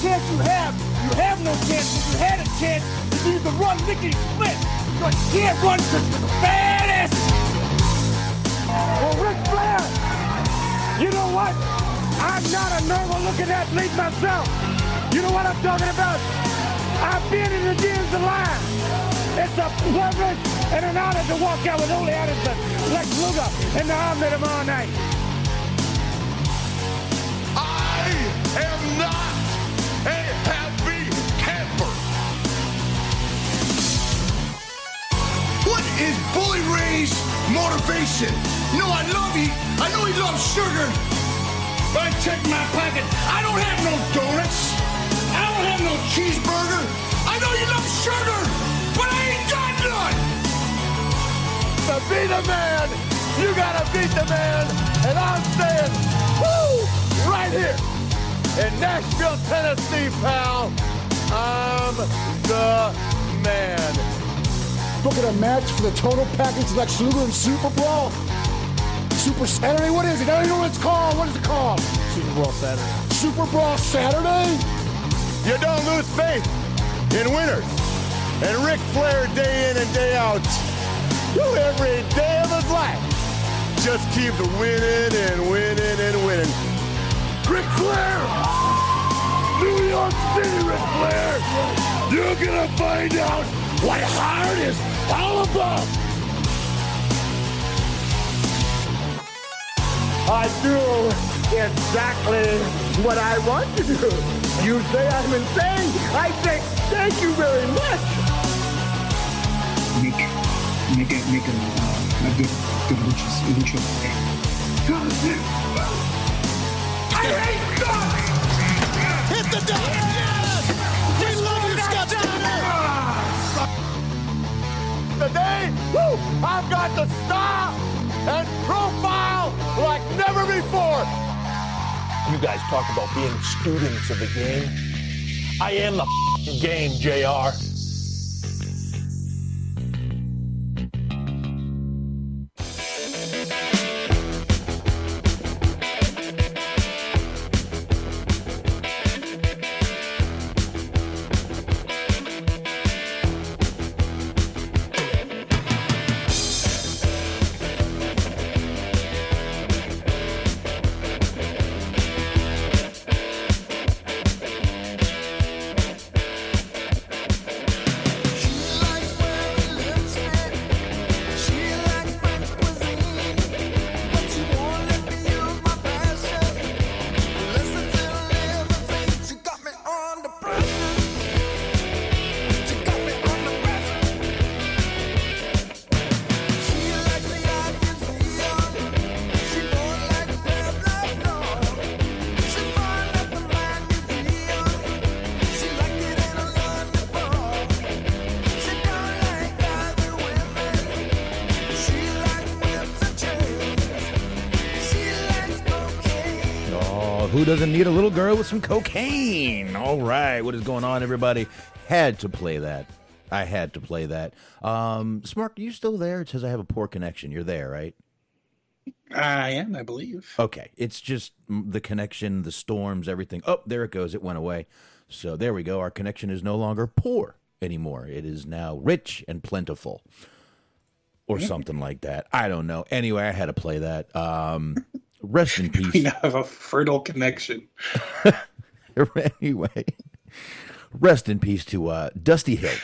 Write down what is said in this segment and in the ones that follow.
chance you have, you have no chance. If you had a chance, is you can run lickety split. But you can't run because you're fat asses. Well, Ric Flair, you know what? I'm not a normal looking athlete myself. You know what I'm talking about? I've been in the gyms a lot. It's a privilege and an honor to walk out with Ole Anderson, Lex Luger, and the Omni tomorrow night. I am not is Bully Ray's motivation? You know I love he. I know he loves sugar. But I check my pocket. I don't have no donuts. I don't have no cheeseburger. I know you love sugar, but I ain't got none. To be the man, you gotta beat the man. And I'm saying, woo, right here in Nashville, Tennessee, pal. I'm the man. Look at a match for the total package like Luger and Super Brawl. Super Saturday? What is it? I don't even know what it's called. What is it called? Super Bowl Saturday. Super Brawl Saturday? You don't lose faith in winners. And Ric Flair, day in and day out, you every day of his life, just keep winning and winning and winning. Ric Flair! New York City, Ric Flair! You're gonna find out what hard is all about! I do exactly what I want to do. You say I'm insane. I say thank you very much. make make it make a, uh, a good good lucha lucha I hate God! Hit the deck. Today, woo, I've got the style and profile like never before. You guys talk about being students of the game. I am the game, JR. doesn't need a little girl with some cocaine? All right, what is going on, everybody? Had to play that. I had to play that. Um, Smark, are you still there? It says I have a poor connection. You're there, right? I am, I believe. Okay, it's just the connection, the storms, everything. Oh, there it goes. It went away. So there we go. Our connection is no longer poor anymore. It is now rich and plentiful, or something like that. I don't know. Anyway, I had to play that. Um, rest in peace. now have a fertile connection. anyway, rest in peace to uh, Dusty Hill.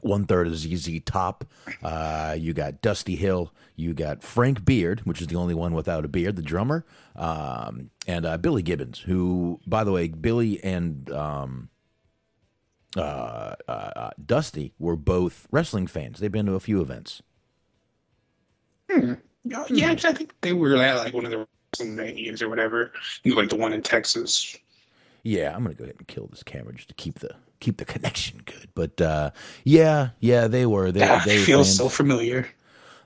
One third of ZZ Top. Uh, you got Dusty Hill. You got Frank Beard, which is the only one without a beard, the drummer, um, and uh, Billy Gibbons, who, by the way, Billy and um, uh, uh, uh, Dusty were both wrestling fans. They've been to a few events. Oh, Yeah, actually, I think they were at like one of the venues or whatever, like the one in Texas. Yeah, I'm gonna go ahead and kill this camera just to keep the keep the connection good. But uh, yeah, yeah, they were. They, That they feels so familiar.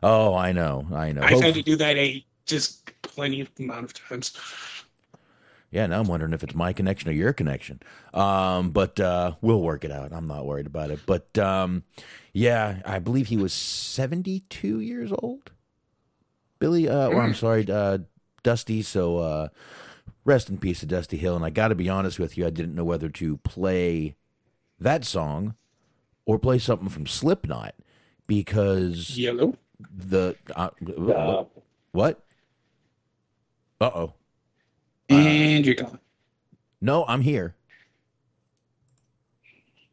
Oh, I know, I know. I've had to do that a just plenty of amount of times. Yeah, now I'm wondering if it's my connection or your connection. Um, but uh, we'll work it out. I'm not worried about it. But um, yeah, I believe he was 72 years old. Billy, uh, or I'm sorry, uh, Dusty. So uh, rest in peace to Dusty Hill. And I got to be honest with you, I didn't know whether to play that song or play something from Slipknot because Yellow. the uh, what? Uh oh. And you're gone. No, I'm here.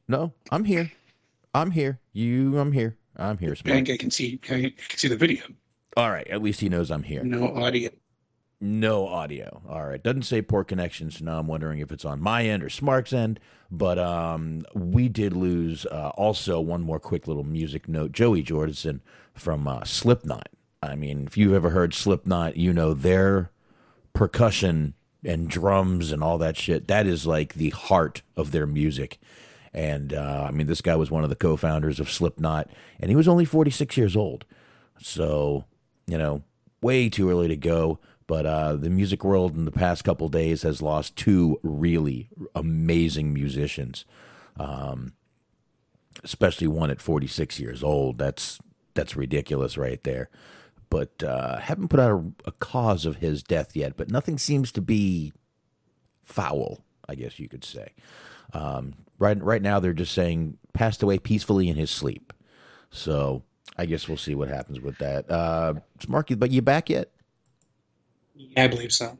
No, I'm here. I'm here. You, I'm here. I'm here. I Smark. I can see. I can see the video. All right. At least he knows I'm here. No audio. No audio. All right. Doesn't say poor connection, so now I'm wondering if it's on my end or Smark's end. But um, we did lose uh, also one more quick little music note. Joey Jordison from uh, Slipknot. I mean, if you've ever heard Slipknot, you know their percussion and drums and all that shit. That is like the heart of their music. And uh, I mean, this guy was one of the co-founders of Slipknot, and he was only 46 years old. So, you know, way too early to go. But uh, the music world in the past couple days has lost two really amazing musicians, um, especially one at 46 years old. That's that's ridiculous right there. But uh, haven't put out a, a cause of his death yet. But nothing seems to be foul, I guess you could say. Um, right right now, they're just saying passed away peacefully in his sleep. So I guess we'll see what happens with that. Uh, Marky, but you back yet? Yeah, I believe so.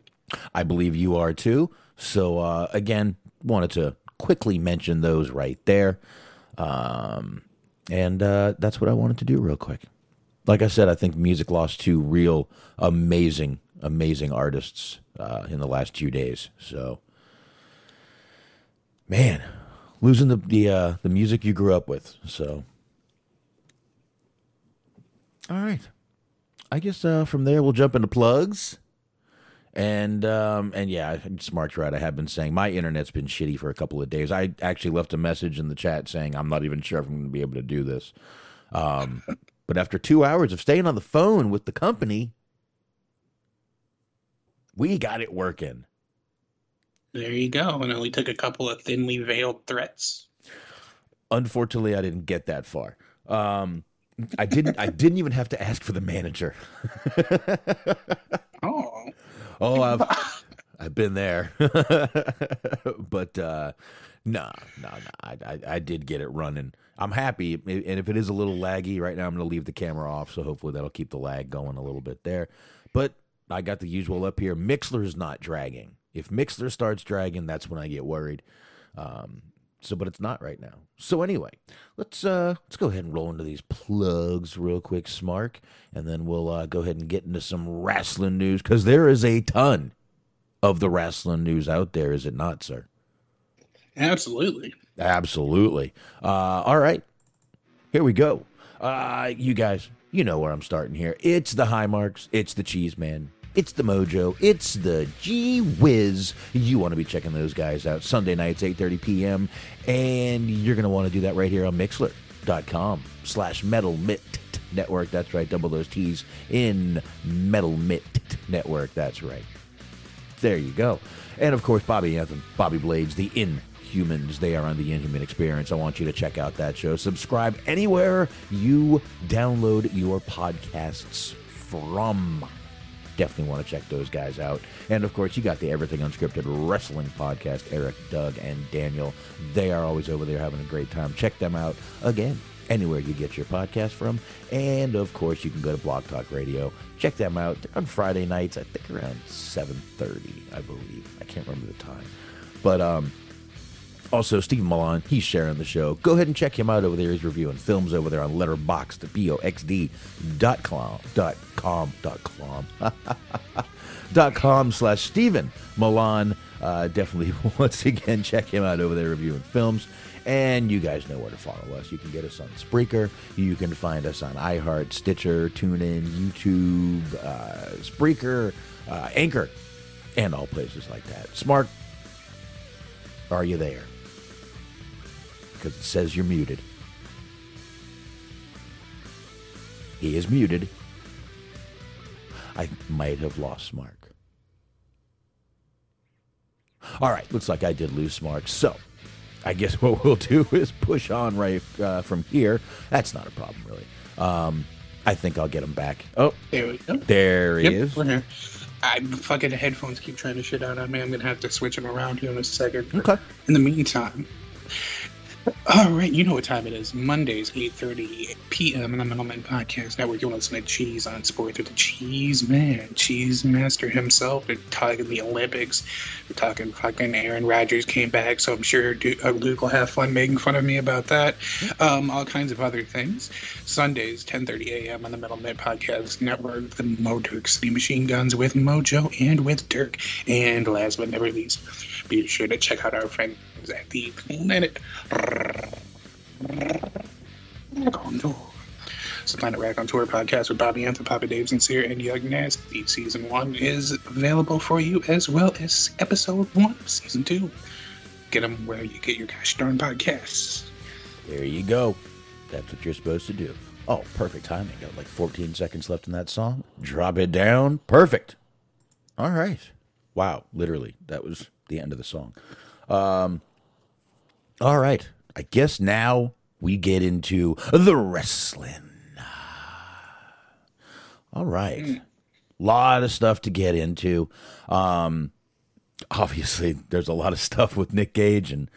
I believe you are too. So uh, again, wanted to quickly mention those right there, um, and uh, that's what I wanted to do real quick. Like I said, I think music lost two real amazing, amazing artists uh, in the last two days. So, man, losing the the uh, the music you grew up with. So, all right, I guess uh, from there we'll jump into plugs. And um, and yeah, Smark's right. I have been saying my internet's been shitty for a couple of days. I actually left a message in the chat saying I'm not even sure if I'm going to be able to do this. Um, but after two hours of staying on the phone with the company, we got it working. There you go. And only took a couple of thinly veiled threats. Unfortunately, I didn't get that far. Um, I didn't. I didn't even have to ask for the manager. Oh, Oh, I've I've been there, but uh, no, no, no. I, I I did get it running. I'm happy, and if it is a little laggy right now, I'm going to leave the camera off. So hopefully that'll keep the lag going a little bit there. But I got the usual up here. Mixlr's not dragging. If Mixler starts dragging, that's when I get worried. Um, so, but it's not right now. So anyway, let's uh let's go ahead and roll into these plugs real quick, Smark, and then we'll uh, go ahead and get into some wrestling news because there is a ton of the wrestling news out there, is it not, sir? absolutely. Absolutely. Uh, all right, here we go. Uh, you guys, you know where I'm starting here. It's the high marks. It's the cheese man. It's the mojo. It's the G Whiz. You want to be checking those guys out Sunday nights, 8:30 p.m. And you're going to want to do that right here on Mixlr.com slash Metal Mitt Network. That's right. Double those T's in Metal Mitt Network. That's right. There you go. And of course, Bobby Anthem, Bobby Blades, the Inhumans. They are on the Inhuman Experience. I want you to check out that show. Subscribe anywhere you download your podcasts from. Definitely want to check those guys out. And of course, you got the Everything Unscripted Wrestling Podcast, Eric, Doug, and Daniel. They are always over there having a great time. Check them out again anywhere you get your podcast from. And of course, you can go to Block Talk Radio. Check them out They're on Friday nights. I think around seven thirty, I believe. I can't remember the time, but um. Also, Stephen Milan, he's sharing the show. Go ahead and check him out over there. He's reviewing films over there on Letterboxd, B-O-X-D dot com, dot com, dot com, dot com slash Stephen Milan. Uh, definitely, once again, check him out over there reviewing films. And you guys know where to follow us. You can get us on Spreaker. You can find us on iHeart, Stitcher, TuneIn, YouTube, uh, Spreaker, uh, Anchor, and all places like that. Smark, are you there? Because it says you're muted. He is muted. I might have lost Mark. All right, looks like I did lose Mark. So, I guess what we'll do is push on right uh, from here. That's not a problem, really. Um, I think I'll get him back. Oh, There we go. there he Yep, is. we're here. I fucking headphones keep trying to shit out on me. I'm gonna have to switch them around here in a second. Okay. In the meantime, all right, you know what time it is. Mondays, 8.30 p.m. on the Middleman Podcast Network. You're listening to Cheese on Sports with the Cheese Man, Cheese Master himself. We're talking the Olympics. We're talking fucking Aaron Rodgers came back, so I'm sure uh, Luke will have fun making fun of me about that. Um, all kinds of other things. Sundays, 10.30 a.m. on the Middleman Podcast Network. The Mo Dirk City Machine Guns with Mojo and with Dirk. And last but never least, be sure to check out our friends at the Planet Rack on Tour. It's the Planet Rack on Tour podcast with Bobby Anthem, Papa Dave Sincere, and Young Nasty. Season one is available for you as well as episode one of season two. Get them where you get your gosh darn podcasts. There you go. That's what you're supposed to do. Oh, perfect timing. Got like 14 seconds left in that song. Drop it down. Perfect. All right. Wow. Literally, that was the end of the song. Um, all right. I guess now we get into the wrestling. All right. a Lot of stuff to get into. Um, obviously, there's a lot of stuff with Nick Gage and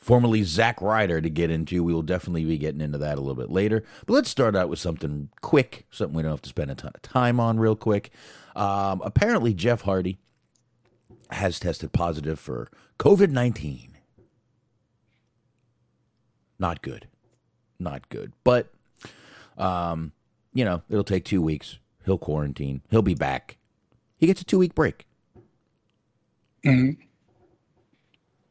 formerly Zack Ryder to get into. We will definitely be getting into that a little bit later. But let's start out with something quick, something we don't have to spend a ton of time on, real quick. Um, apparently, Jeff Hardy has tested positive for COVID 19. Not good. Not good. But, um, you know, it'll take two weeks. He'll quarantine. He'll be back. He gets a two week break. Mhm.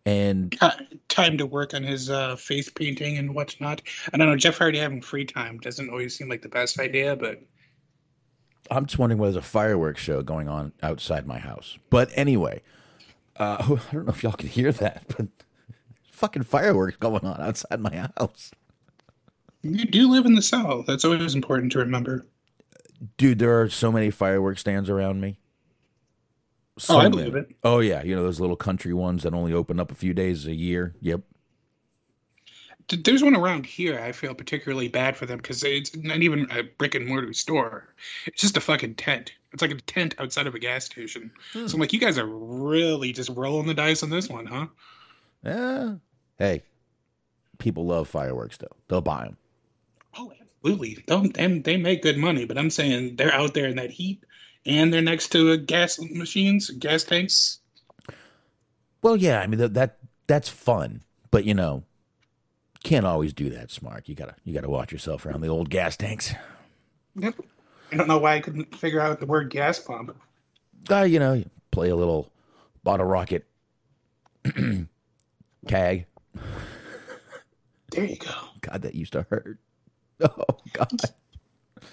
And Uh, time to work on his uh, face painting and whatnot. I don't know. Jeff Hardy having free time doesn't always seem like the best idea, but I'm just wondering whether there's a fireworks show going on outside my house. But anyway, uh, I don't know if y'all can hear that, but fucking fireworks going on outside my house. you do live in the South. That's always important to remember. Dude, there are so many fireworks stands around me. Oh, I believe many. it. Oh yeah, you know those little country ones that only open up a few days a year. Yep. Th- There's one around here. I feel particularly bad for them because it's not even a brick and mortar store. It's just a fucking tent. It's like a tent outside of a gas station. Hmm. So I'm like, you guys are really just rolling the dice on this one, huh? Yeah. Hey, people love fireworks though. They'll buy them. Oh, absolutely. Don't and they make good money, but I'm saying they're out there in that heat and they're next to a gas machines, gas tanks. Well, yeah. I mean that, that that's fun, but you know, can't always do that smart. You gotta you gotta watch yourself around the old gas tanks. Yep. I don't know why I couldn't figure out the word gas pump. uh, you know, you play a little bottle rocket tag. There you go. God, that used to hurt. Oh God.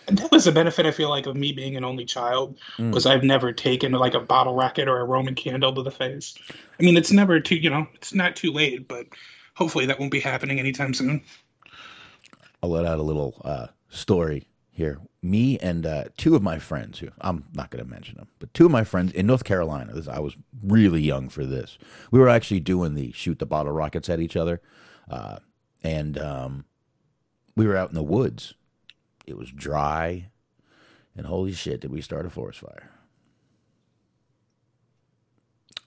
And that was the benefit I feel like of me being an only child Mm. was I've never taken like a bottle rocket or a Roman candle to the face. I mean, it's never too you know, it's not too late, but hopefully that won't be happening anytime soon. I'll let out a little uh, story here. Me and uh, two of my friends, who I'm not going to mention them, but two of my friends in North Carolina. This, I was really young for this. We were actually doing the shoot the bottle rockets at each other, uh, and um, we were out in the woods. It was dry, and holy shit, did we start a forest fire?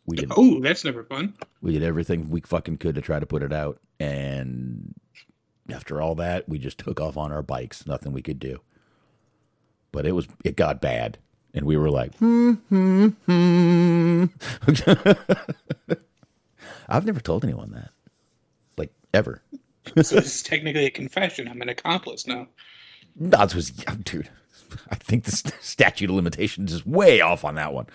We did Oh, that's never fun. we did everything we fucking could to try to put it out, and after all that, we just took off on our bikes. Nothing we could do. But it was it got bad, and we were like, hmm, hmm, hmm. I've never told anyone that, like ever. So this is technically a confession. I'm an accomplice now. That was, dude. I think the st- statute of limitations is way off on that one.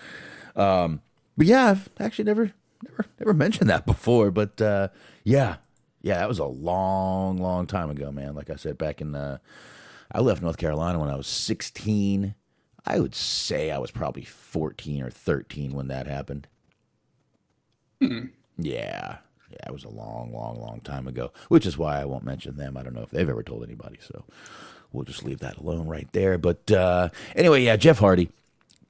Um, but yeah, I've actually never, never, never mentioned that before. But uh, yeah, yeah, that was a long, long time ago, man. Like I said, back in, uh, I left North Carolina when I was 16. I would say I was probably 14 or 13 when that happened. Yeah. Yeah, it was a long, long, long time ago, which is why I won't mention them. I don't know if they've ever told anybody, so we'll just leave that alone right there. But uh, anyway, yeah, Jeff Hardy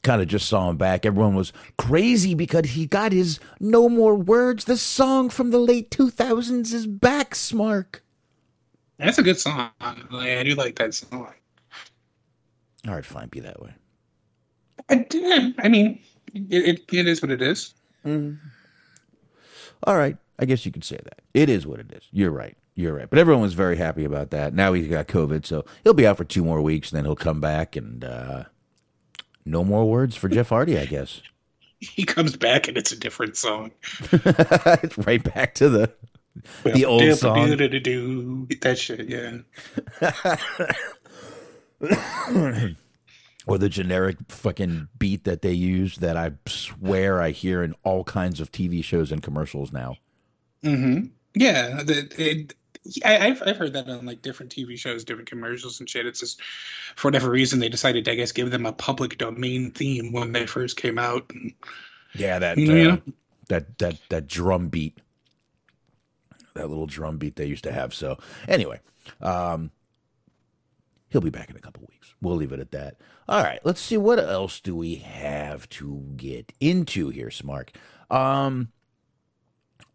kind of just saw him back. Everyone was crazy because he got his No More Words, the song from the late 2000s, is back, Smark. That's a good song. Like, I do like that song. All right, fine, be that way. I, yeah, I mean, it, it, it is what it is. All right, I guess you could say that. It is what it is. You're right. You're right. But everyone was very happy about that. Now he's got COVID, so he'll be out for two more weeks, and then he'll come back, and uh, no more words for Jeff Hardy, I guess. He comes back and it's a different song. it's right back to the the old song. That shit, yeah. or the generic fucking beat that they use that I swear I hear in all kinds of TV shows and commercials now. Mm-hmm. Yeah, it, I, I've I've heard that on like different TV shows, different commercials and shit. It's just for whatever reason they decided to I guess give them a public domain theme when they first came out. And, Yeah, that uh, that that that drum beat, that little drum beat they used to have. So anyway, um, he'll be back in a couple weeks. We'll leave it at that. All right, let's see what else do we have to get into here, Smark. Um,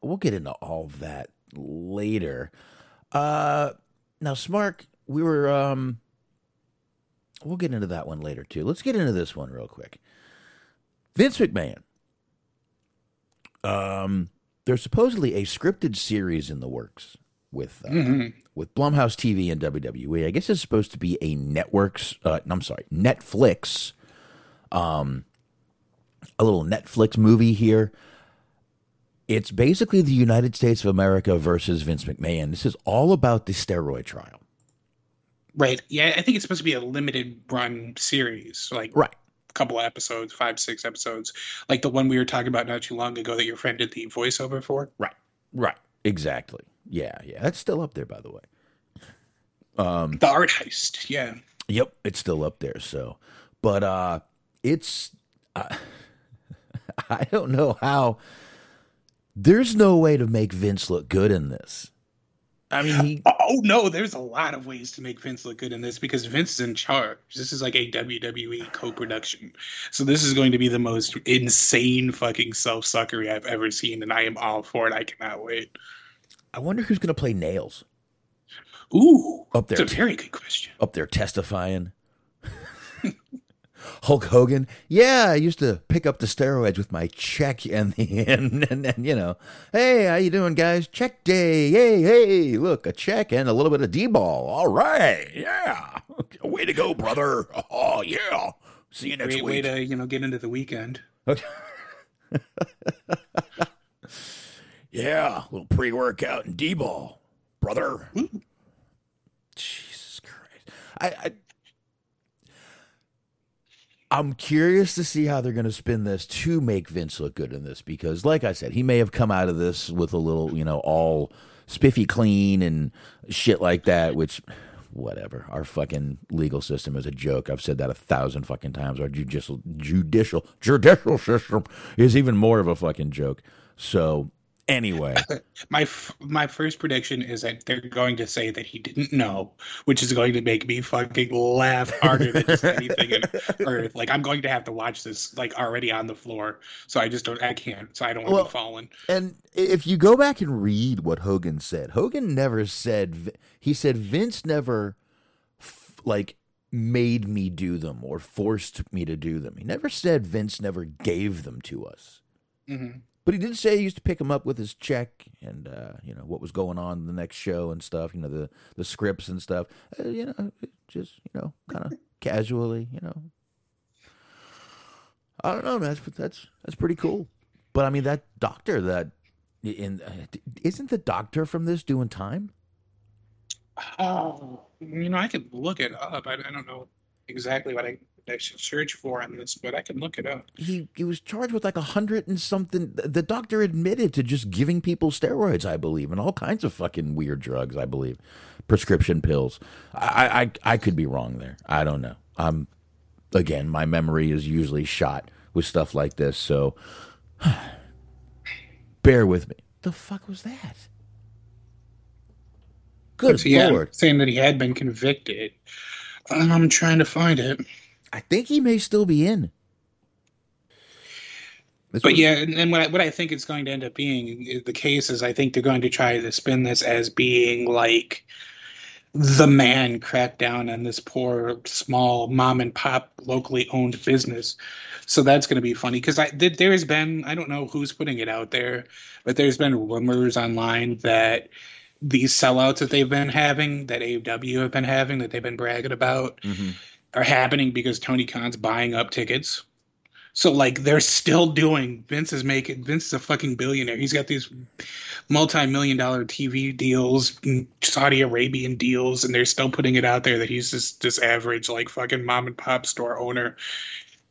we'll get into all of that later. Uh, now, Smark, we were um, we'll get into that one later too. Let's get into this one real quick. Vince McMahon. Um, there's supposedly a scripted series in the works with uh, Mhm. with Blumhouse TV and WWE. I guess it's supposed to be a networks. Uh, I'm sorry, Netflix. Um, a little Netflix movie here. It's basically the United States of America versus Vince McMahon. This is all about the steroid trial. Right. Yeah, I think it's supposed to be a limited run series, like Right. a couple of episodes, five, six episodes, like the one we were talking about not too long ago that your friend did the voiceover for. Right. Right. Exactly. Yeah. Yeah. That's still up there, by the way. Um, The art heist. Yeah. Yep, it's still up there. So, but uh, it's uh, I don't know how. There's no way to make Vince look good in this. I mean, he Oh no, there's a lot of ways to make Vince look good in this because Vince is in charge. This is like a WWE co-production. So this is going to be the most insane fucking self-suckery I've ever seen, and I am all for it. I cannot wait. I wonder who's going to play Nailz Ooh, Up there. It's a very good question. up there testifying. Hulk Hogan, yeah, I used to pick up the steroids with my check and the and, and, and you know, hey, how you doing, guys? Check day, hey, hey, look, a check and a little bit of D-Bol. All right, yeah, way to go, brother. Oh yeah, see you next Great way week. to you know get into the weekend. Okay. Yeah, a little pre-workout and D-Bol, brother. Mm. Jesus Christ. I, I I'm curious to see how they're going to spin this to make Vince look good in this because like I said, he may have come out of this with a little, you know, all spiffy clean and shit like that, which whatever. Our fucking legal system is a joke. I've said that a thousand fucking times. Our judicial judicial judicial system is even more of a fucking joke. So anyway, My f- my first prediction is that they're going to say that he didn't know, which is going to make me fucking laugh harder than just anything in earth. Like I'm going to have to watch this like already on the floor, so I just don't. I can't. So I don't want to be falling. And if you go back and read what Hogan said, Hogan never said he said Vince never f- like made me do them or forced me to do them. He never said Vince never gave them to us. Mhm. But he did say he used to pick him up with his check and uh, you know what was going on in the next show and stuff. You know the the scripts and stuff. Uh, you know, just you know, kind of casually. You know, I don't know, man. That's that's that's pretty cool. But I mean, that doctor that in uh, isn't the doctor from this doing time? Oh, you know, I could look it up. I, I don't know exactly what I, I should search for on this, but I can look it up. He he was charged with like a hundred and something. The doctor admitted to just giving people steroids, I believe, and all kinds of fucking weird drugs, I believe, prescription pills. I I I could be wrong there. I don't know. Um, again, my memory is usually shot with stuff like this, so bear with me. The fuck was that? Good lord! saying that he had been convicted. I'm trying to find it. I think he may still be in. But yeah, and, and what I, what I think it's going to end up being uh, the case is I think they're going to try to spin this as being like the man cracked down on this poor small mom and pop locally owned business. So that's going to be funny because I did. There's been I don't know who's putting it out there, but there's been rumors online that these sellouts that they've been having, that AEW have been having, that they've been bragging about, mm-hmm. Are happening because Tony Khan's buying up tickets. So like they're still doing. Vince is making. Vince is a fucking billionaire. He's got these multi-million dollar TV deals, Saudi Arabian deals, and they're still putting it out there that he's just this average like fucking mom and pop store owner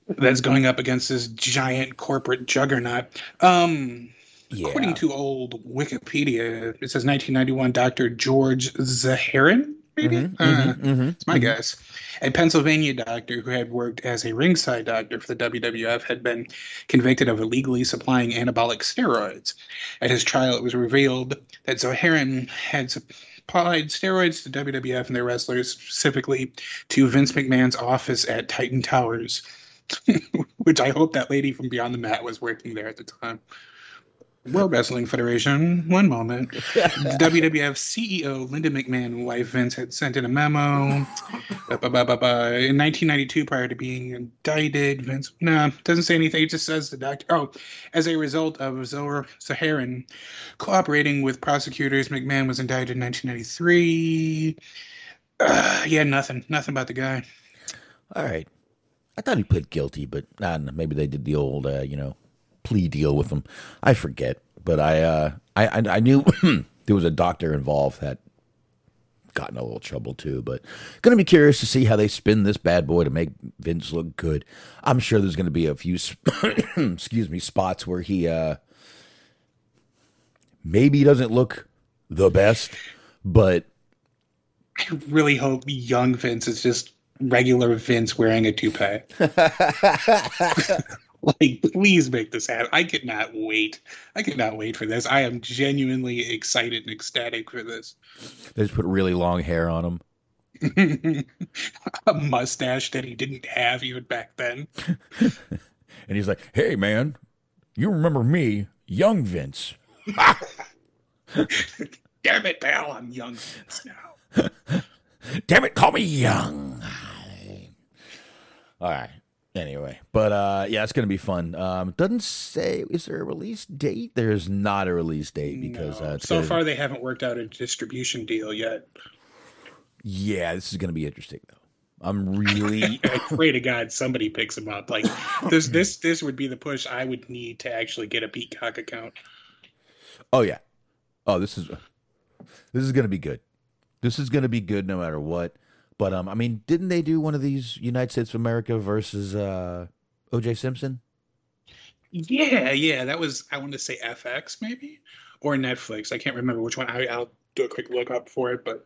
that's going up against this giant corporate juggernaut. Um, Yeah. According to old Wikipedia, it says 1991 Dr. George Zaharin, maybe? Uh, It's my guess. A Pennsylvania doctor who had worked as a ringside doctor for the WWF had been convicted of illegally supplying anabolic steroids. At his trial, it was revealed that Zahorian had supplied steroids to WWF and their wrestlers, specifically to Vince McMahon's office at Titan Towers, which I hope that lady from Beyond the Mat was working there at the time. World Wrestling Federation. One moment. WWF CEO Linda McMahon, wife Vince, had sent in a memo. Ba, ba, ba, ba, ba. In 1992, prior to being indicted, Vince, no, doesn't say anything. It just says the doctor. Oh, as a result of Zohar Saharan cooperating with prosecutors, McMahon was indicted in 1993. Uh, yeah, nothing. Nothing about the guy. All right. I thought he pled guilty, but I don't know. Maybe they did the old, uh, you know, plea deal with them. I forget, but I, uh, I, I, I knew there was a doctor involved that got in a little trouble too. But gonna be curious to see how they spin this bad boy to make Vince look good. I'm sure there's gonna be a few, excuse me, spots where he, uh, maybe doesn't look the best, but I really hope young Vince is just regular Vince wearing a toupee. like, please make this happen. I could not wait. I could not wait for this. I am genuinely excited and ecstatic for this. they just put really long hair on him. a mustache that he didn't have even back then. And he's like, "Hey, man, you remember me, young Vince?" Damn it, pal, I'm young Vince now. Damn it, call me young. All right. Anyway, but uh, yeah, it's gonna be fun. Um, doesn't say is there a release date? There's not a release date because No. uh, so far, they haven't worked out a distribution deal yet. yeah, this is gonna be interesting though. I'm really I pray to God somebody picks him up. Like this, this, this would be the push I would need to actually get a Peacock account. Oh yeah. Oh, this is this is gonna be good. This is gonna be good no matter what. But um, I mean, didn't they do one of these United States of America versus uh, O.J. Simpson? Yeah, yeah, that was I want to say FX maybe or Netflix. I can't remember which one. I, I'll do a quick look up for it, but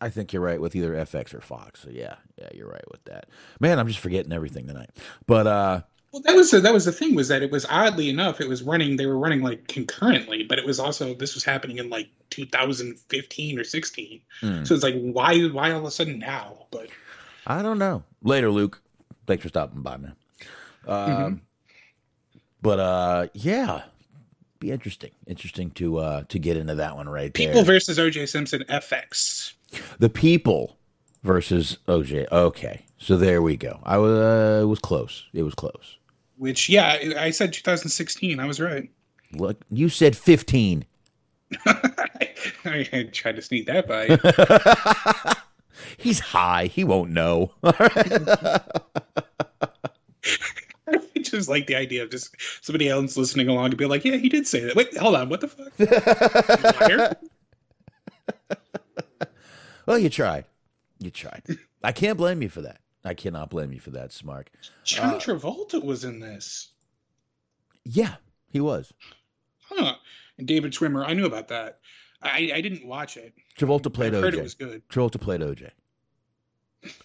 I think you're right with either FX or Fox. So yeah, yeah, you're right with that. Man, I'm just forgetting everything tonight. But uh, well, that was the, that was the thing was that it was oddly enough it was running. They were running like concurrently, but it was also this was happening in like 2015 or 16. Hmm. So it's like why why all of a sudden now? But I don't know. Later, Luke. Thanks for stopping by, man. Um, But uh, yeah, be interesting. Interesting to uh to get into that one right people there. versus OJ Simpson FX. the people versus OJ. Okay, so there we go. I was uh, it was close. It was close. Which yeah, I said 2016. I was right. Look, you said 15. I tried to sneak that by. He's high. He won't know. I just like the idea of just somebody else listening along and be like, "Yeah, he did say that." Wait, hold on, what the fuck? Well, you tried. You tried. I can't blame you for that. I cannot blame you for that, Smark. John uh, Travolta was in this, Yeah, he was. huh? And David Schwimmer, I knew about that. I I didn't watch it. Travolta I played heard it was good. Travolta played OJ.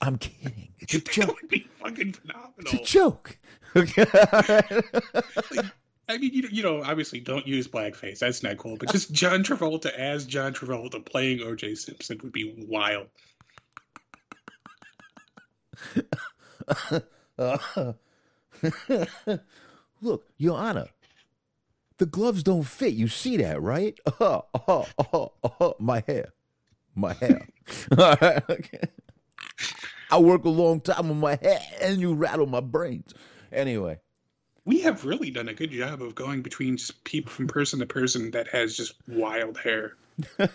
I'm kidding. It's a That joke. would be fucking phenomenal. It's a joke. Okay. I mean, you know, you know, obviously, don't use blackface. That's not cool. But just John Travolta as John Travolta playing O.J. Simpson would be wild. Look, Your Honor, the gloves don't fit. You see that, right? Oh, oh, oh, oh, my hair. My hair. I work a long time on my hair and you rattle my brains. Anyway. We have really done a good job of going between just people from person to person that has just wild hair.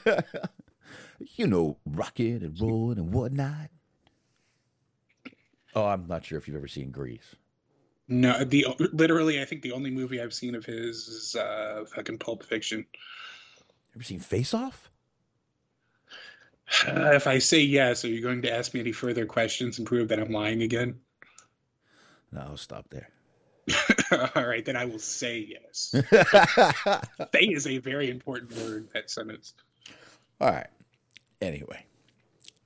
you know, rocking and rolling and whatnot. Oh, I'm not sure if you've ever seen Grease. No, the literally, I think the only movie I've seen of his is uh, fucking Pulp Fiction. Ever seen Face Off? Uh, if I say yes, are you going to ask me any further questions and prove that I'm lying again? No, I'll stop there. All right, then I will say yes. say is a very important word that sentence. All right. Anyway.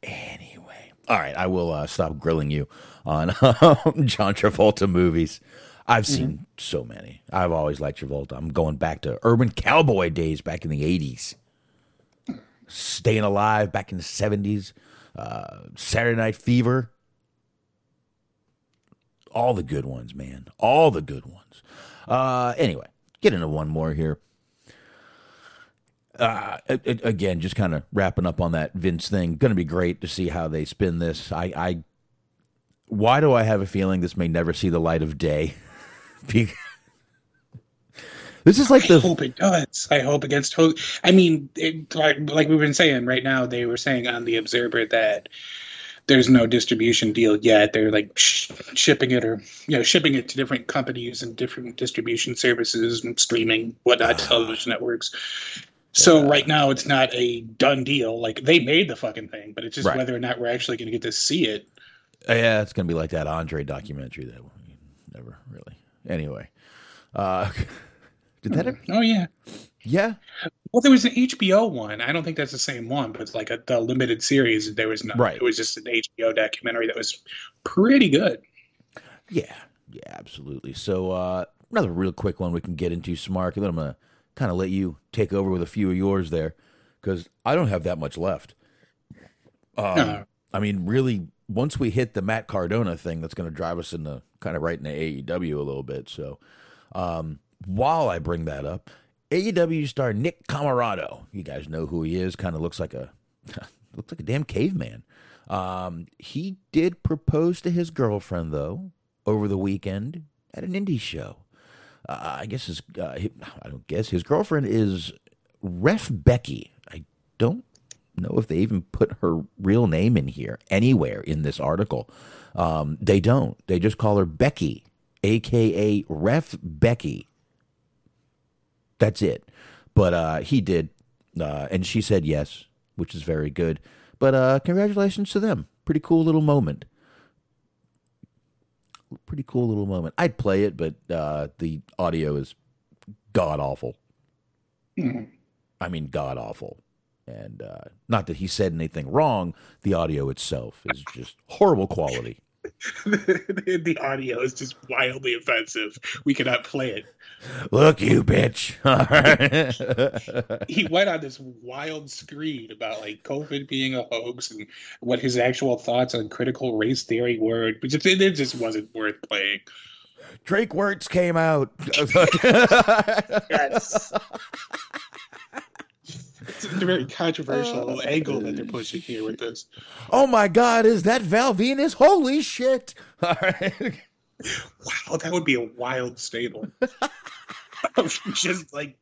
Anyway. All right, I will uh, stop grilling you on um, John Travolta movies. I've seen mm-hmm. so many. I've always liked Travolta. I'm going back to urban cowboy days back in the 80s. Staying Alive back in the 70s. Uh, Saturday Night Fever all the good ones, man. All the good ones. Uh, anyway, get into one more here. Uh, again, just kind of wrapping up on that Vince thing. Going to be great to see how they spin this. I, I, why do I have a feeling this may never see the light of day? this is like I the. hope it does. I hope against hope. I mean, it, like, like we've been saying right now, they were saying on the Observer that there's no distribution deal yet. They're like sh- shipping it or you know shipping it to different companies and different distribution services and streaming whatnot television networks. So yeah. right now it's not a done deal. Like they made the fucking thing, but it's just right. whether or not we're actually going to get to see it. Yeah, it's going to be like that Andre documentary that we never really. Anyway, uh, did that? Ever... Oh yeah, yeah. Well, there was an HBO one. I don't think that's the same one, but it's like a the limited series. There was no. Right. It was just an HBO documentary that was pretty good. Yeah. Yeah. Absolutely. So uh, another real quick one we can get into, Smark, and then I'm gonna kind of let you take over with a few of yours there because I don't have that much left. Um, no. I mean, really, once we hit the Matt Cardona thing, that's going to drive us into kind of right into AEW a little bit. So, um, while I bring that up, AEW star Nick Comoroto. You guys know who he is. Kind of looks like a looks like a damn caveman. Um, he did propose to his girlfriend though over the weekend at an indie show. Uh, I guess his uh, I don't guess his girlfriend is Ref Becky. I don't know if they even put her real name in here anywhere in this article. Um, they don't. They just call her Becky, aka Ref Becky. That's it. But uh, he did, uh, and she said yes, which is very good. But uh, congratulations to them. Pretty cool little moment. Pretty cool little moment. I'd play it, but uh, the audio is god awful. Mm-hmm. I mean, god awful. And uh, not that he said anything wrong. The audio itself is just horrible quality. The, the, audio is just wildly offensive. We cannot play it. Look, you bitch. he went on this wild screed about like COVID being a hoax and what his actual thoughts on critical race theory were. But it, it just wasn't worth playing. Drake Wuertz came out. yes it's a very controversial oh, angle that they're pushing here with this. Oh my God, is that Val Venis? Holy shit! All right. Wow, that would be a wild stable. Just like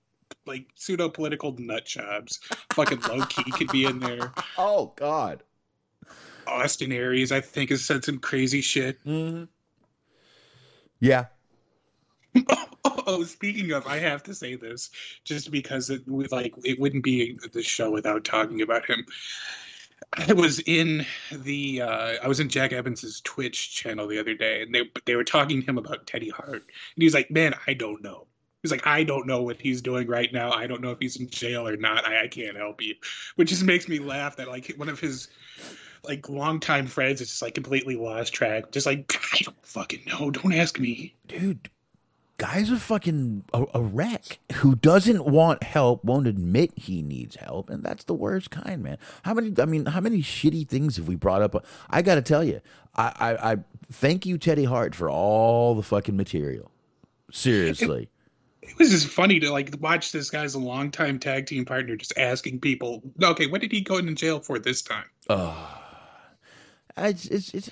like pseudo political nut jobs. Fucking Low Ki could be in there. Oh God. Austin Aries, I think, has said some crazy shit. Mm-hmm. Yeah, oh, speaking of, I have to say this just because it would like it wouldn't be the show without talking about him. I was in the uh, I was in Jack Evans's Twitch channel the other day, and they they were talking to him about Teddy Hart, and he's like, "Man, I don't know." He's like, "I don't know what he's doing right now. I don't know if he's in jail or not. I, I can't help you," which just makes me laugh that like one of his like longtime friends is just like completely lost track. Just like I don't fucking know. Don't ask me, dude guy's a fucking a, a, wreck who doesn't want help, won't admit he needs help, and that's the worst kind, man. How many? I mean, how many shitty things have we brought up? I got to tell you, I, I, I thank you, Teddy Hart, for all the fucking material. Seriously. It, it was just funny to like watch this guy's a longtime tag team partner just asking people, okay, what did he go into jail for this time? It's, it's, it's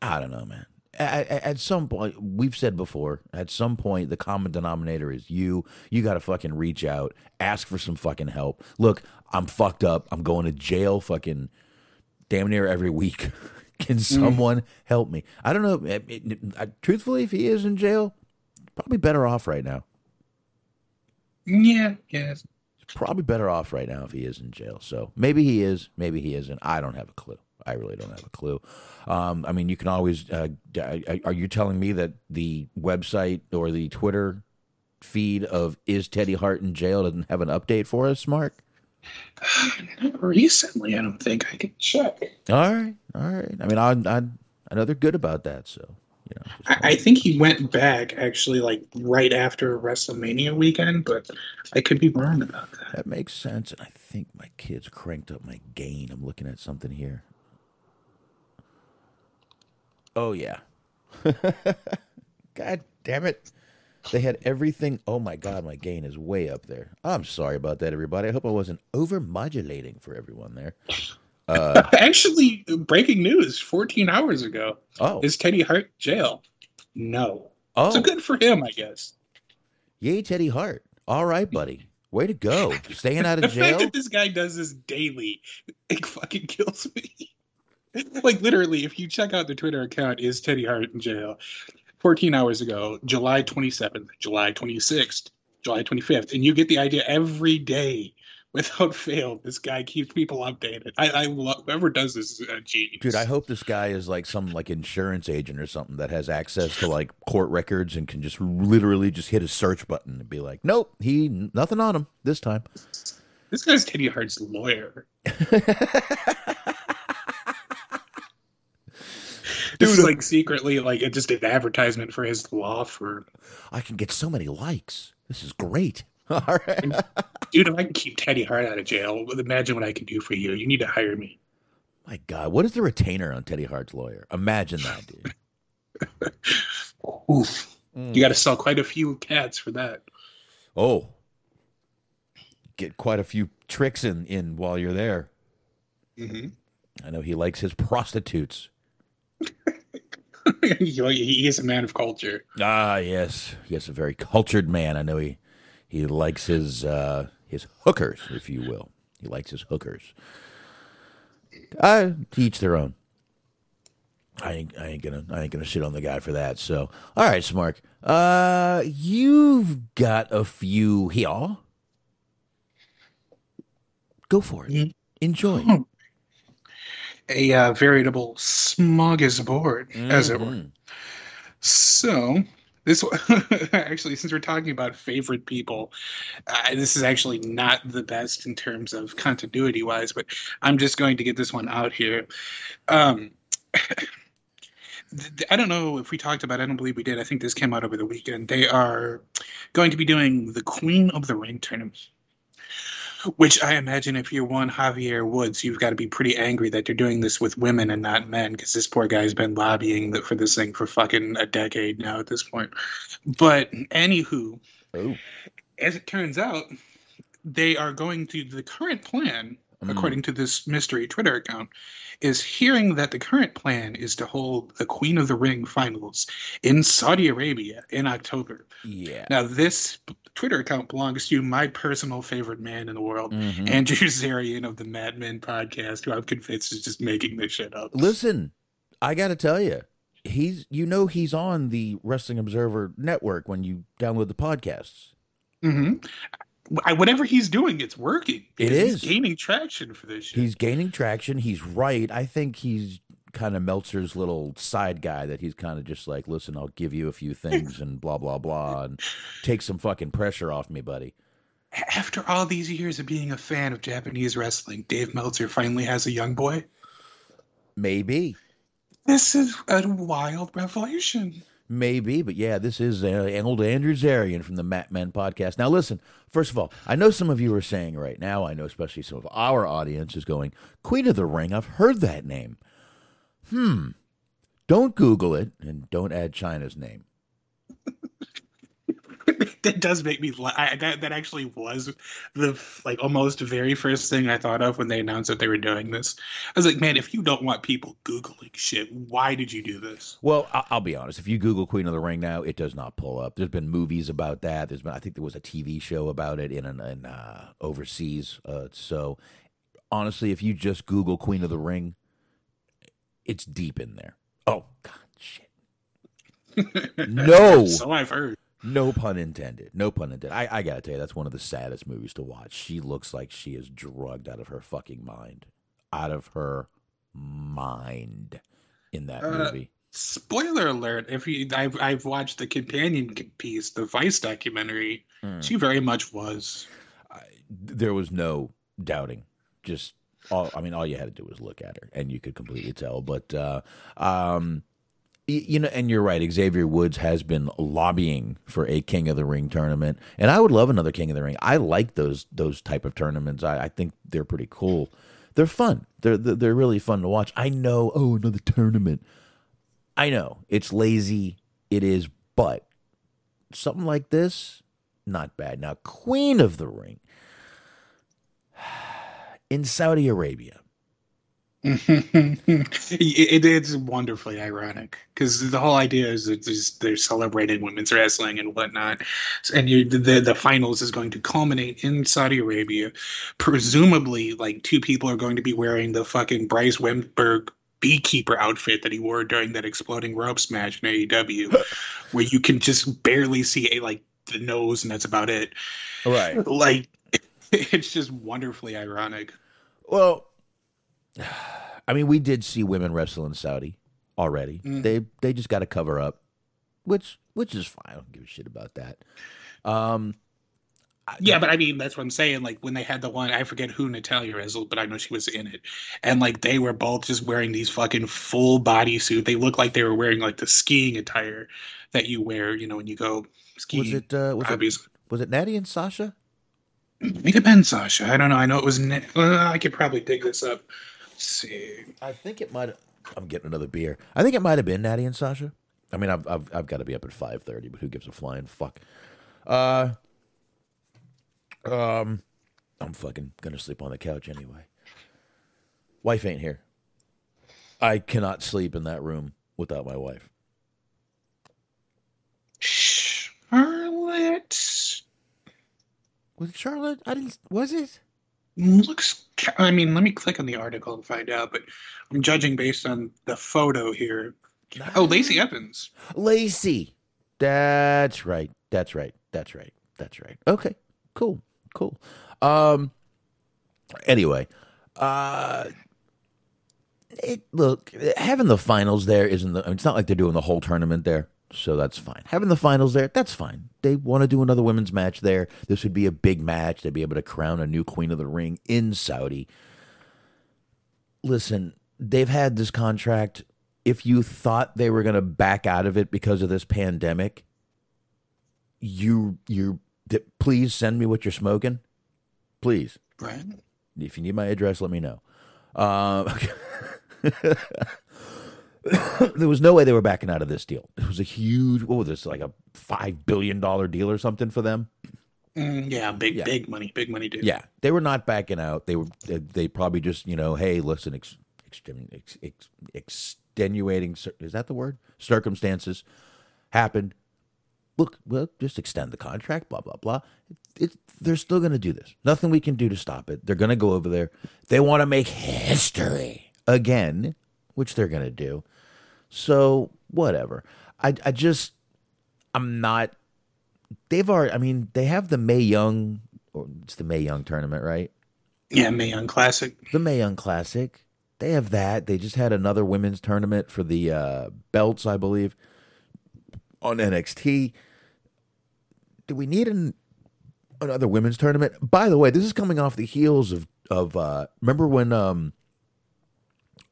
I don't know, man. At, at- some point, we've said before, at some point, the common denominator is you. You got to fucking reach out, ask for some fucking help. Look, I'm fucked up. I'm going to jail fucking damn near every week. Can mm. someone help me? I don't know. Eh, it- it- I- truthfully, if he is in jail, probably better off right now. Yeah, yeah. Probably better off right now if he is in jail. So maybe he is, maybe he isn't. I don't have a clue. I really don't have a clue. Um, I mean, you can always. Uh, are you telling me that the website or the Twitter feed of "Is Teddy Hart in jail" doesn't have an update for us, Mark? Not recently, I don't think I can check. All right, all right. I mean, I I, I know they're good about that. So you know, I, I think he went back actually like right after WrestleMania weekend, but I could be wrong about that. that makes sense. And I think my kids cranked up my gain. I'm looking at something here. Oh yeah. God damn it. They had everything. Oh my god, my gain is way up there. I'm sorry about that, everybody. I hope I wasn't over modulating for everyone there. Uh, Actually, breaking news 14 hours ago. Oh, Is Teddy Hart jail? No. oh, So good for him, I guess. yay, Teddy Hart. All right, buddy. Way to go. Staying out of The of fact jail. that this guy does this daily, it fucking kills me. like literally, if you check out the Twitter account, is Teddy Hart in jail? 14 hours ago, July 27th, July 26th, July 25th, and you get the idea every day without fail. This guy keeps people updated. I, I love whoever does this is a genius. Dude, I hope this guy is like some like insurance agent or something that has access to like court records and can just literally just hit a search button and be like, nope, he nothing on him this time. this guy's Teddy Hart's lawyer. This is like secretly like it just did an advertisement for his law firm. I can get so many likes. This is great. All right. Dude, if I can keep Teddy Hart out of jail, imagine what I can do for you. You need to hire me. My God, what is the retainer on Teddy Hart's lawyer? Imagine that, dude. Oof. You got to sell quite a few cats for that. Oh, get quite a few tricks in in while you're there. hmm I know he likes his prostitutes. he is a man of culture. Ah, yes, yes, a very cultured man. I know he he likes his uh, his hookers, if you will. He likes his hookers. I teach their own. I ain't, I ain't gonna I ain't gonna shit on the guy for that. So, all right, Smark. Uh, you've got a few here. Go for it. Enjoy. A uh, veritable smorgasbord, as it were. Mhm. So, this actually, since we're talking about favorite people, uh, this is actually not the best in terms of continuity wise, but I'm just going to get this one out here. Um, I don't know if we talked about. it. I don't believe we did. I think this came out over the weekend. They are going to be doing the Queen of the Ring tournament. Which I imagine if you're one Xavier Woods, you've got to be pretty angry that they're doing this with women and not men, because this poor guy's been lobbying for this thing for fucking a decade now at this point. But anywho, Oh. as it turns out, they are going to the current plan, according to this mystery Twitter account, is hearing that the current plan is to hold the Queen of the Ring finals in Saudi Arabia in October. Yeah. Now, this Twitter account belongs to my personal favorite man in the world, Mhm. Andrew Zarian of the Mat Men podcast, who I'm convinced is just making this shit up. Listen, I got to tell you, he's you know he's on the Wrestling Observer network when you download the podcasts. hmm whatever he's doing, it's working. It is. He's gaining traction for this shit. He's gaining traction. He's right. I think he's kind of Meltzer's little side guy that he's kind of just like, listen, I'll give you a few things and blah blah blah and take some fucking pressure off me, buddy. After all these years of being a fan of Japanese wrestling, Dave Meltzer finally has a young boy. Maybe, This is a wild revelation. Maybe, but yeah, this is uh, old Andrew Zarian from the Mat Men podcast. Now, listen. First of all, I know some of you are saying right now. I know, especially some of our audience is going, "Queen of the Ring." I've heard that name. Hmm. Don't Google it and don't add Chyna's name. that does make me la- I, that that actually was the like almost very first thing I thought of when they announced that they were doing this. I was like, man, if you don't want people googling shit, why did you do this? Well, I'll be honest. If you Google Queen of the Ring now, it does not pull up. There's been movies about that. There's been, I think, there was a TV show about it in an, in uh, overseas. Uh, so, honestly, if you just Google Queen of the Ring, it's deep in there. Oh God, shit. no, So I've heard. No pun intended. No pun intended. I, I gotta tell you, that's one of the saddest movies to watch. She looks like she is drugged out of her fucking mind, out of her mind in that Uh, movie. Spoiler alert! If you, I've I've watched the companion piece, the Vice documentary. Mm. She very much was. there was no doubting. Just all I mean, all you had to do was look at her, and you could completely tell. But uh, um, you know, and you're right. Xavier Woods has been lobbying for a King of the Ring tournament, and I would love another King of the Ring. I like those those type of tournaments. I, I think they're pretty cool. They're fun. They're they're they're really fun to watch. I know. Oh, another tournament. I know it's lazy. It is, but something like this, not bad. Now, Queen of the Ring in Saudi Arabia. it, it's wonderfully ironic because the whole idea is that they're celebrating women's wrestling and whatnot, and you, the the finals is going to culminate in Saudi Arabia. Presumably, like two people are going to be wearing the fucking Bryce Remsburg beekeeper outfit that he wore during that exploding ropes match in AEW, where you can just barely see a, like the nose and that's about it. Right. Like it's just wonderfully ironic. Well, I mean, we did see women wrestle in Saudi already. Mm. They they just got to cover up, which which is fine. I don't give a shit about that. Um, Yeah, but I mean that's what I'm saying. Like when they had the one, I forget who Natalya wrestled, but I know she was in it, and like they were both just wearing these fucking full body suit. They looked like they were wearing like the skiing attire that you wear, you know, when you go skiing. was it uh, was it was it Natty and Sasha? It depends, Sasha. I don't know. I know it was. Uh, I could probably dig this up. Let's see. I think it might. I'm getting another beer. I think it might have been Natty and Sasha. I mean, I've I've, I've got to be up at five thirty, but who gives a flying fuck? Uh, um, I'm fucking gonna sleep on the couch anyway. Wife ain't here. I cannot sleep in that room without my wife. Charlotte Was it Charlotte? I didn't. Was it? Looks. I mean, let me click on the article and find out. But I'm judging based on the photo here. Oh, Lacey Evans. Lacey. That's right. That's right. That's right. That's right. Okay. Cool. Cool. Um. Anyway, uh, it look having the finals there isn't. The, it's not like they're doing the whole tournament there, so that's fine. Having the finals there, that's fine. They want to do another women's match there. This would be a big match. They'd be able to crown a new queen of the ring in Saudi. Listen, they've had this contract. If you thought they were going to back out of it because of this pandemic, you you th- please send me what you're smoking, please. Right. If you need my address, let me know. Um, there was no way they were backing out of this deal. It was a huge, what was this, like a five billion dollar deal or something for them? Mm, yeah, big, Yeah. big money, big money, dude. Yeah, they were not backing out. They were, they, they probably just, you know, hey, listen, ex, ex, ex, extenuating, is that the word? Circumstances happened. Look, well, just extend the contract, blah, blah, blah. It, they're still going to do this. Nothing we can do to stop it. They're going to go over there. They want to make history again, which they're going to do. So, whatever. I, I just, I'm not they've already. I mean, they have the Mae Young, or it's the Mae Young tournament, right? Yeah, Mae Young Classic. The Mae Young Classic. They have that. They just had another women's tournament for the uh, belts, I believe, on NXT. Do we need an another women's tournament? By the way, this is coming off the heels of of uh, remember when um,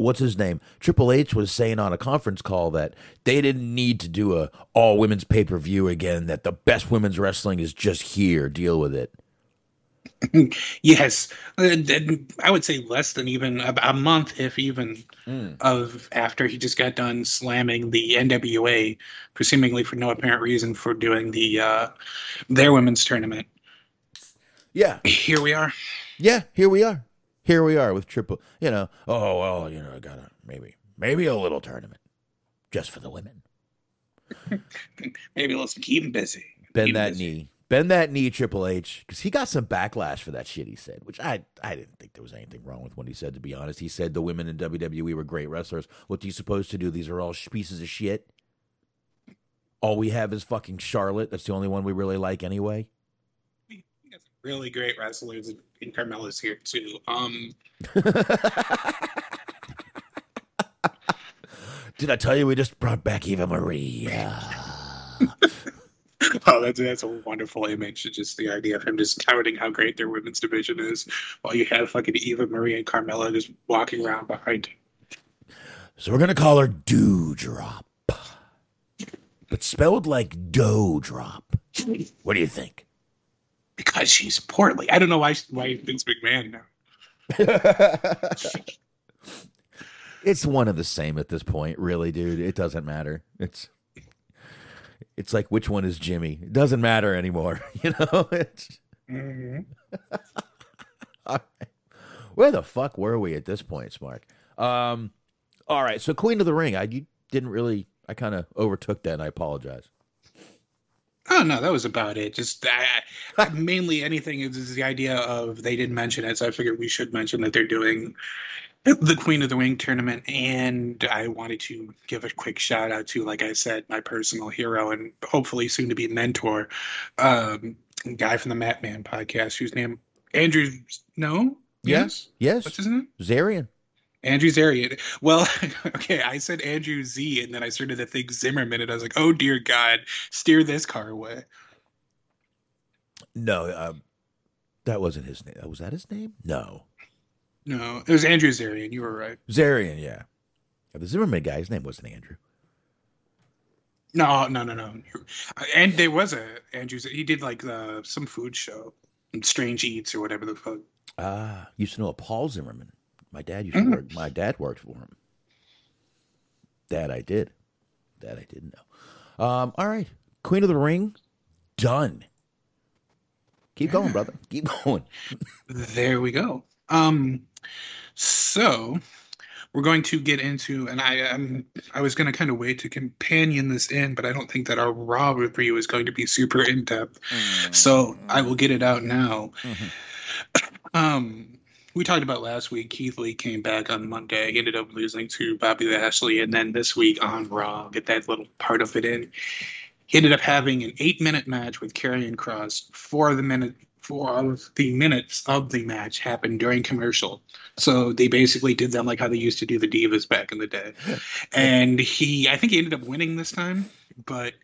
what's his name Triple H was saying on a conference call that they didn't need to do a all women's pay per view again. That the best women's wrestling is just here. Deal with it. yes, Uh, I would say less than even a, a month, if even, Mm. of after he just got done slamming the NWA for seemingly for no apparent reason for doing the uh, their women's tournament. Yeah, Here we are. yeah. Here we are. Here we are with triple. You know. Oh well. You know. I gotta maybe maybe a little tournament just for the women. Maybe let's keep him busy. Bend Keep that busy. knee. Bend that knee, Triple H, because he got some backlash for that shit he said, which I I didn't think there was anything wrong with what he said. To be honest, he said the women in WWE were great wrestlers. What are you supposed to do? These are all sh- pieces of shit. All we have is fucking Charlotte. That's the only one we really like anyway. We got some really great wrestlers, and Carmella's here too. Um, Did I tell you we just brought back Eva Marie? oh, that's that's a wonderful image. Just the idea of him just touting how great their women's division is, while you have fucking Eva Marie and Carmella just walking around behind. him. So we're gonna call her Dewdrop, but spelled like dough drop. What do you think? Because she's portly. I don't know why why Vince McMahon now. It's one of the same at this point, really, dude. It doesn't matter. It's it's like which one is Jimmy? It doesn't matter anymore, you know. It's, All right. Where the fuck were we at this point, Smark? Um, all right. So Queen of the Ring, I you didn't really. I kind of overtook that, and I apologize. Oh no, that was about it. Just I, I, mainly anything is, the idea of they didn't mention it, so I figured we should mention that they're doing the Queen of the Ring tournament, and I wanted to give a quick shout out to, like I said, my personal hero and hopefully soon to be mentor, um, guy from the Mat Men podcast, whose name Andrew. No, yes, Yes, what's his name? Zarian. Andrew Zarian. Well, okay, I said Andrew Z, and then I started to think Zimmerman, and I was like, oh dear God, steer this car away. No, uh, that wasn't his name. Was that his name? No, No, it was Andrew Zarian. You were right. Zarian. Yeah, the Zimmerman guy. His name wasn't Andrew. No, no, no, no. And there was a Andrew. Z- He did like uh, some food show, Strange Eats or whatever the fuck. Ah, used to know a Paul Zimmerman. My dad used to Mm. work. My dad worked for him. That I did. That I didn't know. Um, all right, Queen of the Ring, done. Keep going, brother. Keep going. There we go. Um, so we're going to get into, and I um, I was going to kind of wait to companion this in, but I don't think that our Raw review is going to be super in depth. So I will get it out now. Um, we talked about last week. Keith Lee came back on Monday, He ended up losing to Bobby Lashley, and then this week on Raw, get that little part of it in. He ended up having an eight-minute match with Karrion Kross. Four of the minute, four of the minutes of the match happened during commercial. So they basically did them like how they used to do the divas back in the day. And he, I think he ended up winning this time, but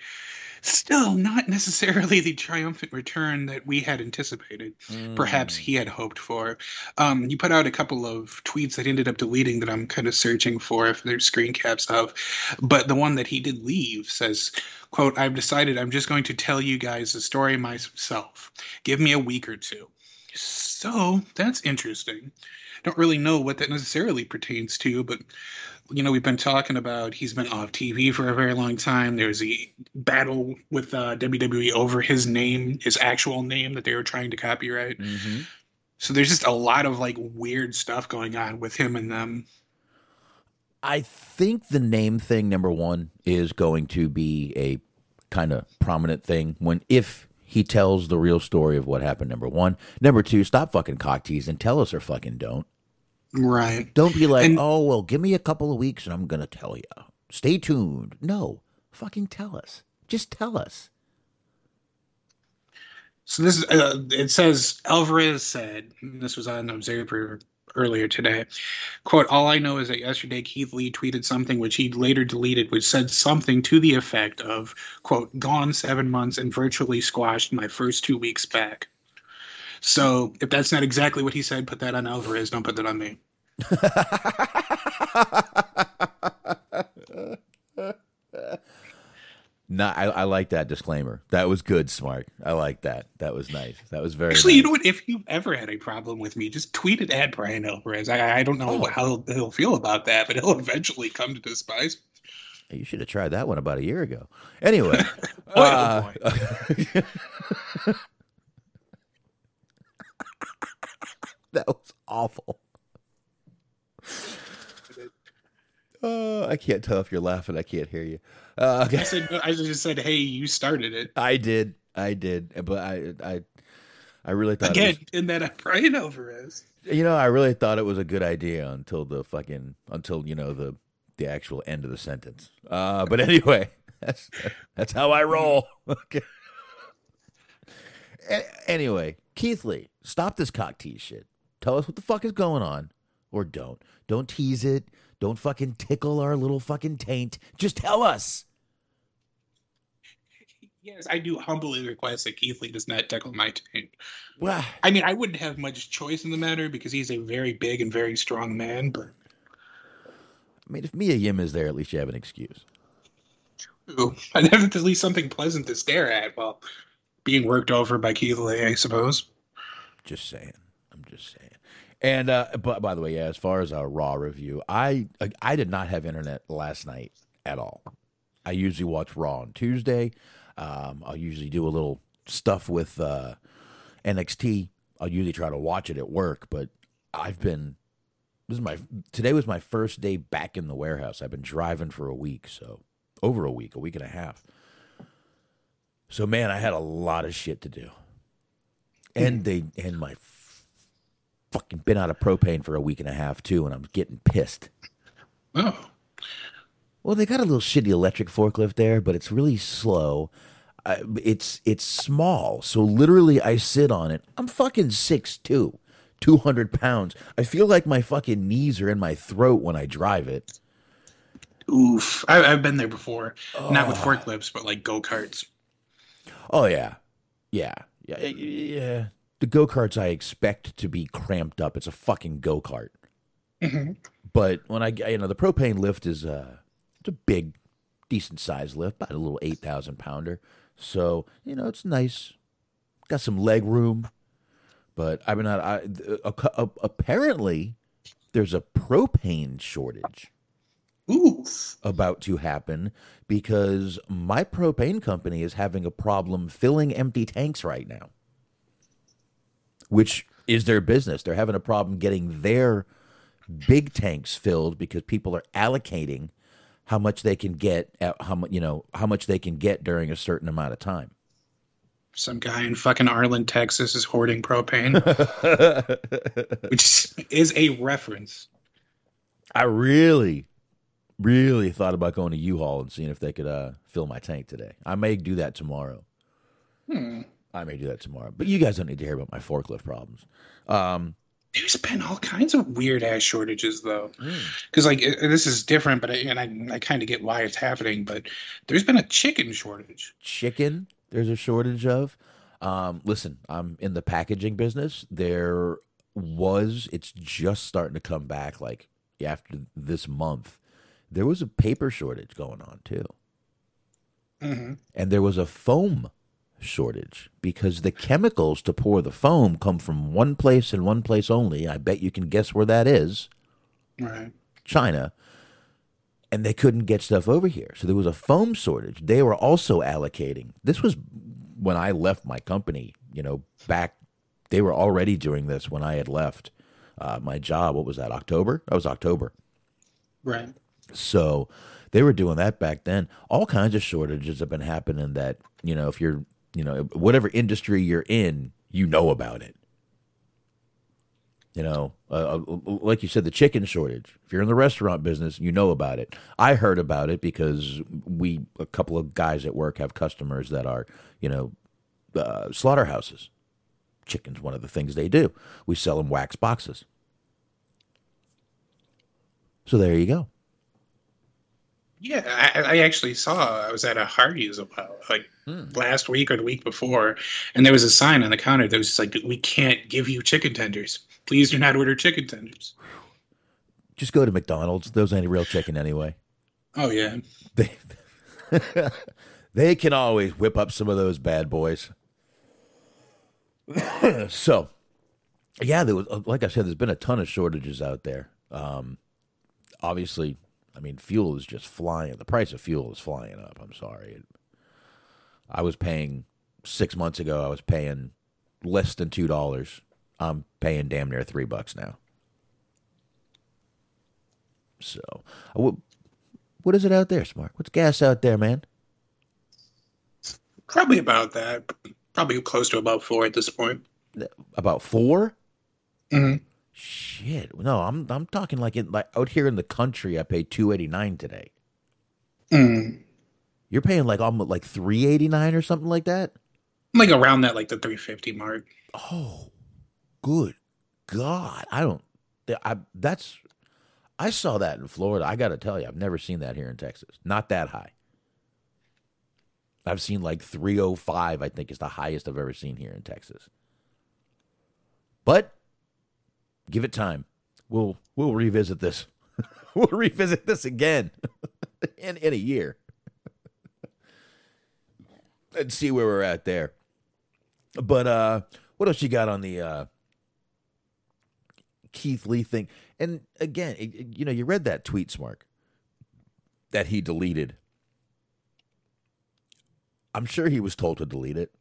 still not necessarily the triumphant return that we had anticipated. Perhaps he had hoped for. Um, you put out a couple of tweets that ended up deleting that I'm kind of searching for if there's screen caps of, but the one that he did leave says, "quote I've decided I'm just going to tell you guys the story myself. Give me a week or two. So that's interesting. Don't really know what that necessarily pertains to, but you know, we've been talking about he's been off TV for a very long time. There's a battle with uh, WWE over his name, his actual name that they were trying to copyright. Mm-hmm. So there's just a lot of like weird stuff going on with him and them. I think the name thing, number one, is going to be a kind of prominent thing when if he tells the real story of what happened. Number one, number two, stop fucking cock teasing. Tell us or fucking don't. Right. Don't be like, And- oh well, give me a couple of weeks and I'm gonna tell you. Stay tuned. No, fucking tell us. Just tell us. So this is uh, it says Alvarez said this was on Observer earlier today. Quote, all I know is that yesterday Keith Lee tweeted something which he later deleted, which said something to the effect of, quote, gone seven months and virtually squashed my first two weeks back. So if that's not exactly what he said, put that on Alvarez, don't put that on me. No, I, I like that disclaimer. That was good, Smark. I like that. That was nice. That was very. Actually, nice. you know what? If you've ever had a problem with me, just tweet it at Bryan Alvarez. I, I don't know Oh. how he'll feel about that, but he'll eventually come to despise. me. You should have tried that one about a year ago. Anyway, Oh, uh, that was awful. Uh, I can't tell if you're laughing. I can't hear you. Uh, okay. I said, I just said, hey, you started it I did, I did, but I, I, I really thought again, and then at Bryan Alvarez. was, you know, I really thought it was a good idea until the fucking, until you know the, the actual end of the sentence. Uh, but anyway, that's that's how I roll. Okay. A- anyway, Keith Lee, stop this cock tease shit. Tell us what the fuck is going on, or don't. Don't tease it. Don't fucking tickle our little fucking taint. Just tell us. Yes, I do humbly request that Keith Lee does not tickle my taint. Well, I mean, I wouldn't have much choice in the matter because he's a very big and very strong man, but I mean, if Mia Yim is there, at least you have an excuse. True. I'd have at least something pleasant to stare at while being worked over by Keith Lee, I suppose. Just saying. I'm just saying. And uh, but by the way, yeah, as far as a raw review, I I did not have internet last night at all. I usually watch Raw on Tuesday. Um, I'll usually do a little stuff with uh, NXT. I'll usually try to watch it at work, but I've been this is my today was my first day back in the warehouse. I've been driving for a week, so over a week, a week and a half. So man, I had a lot of shit to do, and they and my fucking been out of propane for a week and a half too, and I'm getting pissed. Oh, Well, they got a little shitty electric forklift there, but it's really slow. I, it's it's small, so literally I sit on it. I'm fucking six two, two hundred pounds. I feel like my fucking knees are in my throat when I drive it. oof! I, I've been there before, not with forklifts, but like go karts. Oh yeah, yeah, yeah, yeah. The go karts I expect to be cramped up. It's a fucking go kart. But when I you know the propane lift is uh it's a big, decent sized lift, about a little eight thousand pounder. So you know it's nice, got some leg room. But I've been out. I, a, a, apparently, there's a propane shortage Oof! about to happen because my propane company is having a problem filling empty tanks right now, which is their business. They're having a problem getting their big tanks filled because people are allocating how much they can get at how much you know how much they can get during a certain amount of time. Some guy in fucking Arlen, Texas, is hoarding propane, which is a reference. I really, really thought about going to U-Haul and seeing if they could uh, fill my tank today. I may do that tomorrow. I may do that tomorrow. But you guys don't need to hear about my forklift problems. Um, There's been all kinds of weird ass shortages though, because like uh, this is different, but I, and I I kind of get why it's happening. But there's been a chicken shortage. chicken, there's a shortage of. Um, listen, I'm in the packaging business. There was, it's just starting to come back. Like after this month, there was a paper shortage going on too. And there was a foam shortage because the chemicals to pour the foam come from one place and one place only. I bet you can guess where that is. Right. China, and they couldn't get stuff over here. So there was a foam shortage. They were also allocating. This was when I left my company, you know, back, they were already doing this when I had left uh, my job. What was that, October? That was October. Right. So they were doing that back then. All kinds of shortages have been happening that, you know, if you're, you know, whatever industry you're in, you know about it. You know, uh, uh, like you said, the chicken shortage. If you're in the restaurant business, you know about it. I heard about it because we, a couple of guys at work, have customers that are, you know, uh, slaughterhouses. Chicken's one of the things they do. We sell them wax boxes. So there you go. Yeah, I, I actually saw. I was at a Hardee's about like last week or the week before, and there was a sign on the counter that was just like, "We can't give you chicken tenders. Please do not order chicken tenders." Just go to McDonald's. Those ain't real chicken anyway. Oh yeah, They They can always whip up some of those bad boys. so, yeah, there was, like I said, there's been a ton of shortages out there. Um, obviously, I mean, fuel is just flying. The price of fuel is flying up. I'm sorry. I was paying six months ago. I was paying less than two dollars. I'm paying damn near three bucks now. So, what, what is it out there, Smark? What's gas out there, man? Probably about that. Probably close to about four at this point. About 4 Mhm. Shit, no, I'm I'm talking like in like out here in the country. I paid two eighty nine today. Mm. You're paying like almost like three eighty nine or something like that. Like around that, like the 350 mark. Oh, good God! I don't. I that's. I saw that in Florida. I got to tell you, I've never seen that here in Texas. Not that high. I've seen like 305, I think is the highest I've ever seen here in Texas. But give it time. We'll we'll revisit this. we'll revisit this again in in a year. and see where we're at there. But uh what else you got on the uh Keith Lee thing? And again, it, it- you know, you read that tweet, Smark, that he deleted. I'm sure he was told to delete it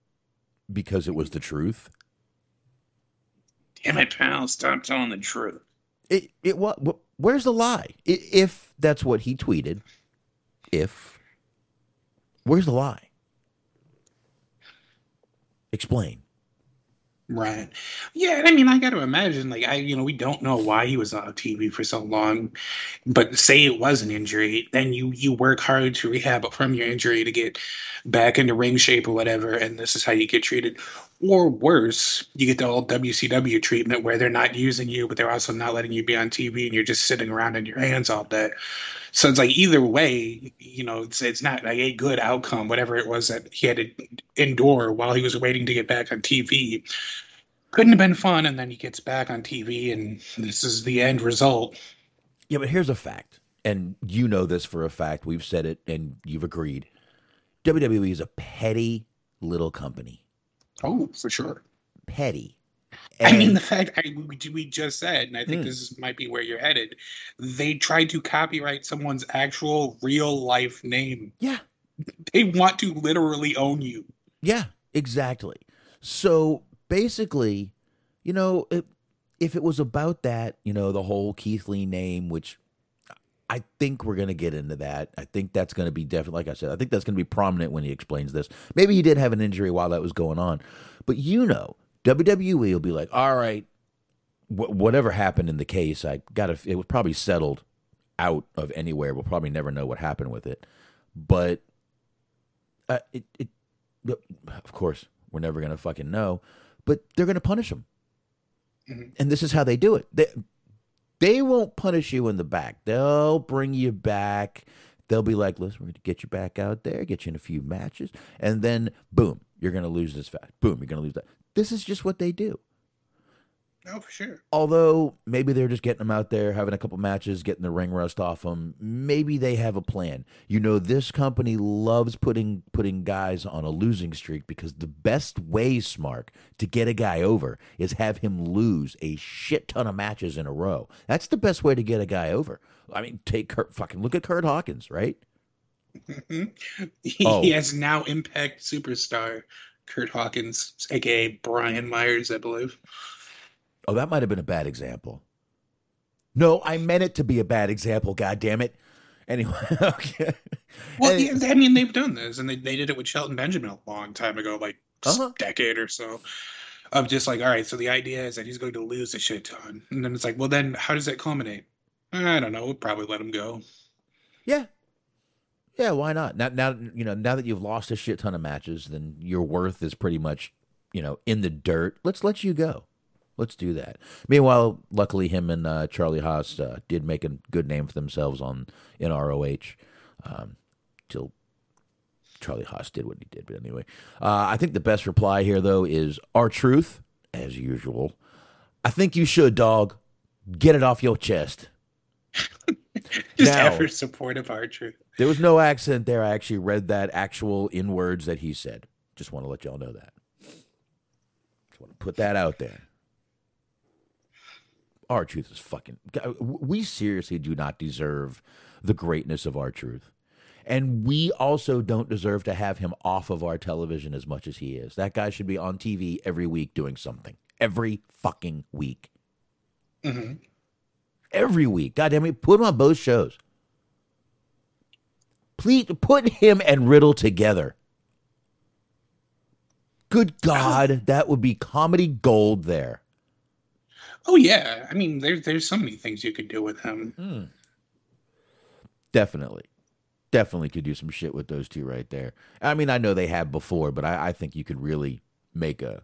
because it was the truth. Damn it, pal! Stop telling the truth. It it what where's the lie? I- If that's what he tweeted, if where's the lie? Explain. Right. Yeah, I mean, I got to imagine, like, I, you know, we don't know why he was on TV for so long, but say it was an injury, then you you work hard to rehab from your injury to get back into ring shape or whatever, and this is how you get treated. Or worse, you get the old WCW treatment where they're not using you, but they're also not letting you be on TV, and you're just sitting around in your hands all day. So it's like either way, you know, it's it's not like a good outcome, whatever it was that he had to endure while he was waiting to get back on TV couldn't have been fun and then he gets back on tv and this is the end result Yeah, but here's a fact, and you know this for a fact. We've said it, and you've agreed. WWE is a petty little company. Oh for sure Petty. i mean the fact I, we, just said and i think Hmm. this might be where you're headed they tried to copyright someone's actual real life name yeah, they want to literally own you Yeah, exactly. So basically, you know, if, if it was about that, you know, the whole Keith Lee name, which I think we're going to get into that. I think that's going to be definitely, like I said, I think that's going to be prominent when he explains this. Maybe he did have an injury while that was going on. But you know, WWE will be like, all right, wh- whatever happened in the case, I got to, it was probably settled out of anywhere. We'll probably never know what happened with it. But uh, it, it, of course, we're never going to fucking know, but they're going to punish him. Mhm. And this is how they do it. They, they won't punish you in the back. They'll bring you back. They'll be like, listen, we're going to get you back out there, get you in a few matches, and then boom, you're going to lose this fight. Boom, you're going to lose that. This is just what they do. Oh for sure Although maybe they're just getting them out there, having a couple matches, getting the ring rust off them. Maybe they have a plan. You know, this company loves putting putting guys on a losing streak because the best way, Smark, to get a guy over is have him lose a shit ton of matches in a row. That's the best way to get a guy over. I mean, take Curt. Fucking look at Curt Hawkins, right? Mm-hmm. he, Oh. he has now impact superstar curt hawkins aka brian myers i believe Oh, that might have been a bad example. No, I meant it to be a bad example. God damn it. Anyway, okay. Well, And- yeah, I mean, they've done this, and they, they did it with Shelton Benjamin a long time ago, like Uh-huh. decade or so. Of just like, all right, so the idea is that he's going to lose a shit ton, and then it's like, well, then how does that culminate? I don't know. We'll probably let him go. Yeah. Yeah, why not? Now now you know, now that you've lost a shit ton of matches, then your worth is pretty much, you know, in the dirt. Let's let you go. Let's do that. Meanwhile, luckily him and uh, Charlie Haas uh, did make a good name for themselves on in ROH. Um, till Charlie Haas did what he did, but anyway. Uh, I think the best reply here though is R-Truth, as usual. I think you should, dog. Get it off your chest. Just Now- ever supportive Archer. There was no accent there. I actually read that actual in words that he said. Just want to let y'all know that. Just want to put that out there. R-Truth is fucking. We seriously do not deserve the greatness of R-Truth. And we also don't deserve to have him off of our television as much as he is. That guy should be on TV every week doing something. Every fucking week. Mhm. Every week. God damn it. Put him on both shows. Please put him and Riddle together. Good God, that would be comedy gold there. Oh yeah, I mean, there's there's so many things you could do with him. Definitely. Definitely could do some shit with those two right there. I mean, I know they have before, but I, I think you could really make a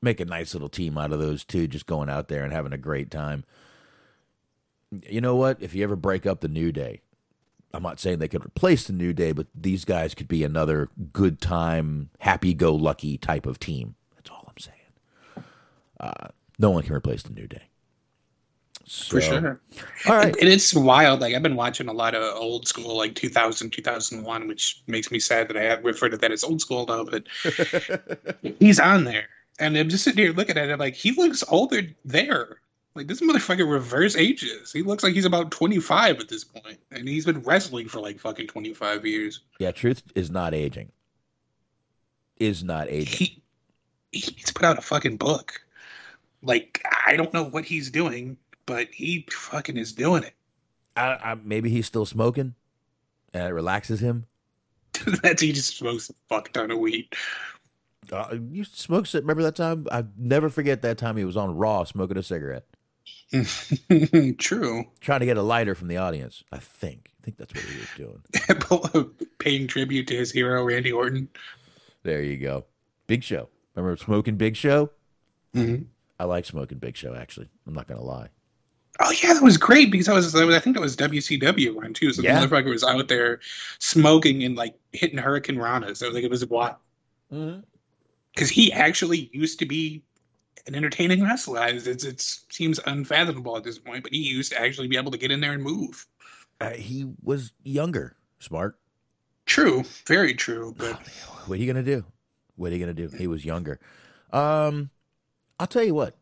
make a nice little team out of those two, just going out there and having a great time. You know what? If you ever break up the New Day, I'm not saying they could replace the New Day, but these guys could be another good time, happy go lucky type of team. That's all I'm saying. Uh, no one can replace the New Day. For sure. All right. And, it's wild. Like I've been watching a lot of old school, like 2000, 2001, which makes me sad that I have referred to that as old school now. But he's on there, and I'm just sitting here looking at it like he looks older there. Like this motherfucker reverse ages. He looks like he's about 25 at this point, and he's been wrestling for like fucking 25 years. Yeah, truth is not aging. Is not aging. He he needs to put out a fucking book. Like I don't know what he's doing, but he fucking is doing it. I, I, maybe he's still smoking, and it relaxes him. That's he just smokes a fuck ton of weed. Uh, you smokes it. Remember that time? I never forget that time he was on Raw smoking a cigarette, True. trying to get a lighter from the audience. I think. I think that's what he was doing. Paying tribute to his hero, Randy Orton. There you go. Big Show. Remember smoking Big Show? Mhm. I like smoking Big Show. Actually, I'm not gonna lie. Oh yeah, that was great because I was, I think that was WCW one too. So Yeah. the motherfucker was out there smoking and like hitting hurricanrana. So like it was a what because he actually used to be an entertaining wrestler. It's, it's it seems unfathomable at this point, but he used to actually be able to get in there and move. Uh, he was younger, Smark. True, very true. But What are you gonna do? What are you gonna do? He was younger. Um, I'll tell you what.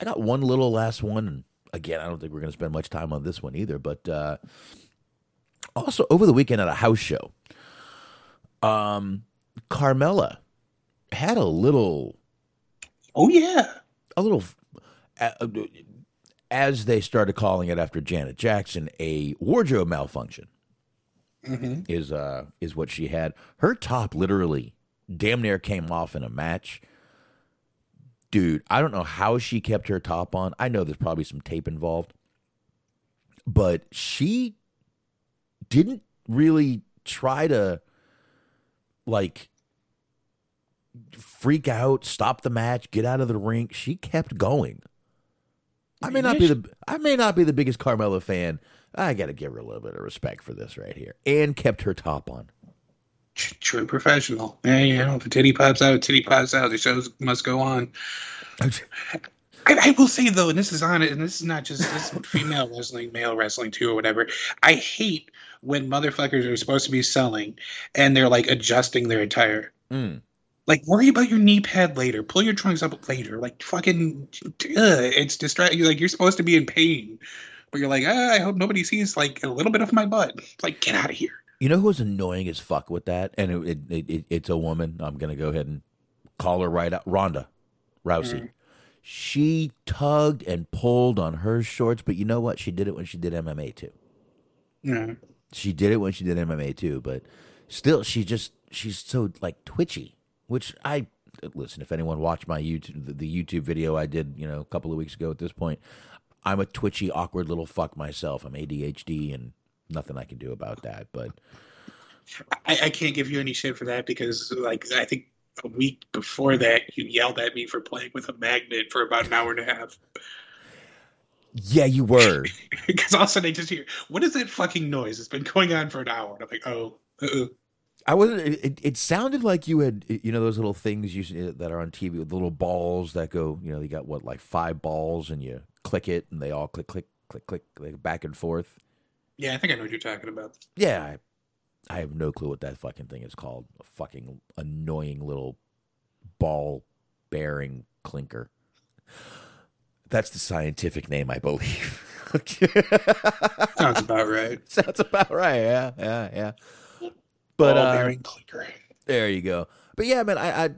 I got one little last one. And again, I don't think we're gonna spend much time on this one either. But uh, also over the weekend at a house show, um, Carmella had a little oh yeah, a little uh, as they started calling it after Janet Jackson, a wardrobe malfunction hmm is uh is what she had. Her top literally damn near came off in a match. Dude, I don't know how she kept her top on. I know there's probably some tape involved. But she didn't really try to like freak out, stop the match, get out of the ring. She kept going. I may not be the I may not be the biggest Carmella fan. I got to give her a little bit of respect for this right here. And kept her top on. True professional. Yeah, you know, if a titty pops out, a titty pops out. The shows must go on. I, I will say though, and this is on it, and this is not just this is female wrestling, male wrestling too, or whatever. I hate when motherfuckers are supposed to be selling and they're like adjusting their attire. Mm. Like, worry about your knee pad later. Pull your trunks up later. Like, fucking, ugh, it's distracting. Like, you're supposed to be in pain, but you're like, ah, I hope nobody sees like a little bit of my butt. Like, get out of here. You know who's annoying as fuck with that? And it, it, it, it's a woman. I'm going to go ahead and call her right out. Ronda Rousey. Mm. She tugged and pulled on her shorts, but you know what? She did it when she did MMA too. Yeah. She did it when she did MMA too, but still, she just she's so like twitchy. Which I listen. If anyone watched my YouTube the YouTube video I did, you know, a couple of weeks ago, at this point, I'm a twitchy, awkward little fuck myself. I'm ADHD, and nothing I can do about that. But I, I can't give you any shit for that because, like, I think a week before that, you yelled at me for playing with a magnet for about an hour and a half. yeah, you were. Because all of a sudden I just hear, what is that fucking noise? It's been going on for an hour. And I'm like, oh, uh-uh. I wasn't. It, it- sounded like you had, you know, those little things you uh, that are on TV with the little balls that go. You know, you got what like five balls, and you click it, and they all click, click, click, click, like back and forth. Yeah, I think I know what you're talking about. Yeah, I, I have no clue what that fucking thing is called. A fucking annoying little ball bearing clinker. That's the scientific name, I believe. Sounds about right. Sounds about right. Yeah, yeah, yeah. But Ball uh, bearing clicker. there you go. But yeah, man, I, I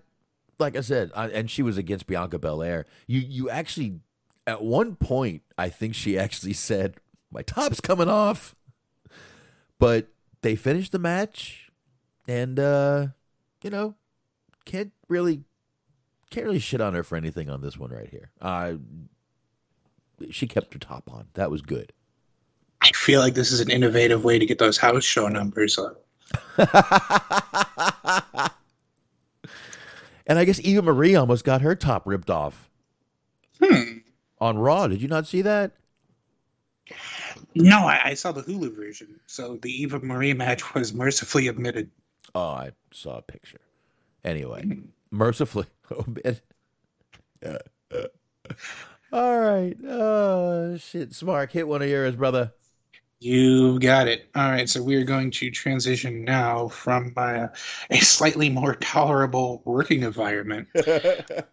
like I said, I, and she was against Bianca Belair. You, you actually, at one point, I think she actually said, "My top's coming off," but they finished the match, and uh, you know, can't really, can't really shit on her for anything on this one right here. Uh, she kept her top on. That was good. I feel like this is an innovative way to get those house show numbers up. And I guess Eva Marie almost got her top ripped off Hmm. on Raw. Did you not see that? No, I, I saw the Hulu version. So the Eva Marie match was mercifully omitted. Oh, I saw a picture. Anyway, mercifully. Oh, man. All right. Oh, shit. Smart. Hit one of yours, brother. You got it. All right, so we're going to transition now from uh, a slightly more tolerable working environment.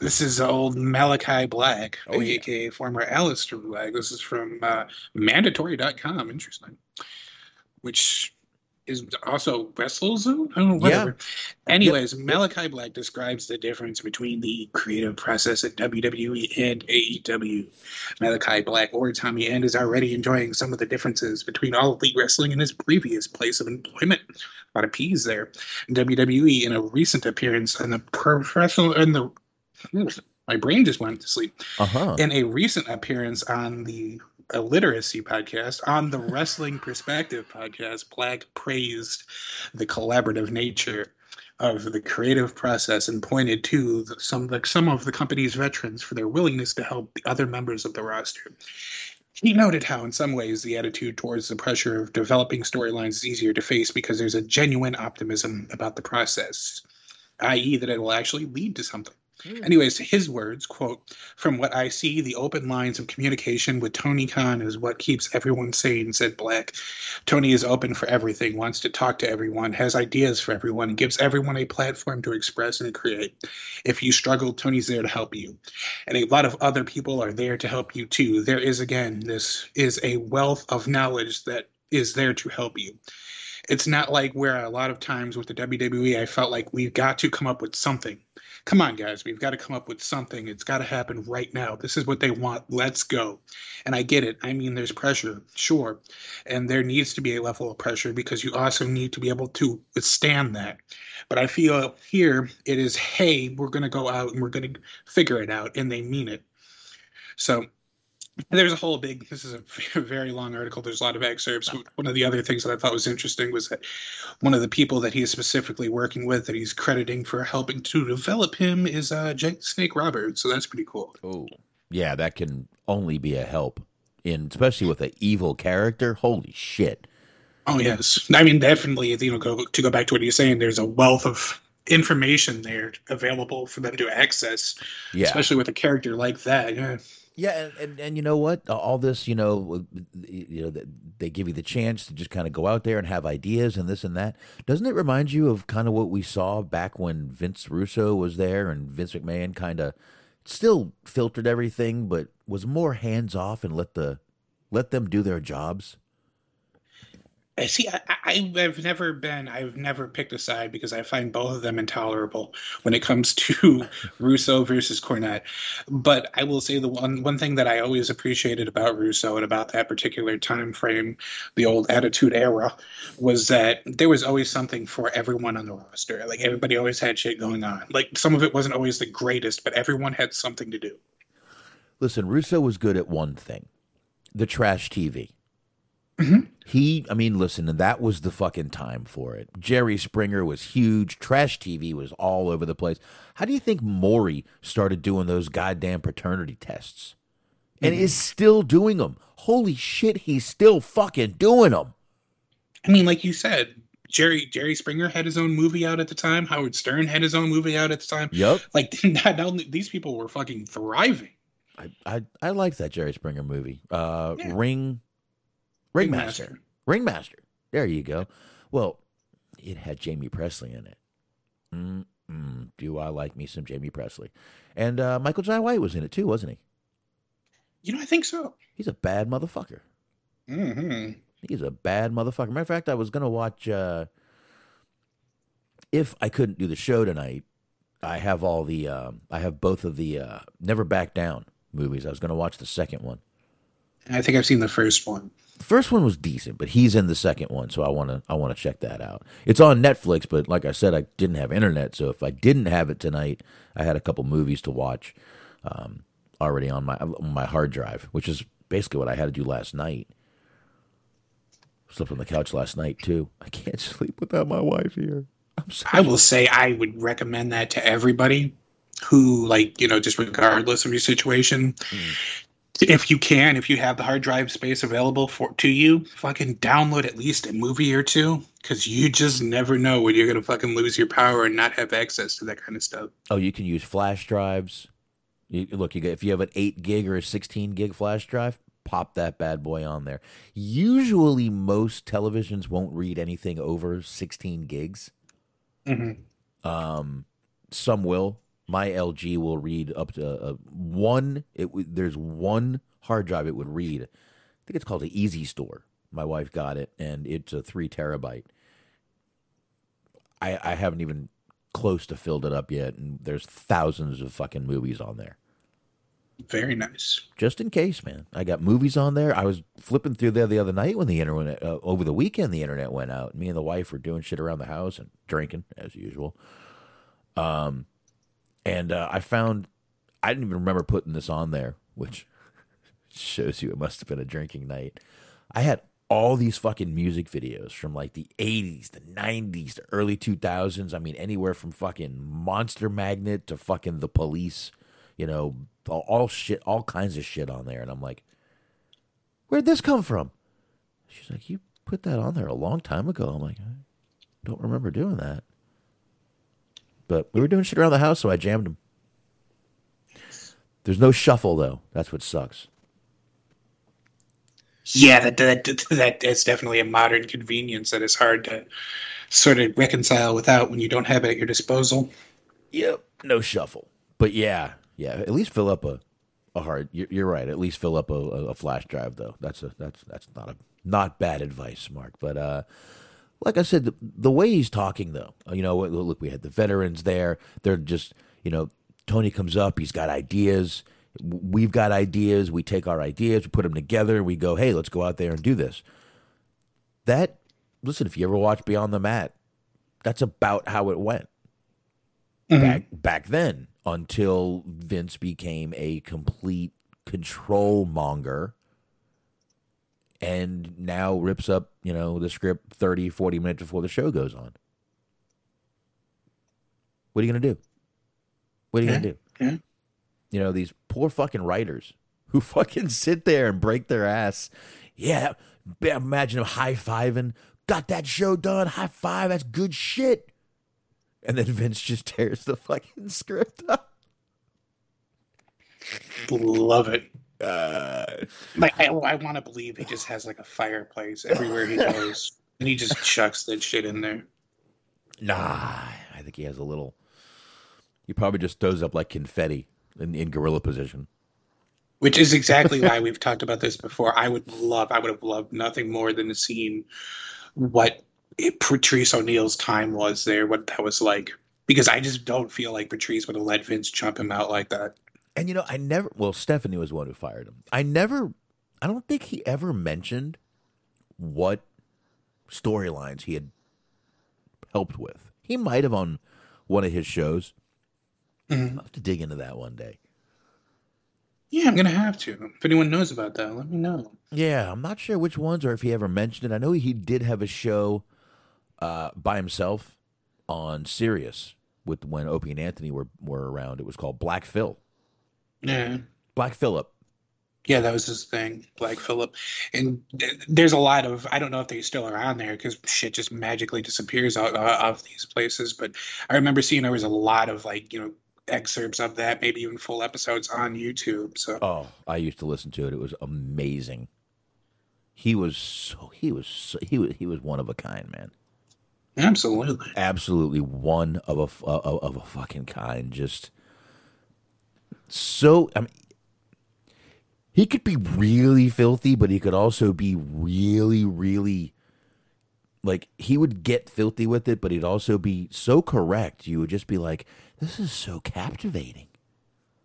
This is old Malachi Black, Oh, yeah. aka former Aleister Black. This is from uh, mandatory.com. Interesting. Which is also WrestleZone? I don't know, whatever. Anyways, Malachi Black describes the difference between the creative process at WWE and AEW. Malachi Black or Tommy End is already enjoying some of the differences between All Elite Wrestling and his previous place of employment. A lot of P's there. WWE, in a recent appearance in the professional, in the my brain just went to sleep. Uh huh. In a recent appearance on the Illiteracy podcast, on the Wrestling Perspective podcast, Black praised the collaborative nature of the creative process and pointed to the, some the, some of the company's veterans for their willingness to help the other members of the roster. He noted how, in some ways, the attitude towards the pressure of developing storylines is easier to face because there's a genuine optimism about the process, i.e., that it will actually lead to something. Hmm. Anyways, his words, quote, from what I see, the open lines of communication with Tony Khan is what keeps everyone sane, said Black. Tony is open for everything, wants to talk to everyone, has ideas for everyone, gives everyone a platform to express and create. If you struggle, Tony's there to help you. And a lot of other people are there to help you too. There is, again, this is a wealth of knowledge that is there to help you. It's not like where a lot of times with the WWE, I felt like we've got to come up with something come on guys we've got to come up with something. It's got to happen right now. This is what they want. Let's go. And i get it. I mean there's pressure sure. And there needs to be a level of pressure because you also need to be able to withstand that. But i feel here it is hey we're going to go out and we're going to figure it out and they mean it. So there's a whole big this is a very long article. There's a lot of excerpts. One of the other things that i thought was interesting was that one of the people that he is specifically working with that he's crediting for helping to develop him is uh Jake Snake Roberts. So that's pretty cool. Oh, yeah, that can only be a help, in especially with an evil character. Holy shit! oh yes. I mean definitely you know go, to go back to what you're saying there's a wealth of information there available for them to access Yeah, especially with a character like that. Yeah yeah, and, and and you know what? All this, you know, you know, they give you the chance to just kind of go out there and have ideas and this and that. Doesn't it remind you of kind of what we saw back when Vince Russo was there and Vince McMahon kind of still filtered everything, but was more hands off and let the let them do their jobs? I see. I, I've never been. I've never picked a side because I find both of them intolerable when it comes to Russo versus Cornette. But I will say the one one thing that I always appreciated about Russo and about that particular time frame, the old Attitude Era, was that there was always something for everyone on the roster. Like everybody always had shit going on. Like some of it wasn't always the greatest, but everyone had something to do. Listen, Russo was good at one thing the trash TV. He, I mean, listen, and that was the fucking time for it. Jerry Springer was huge. Trash TV was all over the place. How do you think Maury started doing those goddamn paternity tests? And is still doing them. Holy shit, he's still fucking doing them. I mean, like you said, Jerry Jerry Springer had his own movie out at the time. Howard Stern had his own movie out at the time. Yep. Like not, not only- these people were fucking thriving. I, I, I like that Jerry Springer movie. Uh, Yeah. Ring, Ringmaster. Ringmaster. There you go. Well, it had Jaime Pressly in it. Mm-mm. Do I like me some Jaime Pressly? And uh, Michael Jai White was in it too, wasn't he? You know, I think so. He's a bad motherfucker. hmm He's a bad motherfucker. Matter of fact, I was gonna watch. Uh, if I couldn't do the show tonight, I have all the. Um, I have both of the uh, Never Back Down movies. I was gonna watch the second one. I think I've seen the first one. The first one was decent, but he's in the second one, so I want to I want to check that out. It's on Netflix, but like I said, I didn't have internet, so if I didn't have it tonight, I had a couple movies to watch um, already on my on my hard drive, which is basically what I had to do last night. Slept on the couch last night too. I can't sleep without my wife here. I'm sorry. I will say I would recommend that to everybody who, like, you know, just regardless of your situation. If you can, if you have the hard drive space available for to you, fucking download at least a movie or two, because you just never know when you're gonna fucking lose your power and not have access to that kind of stuff. Oh, you can use flash drives. You, look, you if you have an eight gig or a sixteen gig flash drive, pop that bad boy on there. Usually, most televisions won't read anything over sixteen gigs. Mm-hmm. Um, some will. My LG will read up to uh, one. It there's one hard drive it would read. I think it's called the Easy Store. My wife got it, and it's a three terabyte. I I haven't even close to filled it up yet, and there's thousands of fucking movies on there. Very nice. Just in case, man. I got movies on there. I was flipping through there the other night when the internet uh, over the weekend the internet went out. Me and the wife were doing shit around the house and drinking as usual. Um, and uh, I found I didn't even remember putting this on there, which shows you it must have been a drinking night. I had all these fucking music videos from like the 80s, the 90s, the early 2000s. I mean, anywhere from fucking Monster Magnet to fucking The Police, you know, all, shit, all kinds of shit on there. And I'm like, where'd this come from? She's like, you put that on there a long time ago. I'm like, I don't remember doing that. But we were doing shit around the house, so I jammed them. There's no shuffle though. That's what sucks. Yeah, that that that is definitely a modern convenience that is hard to sort of reconcile without when you don't have it at your disposal. Yep, no shuffle. But yeah, yeah. At least fill up a a hard. You're, you're right. At least fill up a, a, a flash drive though. That's a that's that's not a not bad advice, Mark. But uh, like I said, the, the way he's talking though, uh, you know, look, we had the veterans there. They're just you know, Tony comes up. He's got ideas. We've got ideas. We take our ideas, we put them together, and we go, hey, let's go out there and do this. That listen, if you ever watch Beyond the Mat, that's about how it went mm-hmm. back back then until Vince became a complete control monger and now rips up, you know, the script 30, 40 minutes before the show goes on. What are you going to do? What are you going to do? You know, these poor fucking writers who fucking sit there and break their ass. Yeah, imagine them high fiving. Got that show done. High five. That's good shit. And then Vince just tears the fucking script up. Love it. Uh, Like I, I want to believe he just has like a fireplace everywhere he goes, and he just chucks that shit in there. nah, I think he has a little. He probably just throws up like confetti in, in gorilla position. Which is exactly why we've talked about this before. I would love, I would have loved nothing more than to seen what Patrice O'Neal's time was there, what that was like. Because I just don't feel like Patrice would have let Vince jump him out like that. And you know, I never. Well, Stephanie was the one who fired him. I never. I don't think he ever mentioned what storylines he had helped with. He might have on one of his shows. I'll have to dig into that one day. Yeah, I'm gonna have to. If anyone knows about that, let me know. Yeah, I'm not sure which ones or if he ever mentioned it. I know he did have a show uh, by himself on Sirius with when Opie and Anthony were were around. It was called Black Phil. Yeah. Black Phillip. Yeah, that was his thing, Black Phillip. And there's a lot of I don't know if they still are on there because shit just magically disappears out of these places. But I remember seeing there was a lot of like you know excerpts of that, maybe even full episodes on YouTube. So Oh, I used to listen to it. It was amazing. he was so he was so, he was he was one of a kind, man. Absolutely. Absolutely one of a of, of a fucking kind. Just so I mean, he could be really filthy, but he could also be really, really like he would get filthy with it, but he'd also be so correct. You would just be like, "This is so captivating."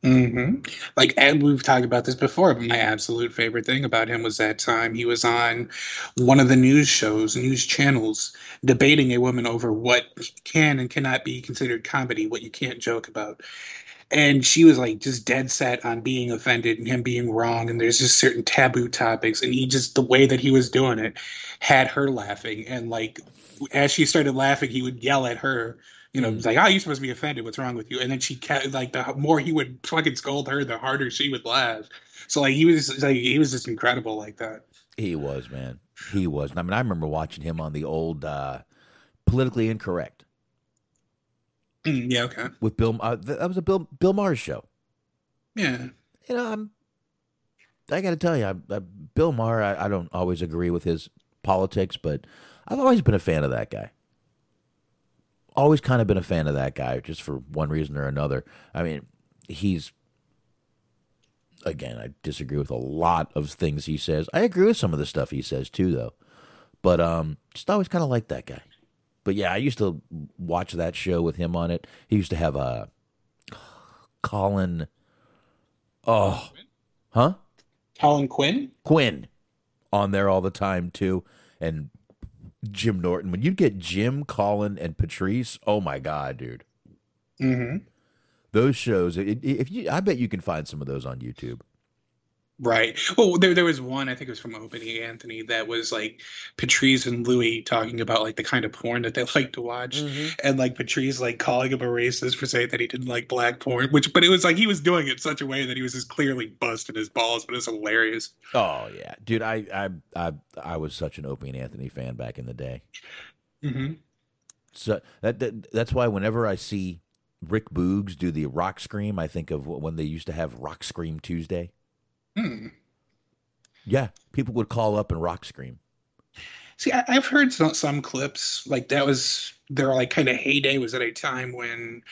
hmm Like, and we've talked about this before, but my absolute favorite thing about him was that time he was on one of the news shows, news channels, debating a woman over what can and cannot be considered comedy, what you can't joke about. And she was like just dead set on being offended and him being wrong. And there's just certain taboo topics. And he just, the way that he was doing it, had her laughing. And like, as she started laughing, he would yell at her you know, it's like, oh, you're supposed to be offended. What's wrong with you? And then she kept like the more he would fucking scold her, the harder she would laugh. So like he was like he was just incredible like that. He was, man. He was. I mean, I remember watching him on the old uh, politically incorrect Mm, yeah. Okay. with Bill. Uh, that was a Bill Bill Maher show. Yeah. You know, I'm. I got to tell you, I, I, Bill Maher. I, I don't always agree with his politics, but I've always been a fan of that guy. Always kind of been a fan of that guy, just for one reason or another. I mean, he's. Again, I disagree with a lot of things he says. I agree with some of the stuff he says too, though. But um, just always kind of liked that guy. But yeah, I used to watch that show with him on it. He used to have a Colin. Oh, huh? Colin Quinn. Quinn on there all the time too, and Jim Norton. When you get Jim, Colin, and Patrice, oh my god, dude, Mm-hmm. those shows. If you, I bet you can find some of those on YouTube. Right. Well, there there was one I think it was from Opie and Anthony that was like Patrice and Louis talking about like the kind of porn that they like to watch, and like Patrice like calling him a racist for saying that he didn't like black porn, which but it was like he was doing it in such a way that he was just clearly busting his balls, but it's hilarious. Oh yeah, dude, I I I I was such an Opie and Anthony fan back in the day. Mm-hmm. So that, that that's why whenever I see Rick Boogs do the Rock Scream, I think of when they used to have Rock Scream Tuesday. Hmm. Yeah, people would call up and Rock Scream. See, I, I've heard some, some clips like that was their like kind of heyday was at a time when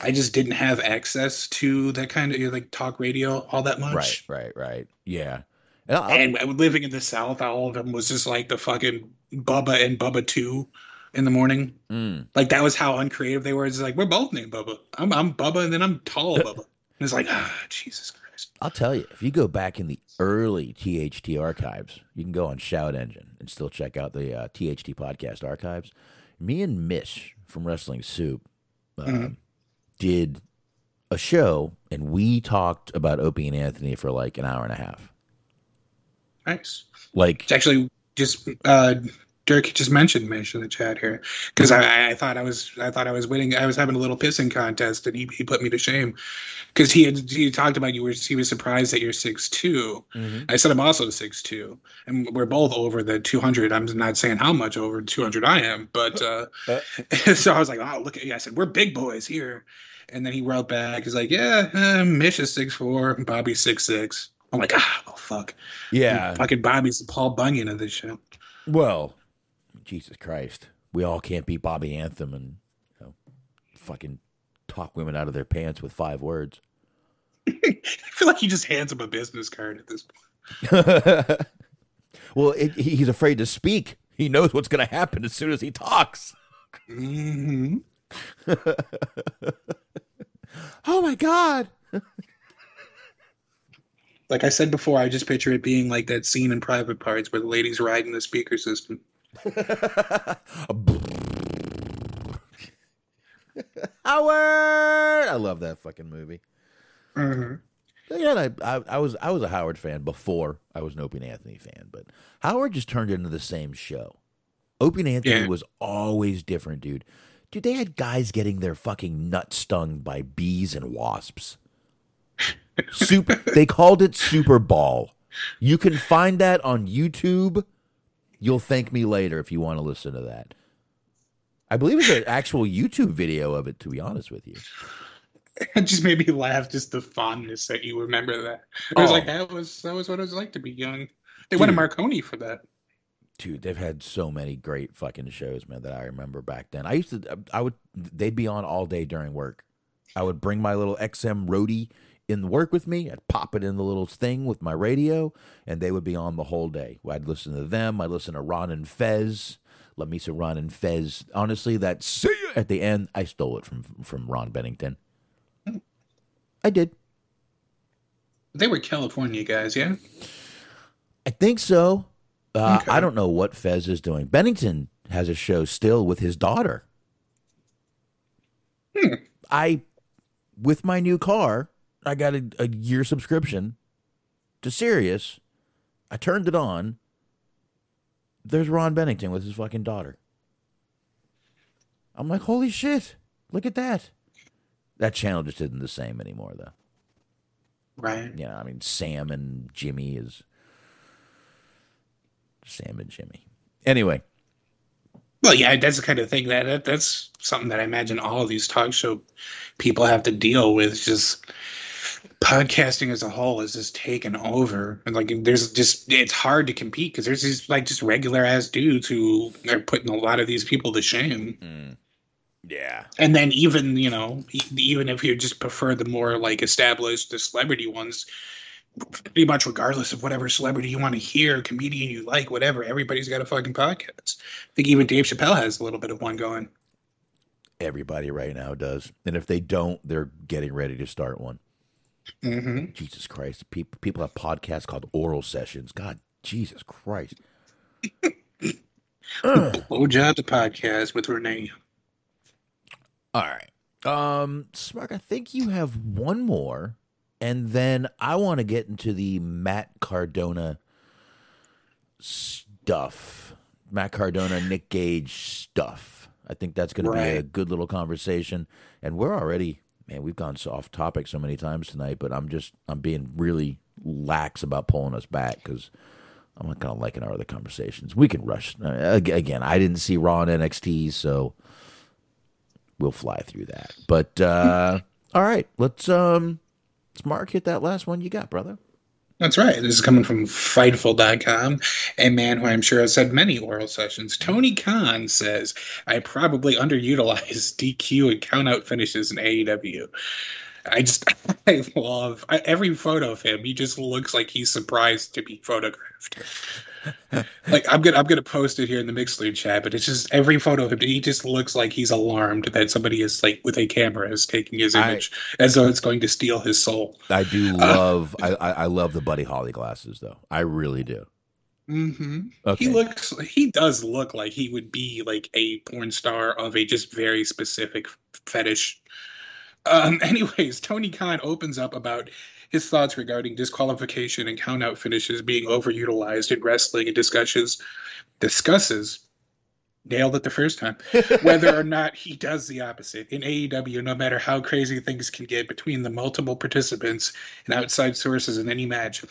I just didn't have access to that kind of you know, like talk radio all that much. Right, right, right. Yeah. And And living in the South, all of them was just like the fucking Bubba and Bubba Two in the morning. Mm. Like that was how uncreative they were. It's like we're both named Bubba. I'm I'm Bubba, and then I'm tall Bubba. And it's like ah, Jesus Christ. I'll tell you, if you go back in the early THT archives, you can go on Shout Engine and still check out the uh, THT podcast archives. Me and Mish from Wrestling Soup uh, Mhm. did a show, and we talked about Opie and Anthony for like an hour and a half. Nice. Like, It's actually just uh, Dirk just mentioned Mish in the chat here because I, I thought I was I thought I was winning. I was having a little pissing contest, and he, he put me to shame because he had he talked about you were he was surprised that you're six I said I'm also six two, and we're both over the two hundred. I'm not saying how much over two hundred I am, but uh, so I was like, oh look at you. I said we're big boys here, and then he wrote back. He's like, yeah, uh, Mish is six four, Bobby's six six. I'm like, ah, oh fuck, yeah, fucking Bobby's the Paul Bunyan of this show. well, Jesus Christ, we all can't beat Bobby Anthem and you know, fucking talk women out of their pants with five words. I feel like he just hands him a business card at this point. well, it, he's afraid to speak. He knows what's going to happen as soon as he talks. hmm Oh my God. Like I said before, I just picture it being like that scene in Private Parts where the lady's riding the speaker system. Howard. I love that fucking movie. Mhm. Yeah, I, I, I was I was a Howard fan before I was an Opie and Anthony fan, but Howard just turned into the same show. Opie and Anthony Yeah. was always different, dude. Dude, they had guys getting their fucking nuts stung by bees and wasps. Super. they called it Super Ball. You can find that on YouTube. You'll thank me later if you want to listen to that. I believe it's an actual YouTube video of it. To be honest with you. It just made me laugh, just the fondness that you remember that. It was Oh. like that was that was what it was like to be young. They a Dude. Marconi for that. dude, they've had so many great fucking shows, man, that I remember back then. I used to, I would, they'd be on all day during work. I would bring my little XM roadie in work with me. I'd pop it in the little thing with my radio, and they would be on the whole day. I'd listen to them. I'd listen to Ron and Fez. Let me say Ron and Fez. Honestly, that see ya at the end, I stole it from from Ron Bennington. I did. They were California guys, yeah. I think so. Uh, Okay. I don't know what Fez is doing. Bennington has a show still with his daughter. Hmm. I, with my new car, I got a, a year subscription to Sirius. I turned it on. There's Ron Bennington with his fucking daughter. I'm like, holy shit! Look at that. That channel just isn't the same anymore, though. Right. You know, I mean, Sam and Jimmy is Sam and Jimmy. Anyway, Well, yeah, that's the kind of thing that, that that's something that I imagine all of these talk show people have to deal with. Just podcasting as a whole is just taken over, and like there's just it's hard to compete because there's these like just regular ass dudes who are putting a lot of these people to shame. Mm. yeah, And then even you know even if you just prefer the more like established the celebrity ones, pretty much regardless of whatever celebrity you want to hear, comedian you like, whatever, everybody's got a fucking podcast. I think even Dave Chappelle has a little bit of one going. everybody right now does, and if they don't, they're getting ready to start one. Hmm Jesus Christ, people people have podcasts called oral sessions. God, Jesus Christ. Oh, Blowjob the podcast with Renee. All right. Um, Smark, I think you have one more, and then I want to get into the Matt Cardona stuff. Matt Cardona, Nick Gage stuff. I think that's going to be a good little conversation, and we're already, man, we've gone off topic so many times tonight. But I'm just, I'm being really lax about pulling us back because I'm not to like in our other conversations. We can rush uh, again. I didn't see Raw and NXT, so we'll fly through that. But uh all right, let's um let's Mark hit that last one you got, brother. That's right. This is coming from Fightful.com. A man who I'm sure has had many oral sessions. Tony Khan says, I probably underutilize DQ and countout finishes in AEW. I just, I love I, every photo of him. He just looks like he's surprised to be photographed. Like I'm gonna, I'm gonna post it here in the Mixlr chat, but it's just every photo of him. He just looks like he's alarmed that somebody is like with a camera is taking his I- image as though it's going to steal his soul. I do love I, I I love the Buddy Holly glasses though. I really do. Mm-hmm. Okay. He looks. He does look like he would be like a porn star of a just very specific fetish. Um, anyways, Tony Khan opens up about his thoughts regarding disqualification and countout finishes being overutilized in wrestling and discusses discusses nailed it the first time whether or not he does the opposite in AEW no matter how crazy things can get between the multiple participants and outside sources in any match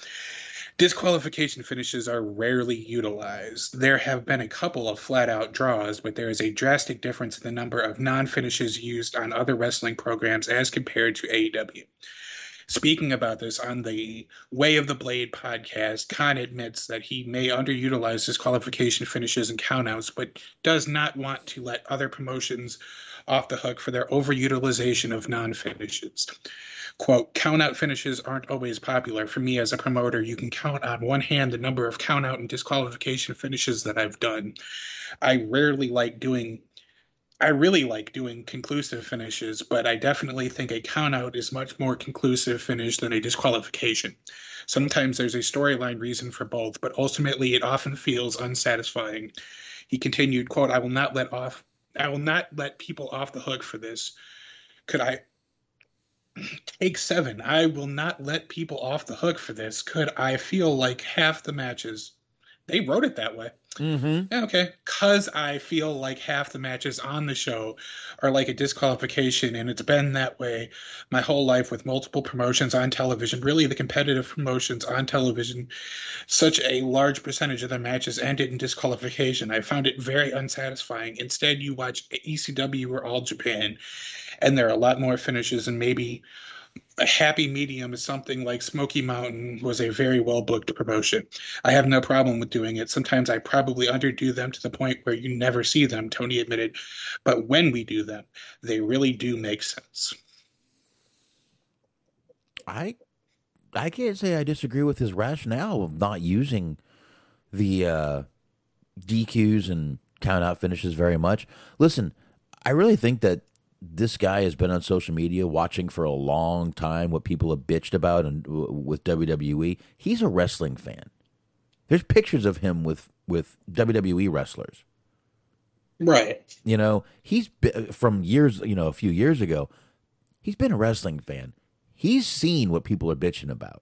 Disqualification finishes are rarely utilized. There have been a couple of flat out draws, but there is a drastic difference in the number of non finishes used on other wrestling programs as compared to AEW. Speaking about this on the Way of the Blade podcast, Khan admits that he may underutilize his qualification finishes and countouts, but does not want to let other promotions off the hook for their overutilization of non finishes quote countout finishes aren't always popular. For me as a promoter you can count on one hand the number of countout and disqualification finishes that i've done. I rarely like doing i really like doing conclusive finishes but i definitely think a count out is much more conclusive finish than a disqualification sometimes there's a storyline reason for both but ultimately it often feels unsatisfying he continued quote i will not let off i will not let people off the hook for this could i Take seven. I will not let people off the hook for this. Could I feel like half the matches? They wrote it that way. Mm-hmm. Yeah, okay. Because I feel like half the matches on the show are like a disqualification, and it's been that way my whole life with multiple promotions on television. Really, the competitive promotions on television, such a large percentage of their matches ended in disqualification. I found it very unsatisfying. Instead, you watch ECW or All Japan, and there are a lot more finishes and maybe a happy medium is something like Smoky Mountain was a very well booked promotion. I have no problem with doing it. Sometimes I probably underdo them to the point where you never see them, Tony admitted. But when we do them, they really do make sense. I I can't say I disagree with his rationale of not using the uh, DQs and count out finishes very much. Listen, I really think that this guy has been on social media watching for a long time what people have bitched about and with WWE. He's a wrestling fan. There's pictures of him with with WWE wrestlers. Right. You know, he's been, from years, you know, a few years ago. He's been a wrestling fan. He's seen what people are bitching about.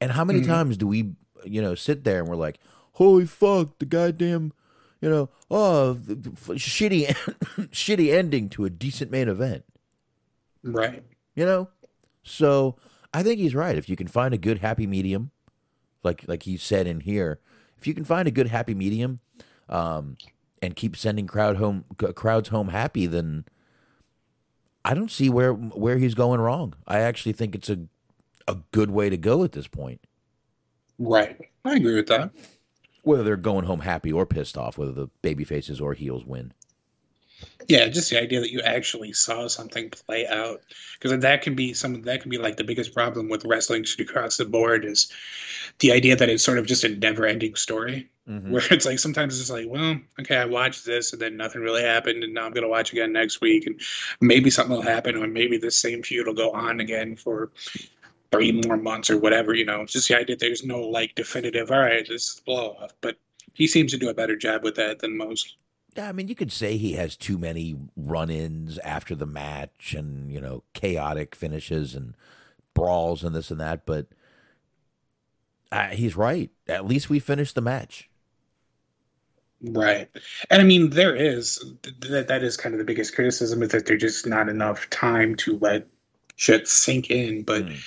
And how many mm-hmm. times do we, you know, sit there and we're like, "Holy fuck, the goddamn you know, oh, shitty, shitty ending to a decent main event. Right. You know, so I think he's right. If you can find a good happy medium, like like he said in here, if you can find a good happy medium, um, and keep sending crowd home crowds home happy, then I don't see where where he's going wrong. I actually think it's a a good way to go at this point. Right. I agree with that whether they're going home happy or pissed off, whether the baby faces or heels win. Yeah, just the idea that you actually saw something play out, because that can be some that can be like the biggest problem with wrestling across the board is the idea that it's sort of just a never-ending story, mm-hmm. where it's like sometimes it's like, well, okay, I watched this and then nothing really happened, and now I'm gonna watch again next week, and maybe something will happen, or maybe the same feud will go on again for three more months or whatever. You know, it's just the idea there's no like definitive. All right, this is blow off, but he seems to do a better job with that than most. Yeah, I mean, you could say he has too many run-ins after the match, and you know, chaotic finishes and brawls and this and that. But uh, he's right. At least we finished the match. Right. And I mean, there is that that is kind of the biggest criticism is that there's just not enough time to let shit sink in. But mm.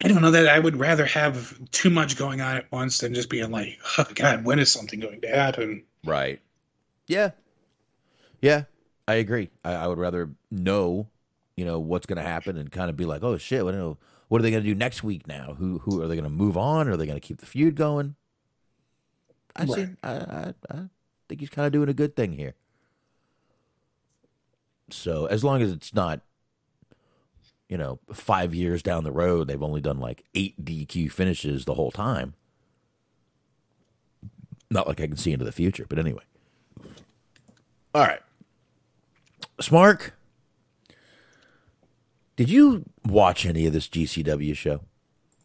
I don't know that I would rather have too much going on at once than just being like, oh God, when is something going to happen? Right. Yeah. Yeah. I agree. I, I would rather know, you know, what's going to happen and kind of be like, oh shit, what, what are they going to do next week now? Who who are they going to move on? Or are they going to keep the feud going? I right. see. I, I, I think he's kind of doing a good thing here. So as long as it's not you know, five years down the road, they've only done like eight DQ finishes the whole time. Not like I can see into the future, but anyway. All right. Smark, did you watch any of this GCW show?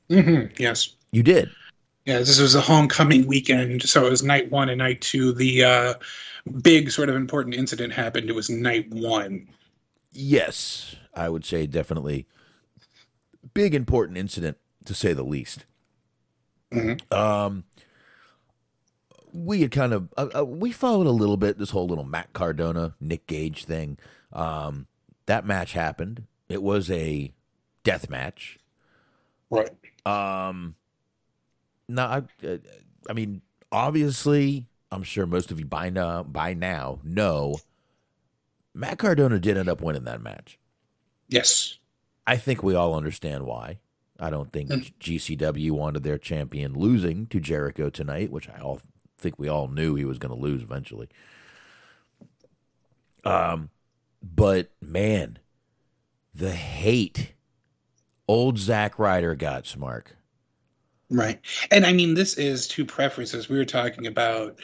Mm-hmm. Yes. You did? Yeah, this was a homecoming weekend, so it was night one and night two. The uh, big sort of important incident happened. It was night one. Yes. I would say definitely big important incident to say the least. Mm-hmm. Um, we had kind of uh, uh, we followed a little bit this whole little Matt Cardona Nick Gage thing. Um, that match happened. It was a death match. Right. Um. Now, I, uh, I mean, obviously, I'm sure most of you by now by now know Matt Cardona did end up winning that match. Yes. I think we all understand why. I don't think mm. GCW wanted their champion losing to Jericho tonight, which I all think we all knew he was going to lose eventually. Um, but man, the hate old Zack Ryder got, Smark. Right, and I mean this is two preferences. We were talking about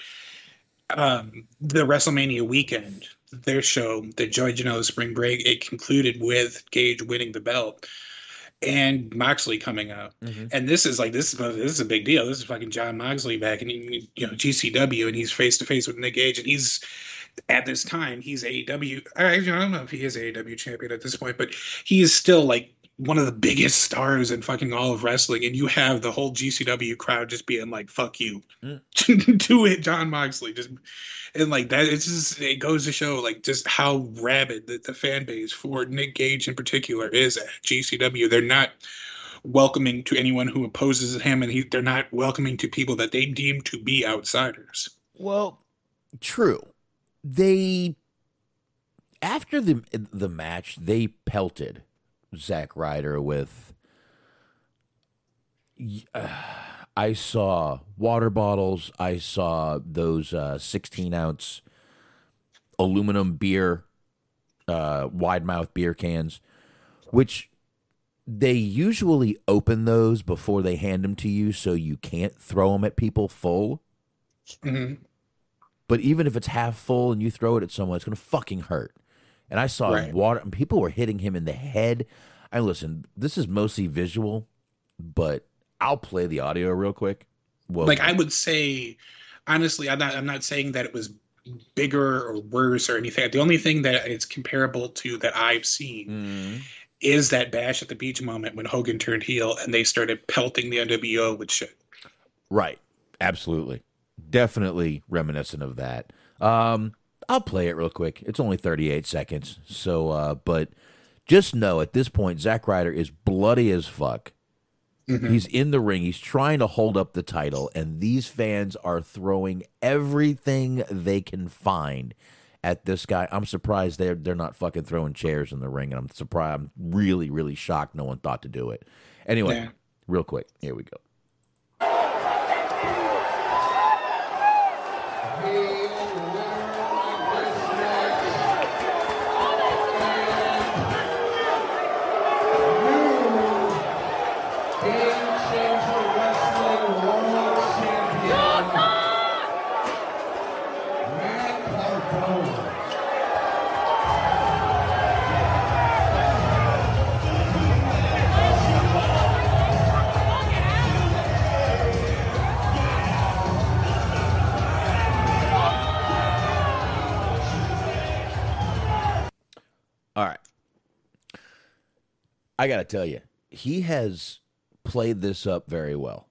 um, the WrestleMania weekend their show, the Joey Janela Spring Break, it concluded with Gage winning the belt and Moxley coming out. Mm-hmm. And this is like this is this is a big deal. This is fucking Jon Moxley back and you know GCW and he's face to face with Nick Gage and he's at this time he's AEW. I, I don't know if he is AEW champion at this point, but he is still like one of the biggest stars in fucking all of wrestling, and you have the whole GCW crowd just being like, "Fuck you," mm. to it, Jon Moxley, just and like that. It's just it goes to show like just how rabid the, the fan base for Nick Gage in particular is at GCW. They're not welcoming to anyone who opposes him, and he, they're not welcoming to people that they deem to be outsiders. Well, true. They after the the match, they pelted Zack Ryder with. Uh, I saw water bottles. I saw those uh, 16 ounce aluminum beer, uh, wide mouth beer cans, which they usually open those before they hand them to you so you can't throw them at people full. Mm-hmm. But even if it's half full and you throw it at someone, it's going to fucking hurt. And I saw Right. water, and people were hitting him in the head. I listen, this is mostly visual, but I'll play the audio real quick. Well, like I would say, honestly, I'm not. I'm not saying that it was bigger or worse or anything. The only thing that it's comparable to that I've seen Mhm. is that bash at the beach moment when Hogan turned heel and they started pelting the NWO with shit. Right. Absolutely. Definitely reminiscent of that. Um, I'll play it real quick. It's only 38 seconds. So, uh, but just know at this point, Zack Ryder is bloody as fuck. He's in the ring. He's trying to hold up the title, and these fans are throwing everything they can find at this guy. I'm surprised they're they're not fucking throwing chairs in the ring. And I'm surprised. I'm really really shocked no one thought to do it. Anyway, Yeah. real quick, here we go. I got to tell you, he has played this up very well.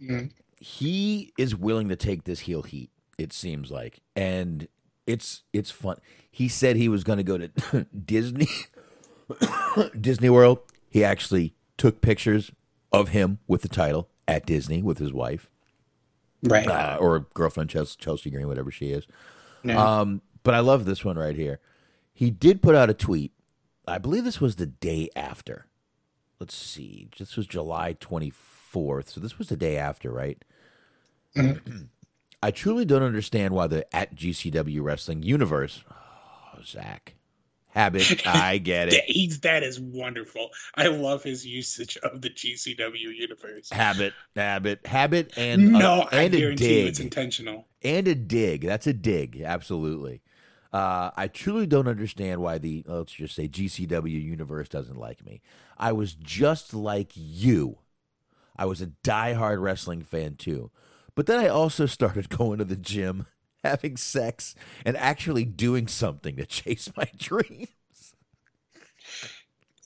Mhm. He is willing to take this heel heat, it seems like. And it's it's fun. He said he was going to go to Disney Disney World. He actually took pictures of him with the title at Disney with his wife Right. uh, or girlfriend Chelsea, Chelsea Green, whatever she is. Yeah. Um, but I love this one right here. He did put out a tweet. I believe this was the day after. Let's see. This was July 24th. So this was the day after, right? I truly don't understand why the at GCW Wrestling Universe, oh, Zack, habit, I get it. He's that is wonderful. I love his usage of the GCW universe. Habit, habit, habit, and no, uh, I and a guarantee you it's intentional. and a dig. That's a dig, absolutely. Uh, I truly don't understand why the let's just say GCW universe doesn't like me. I was just like you. I was a diehard wrestling fan too, but then I also started going to the gym, having sex, and actually doing something to chase my dream.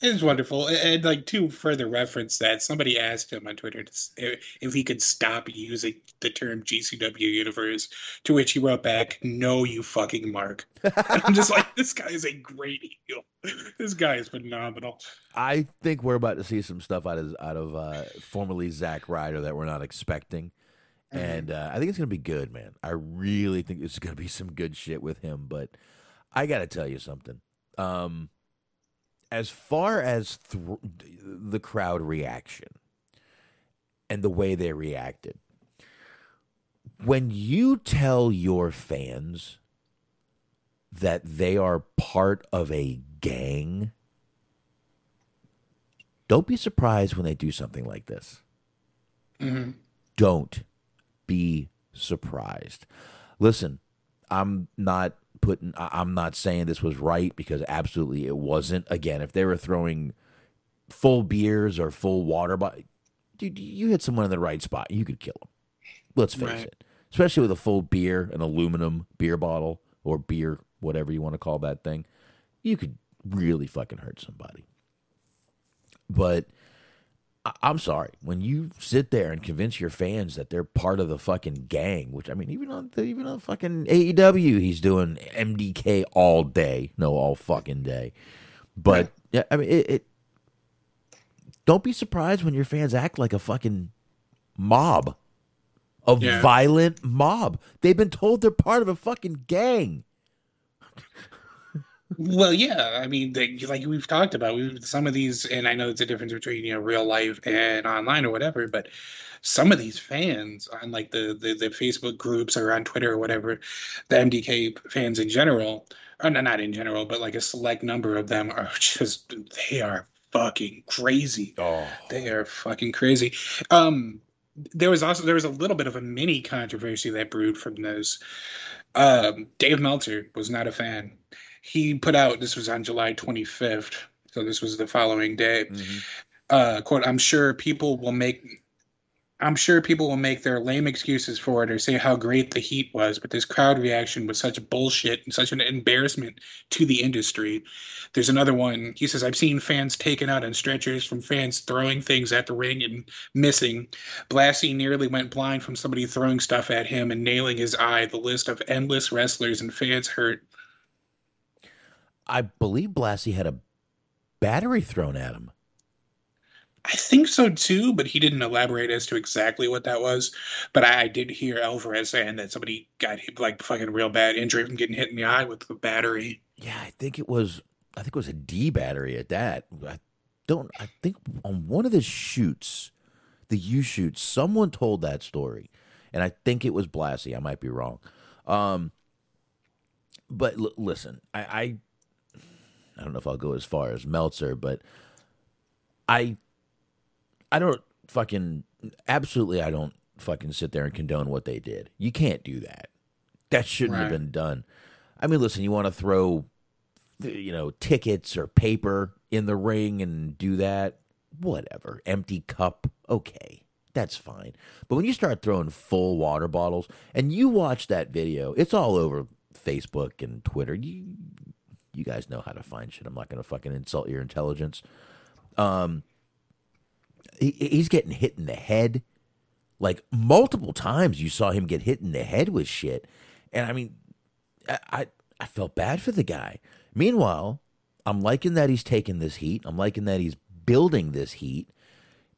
It's wonderful. And, like to further reference that, somebody asked him on Twitter to if he could stop using the term GCW universe, to which he wrote back, "No, you fucking Mark." I'm just like, this guy is a great heel. This guy is phenomenal. I think we're about to see some stuff out of out of uh, formerly Zack Ryder that we're not expecting, and uh, I think it's gonna be good, man. I really think it's gonna be some good shit with him. But I got to tell you something. Um, as far as th- the crowd reaction and the way they reacted, when you tell your fans that they are part of a gang don't be surprised when they do something like this. Mhm. Don't be surprised. Listen, I'm not putting, I- I'm not saying this was right because absolutely it wasn't. Again, if they were throwing full beers or full water, but dude, you hit someone in the right spot, you could kill them. Let's face Right. it. Especially with a full beer, an aluminum beer bottle or beer, whatever you want to call that thing, you could really fucking hurt somebody. But I'm sorry when you sit there and convince your fans that they're part of the fucking gang. Which I mean, even on the, even on fucking AEW, he's doing MDK all day, no, all fucking day. But yeah, I mean, it, it. Don't be surprised when your fans act like a fucking mob, a Yeah. violent mob. They've been told they're part of a fucking gang. Well, yeah. I mean, they, like we've talked about, we, some of these, and I know it's a difference between you know real life and online or whatever, but some of these fans on like the the, the Facebook groups or on Twitter or whatever, the MDK fans in general, or no, not in general, but like a select number of them are just they are fucking crazy. Oh, They are fucking crazy. Um, there was also there was a little bit of a mini controversy that brewed from those. Um, Dave Meltzer was not a fan. He put out this was on July 25th, so this was the following day. Uh, quote: I'm sure people will make. I'm sure people will make their lame excuses for it or say how great the heat was, but this crowd reaction was such bullshit and such an embarrassment to the industry. There's another one. He says, I've seen fans taken out on stretchers from fans throwing things at the ring and missing. Blassie nearly went blind from somebody throwing stuff at him and nailing his eye. The list of endless wrestlers and fans hurt. I believe Blassie had a battery thrown at him. I think so too, but he didn't elaborate as to exactly what that was. But I, I did hear Alvarez saying that somebody got hit, like fucking real bad injury from getting hit in the eye with the battery. Yeah, I think it was. I think it was a D battery at that. I don't. I think on one of the shoots, the U shoots, someone told that story, and I think it was Blassie. I might be wrong. Um, but l- listen, I, I, I don't know if I'll go as far as Meltzer, but I, I don't fucking absolutely. I don't fucking sit there and condone what they did. You can't do that. That shouldn't have been done. I mean, listen, you want to throw you know, tickets or paper in the ring and do that, whatever. Empty cup, okay, that's fine. But when you start throwing full water bottles, and you watch that video, it's all over Facebook and Twitter. You, you guys know how to find shit. I'm not going to fucking insult your intelligence. Um, he, he's getting hit in the head, like multiple times. You saw him get hit in the head with shit, and I mean, I, I I felt bad for the guy. Meanwhile, I'm liking that he's taking this heat. I'm liking that he's building this heat.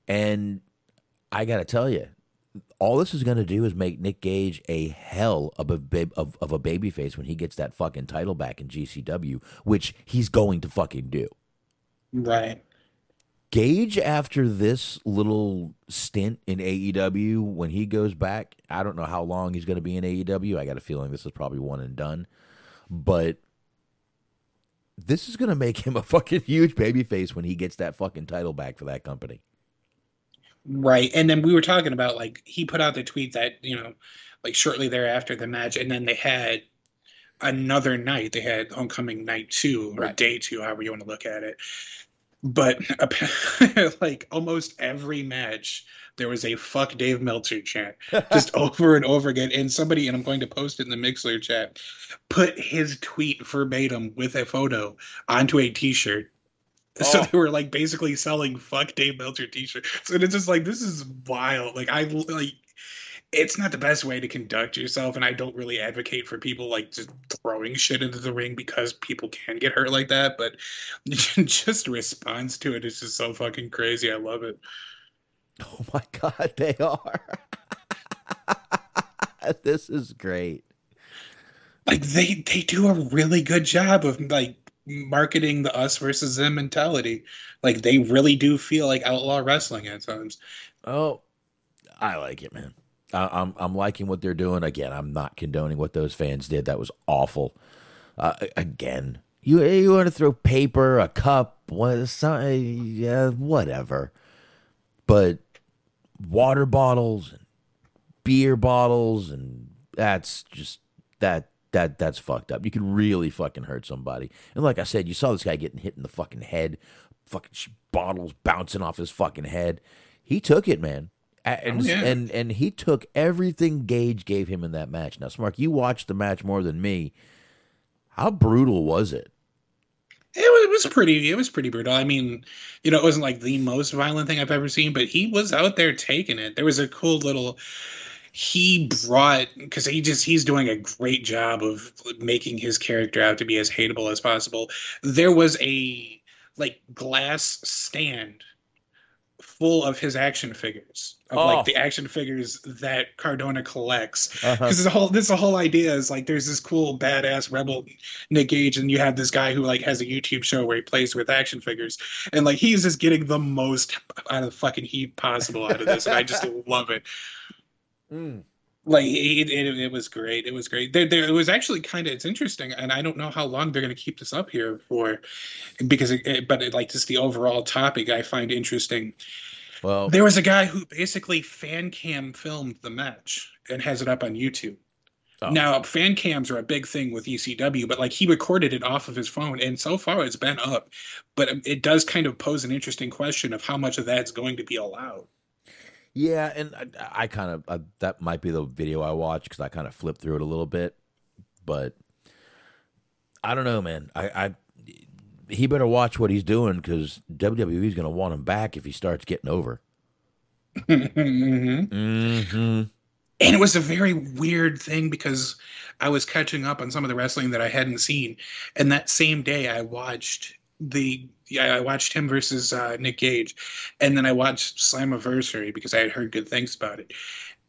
And I got to tell you, all this is going to do is make Nick Gage a hell of a bib, of, of a babyface when he gets that fucking title back in GCW, which he's going to fucking do. Right. Gage, after this little stint in AEW, when he goes back, I don't know how long he's going to be in AEW. I got a feeling this is probably one and done. But this is going to make him a fucking huge babyface when he gets that fucking title back for that company. Right. And then we were talking about like he put out the tweet that, you know, like shortly thereafter the match, and then they had another night. They had homecoming night two or Right. day two, however you want to look at it. But like almost every match, there was a fuck Dave Meltzer chant just over and over again. And somebody, and I'm going to post it in the Mixlr chat, put his tweet verbatim with a photo onto a t shirt. So Oh. they were like basically selling fuck Dave Meltzer t-shirts. So it's just like this is wild. Like I like it's not the best way to conduct yourself, and I don't really advocate for people like just throwing shit into the ring because people can get hurt like that. But just response to it is just so fucking crazy. I love it. Oh my God, they are. this is great. Like they they do a really good job of like marketing the us versus them mentality. Like they really do feel like outlaw wrestling at times. Oh, I like it, man. I, I'm I'm liking what they're doing. Again, I'm not condoning what those fans did. That was awful. Uh, again, you you want to throw paper, a cup, what, some, yeah, whatever. But water bottles and beer bottles and that's just that that that's fucked up. You could really fucking hurt somebody. And like I said, you saw this guy getting hit in the fucking head, fucking sh- bottles bouncing off his fucking head. He took it, man. And, Oh, yeah. and and he took everything Gage gave him in that match. Now, Smark, you watched the match more than me. How brutal was it? It was, it was pretty. It was pretty brutal. I mean, you know, it wasn't like the most violent thing I've ever seen, but he was out there taking it. There was a cool little. He brought because he just he's doing a great job of making his character out to be as hateable as possible. There was a like glass stand full of his action figures of Oh. like the action figures that Cardona collects. Uh-huh. Because the whole this the whole idea is like there's this cool badass rebel Nick Gage, and you have this guy who like has a YouTube show where he plays with action figures, and like he's just getting the most out of the fucking heat possible out of this, and I just love it. Mm. Like it, it, it was great. It was great. There, there, it was actually kind of it's interesting, and I don't know how long they're going to keep this up here for, because it, it- but it, like just the overall topic I find interesting. Well, There was a guy who basically fan cam filmed the match and has it up on YouTube. Oh. Now, fan cams are a big thing with ECW, but like he recorded it off of his phone, and so far it's been up. But um, it does kind of pose an interesting question of how much of that's going to be allowed. Yeah, and I, I kind of uh, that might be the video I watched because I kind of flipped through it a little bit, but I don't know, man. I, I he better watch what he's doing because WWE's going to want him back if he starts getting over. hmm hmm And it was a very weird thing because I was catching up on some of the wrestling that I hadn't seen, and that same day I watched the yeah I watched him versus uh, Nick Gage, and then I watched Slammiversary because I had heard good things about it.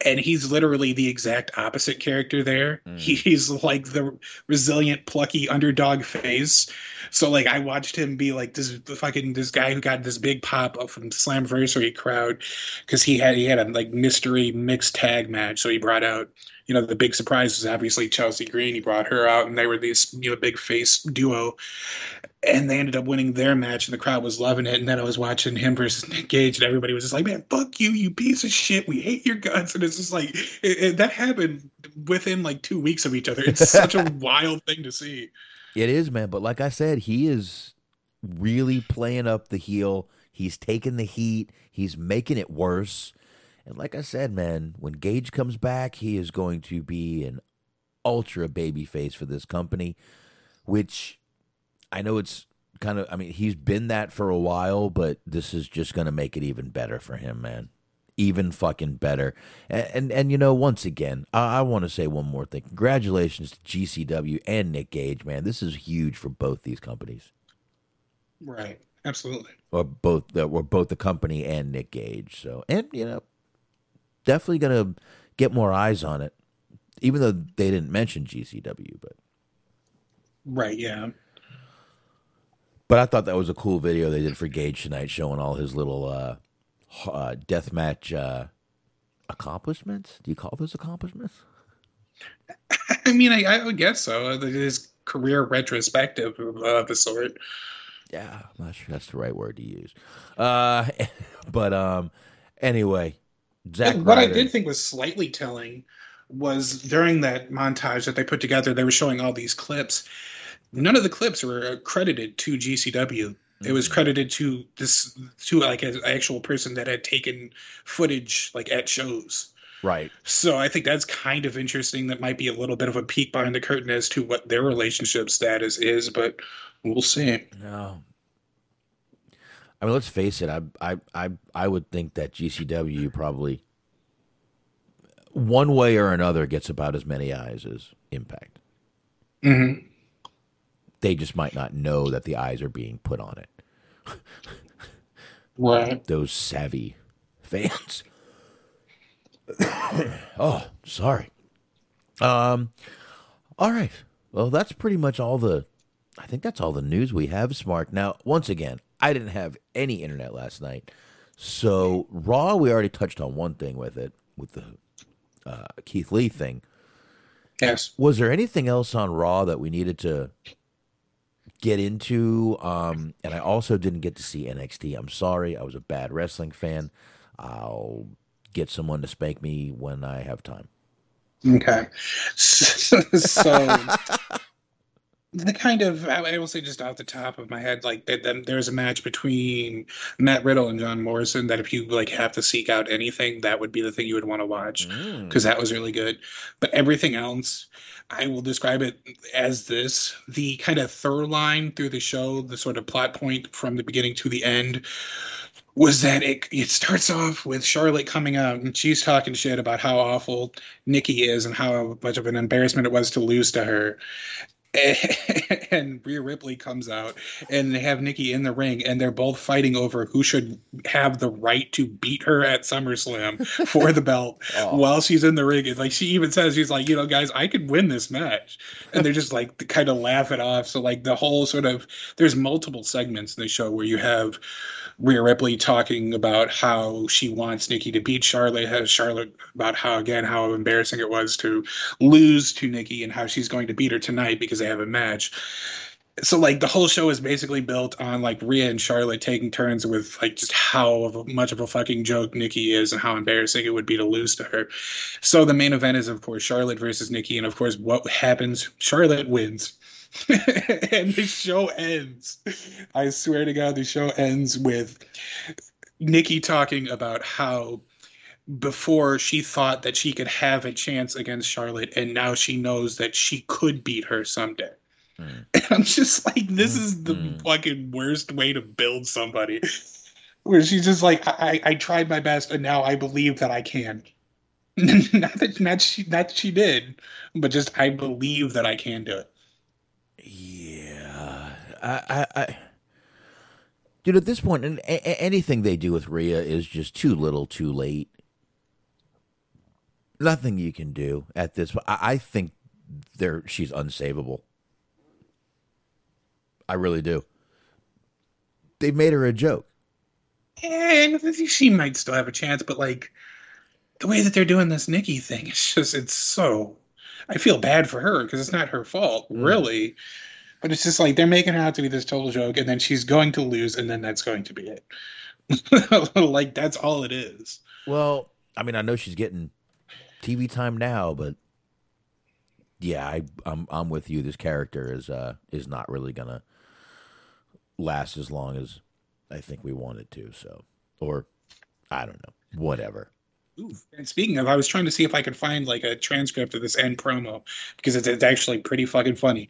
And he's literally the exact opposite character there. He's like the resilient, plucky underdog face. So like I watched him be like this fucking this guy who got this big pop up from Slammiversary crowd because he had he had a like mystery mixed tag match. So he brought out you know the big surprise was obviously Chelsea Green. He brought her out, and they were these you know big face duo, and they ended up winning their match, and the crowd was loving it. And then I was watching him versus Nick Gage, and everybody was just like, "Man, fuck you, you piece of shit. We hate your guts." And it's just like it, it- that happened within like two weeks of each other. It's such a wild thing to see. It is, man. But like I said, he is really playing up the heel. He's taking the heat. He's making it worse. And like I said, man, when Gage comes back, he is going to be an ultra baby face for this company, which I know it's kind of, I mean, he's been that for a while, but this is just going to make it even better for him, man. Even fucking better. And, and, and you know, once again, I, I want to say one more thing. Congratulations to GCW and Nick Gage, man. This is huge for both these companies. Right. Absolutely. Or both, uh, or both the company and Nick Gage. So, and, you know, definitely going to get more eyes on it, even though they didn't mention GCW, but. Right. Yeah. But I thought that was a cool video they did for Gage tonight, showing all his little uh, uh, deathmatch uh, accomplishments. Do you call those accomplishments? I mean, I, I would guess so. It is career retrospective of uh, the sort. Yeah, I'm not sure that's the right word to use. Uh, but um, anyway, Zack what I did think was slightly telling was during that montage that they put together, they were showing all these clips. None of the clips were credited to GCW. It was credited to this to like an actual person that had taken footage like at shows. right. So I think that's kind of interesting. That might be a little bit of a peek behind the curtain as to what their relationship status is, but we'll see. No. I mean, let's face it. I I I I would think that GCW probably one way or another gets about as many eyes as Impact. Mm-hmm. They just might not know that the eyes are being put on it. Right. Those savvy fans. oh, sorry. Um. All right. Well, that's pretty much all the. I think that's all the news we have, Smark. Now, once again, I didn't have any internet last night, so Raw. We already touched on one thing with it, with the uh, Keith Lee thing. Yes. Was there anything else on Raw that we needed to get into? Um, and I also didn't get to see NXT. I'm sorry. I was a bad wrestling fan. I'll get someone to spank me when I have time. Okay. So, the kind of I will say just off the top of my head, like that, there's a match between Matt Riddle and John Morrison that if you like have to seek out anything, that would be the thing you would want to watch because Mm. that was really good. But everything else, I will describe it as this: the kind of third line through the show, the sort of plot point from the beginning to the end. Was that it? It starts off with Charlotte coming out and she's talking shit about how awful Nikki is and how much of an embarrassment it was to lose to her and Rhea Ripley comes out and they have Nikki in the ring and they're both fighting over who should have the right to beat her at SummerSlam for the belt Oh. while she's in the ring. And like she even says, she's like, you know, guys, I could win this match. And they're just like kind of laugh it off. So like the whole sort of there's multiple segments in the show where you have Rhea Ripley talking about how she wants Nikki to beat Charlotte, Charlotte about how again how embarrassing it was to lose to Nikki and how she's going to beat her tonight because they have a match. So like the whole show is basically built on like Rhea and Charlotte taking turns with like just how much of a fucking joke Nikki is and how embarrassing it would be to lose to her. So the main event is of course Charlotte versus Nikki and of course what happens? Charlotte wins. and the show ends. I swear to God, the show ends with Nikki talking about how before she thought that she could have a chance against Charlotte, and now she knows that she could beat her someday. Mm. And I'm just like, this is the Mm. fucking worst way to build somebody. Where she's just like, I, I tried my best, and now I believe that I can. not that not she not that she did, but just I believe that I can do it. Yeah, I, I, I, dude. At this point, a- anything they do with Rhea is just too little, too late. Nothing you can do at this. I, I think there she's unsavable. I really do. They've made her a joke. And she might still have a chance, but like the way that they're doing this Nikki thing, it's just it's so. I feel bad for her because it's not her fault, Mm. really. But it's just like they're making her out to be this total joke, and then she's going to lose, and then that's going to be it. like that's all it is. Well, I mean, I know she's getting TV time now, but yeah, I, I'm I'm with you. This character is uh is not really gonna last as long as I think we want it to. So, or I don't know, whatever. Ooh. And speaking of, I was trying to see if I could find like a transcript of this end promo because it's, it's actually pretty fucking funny.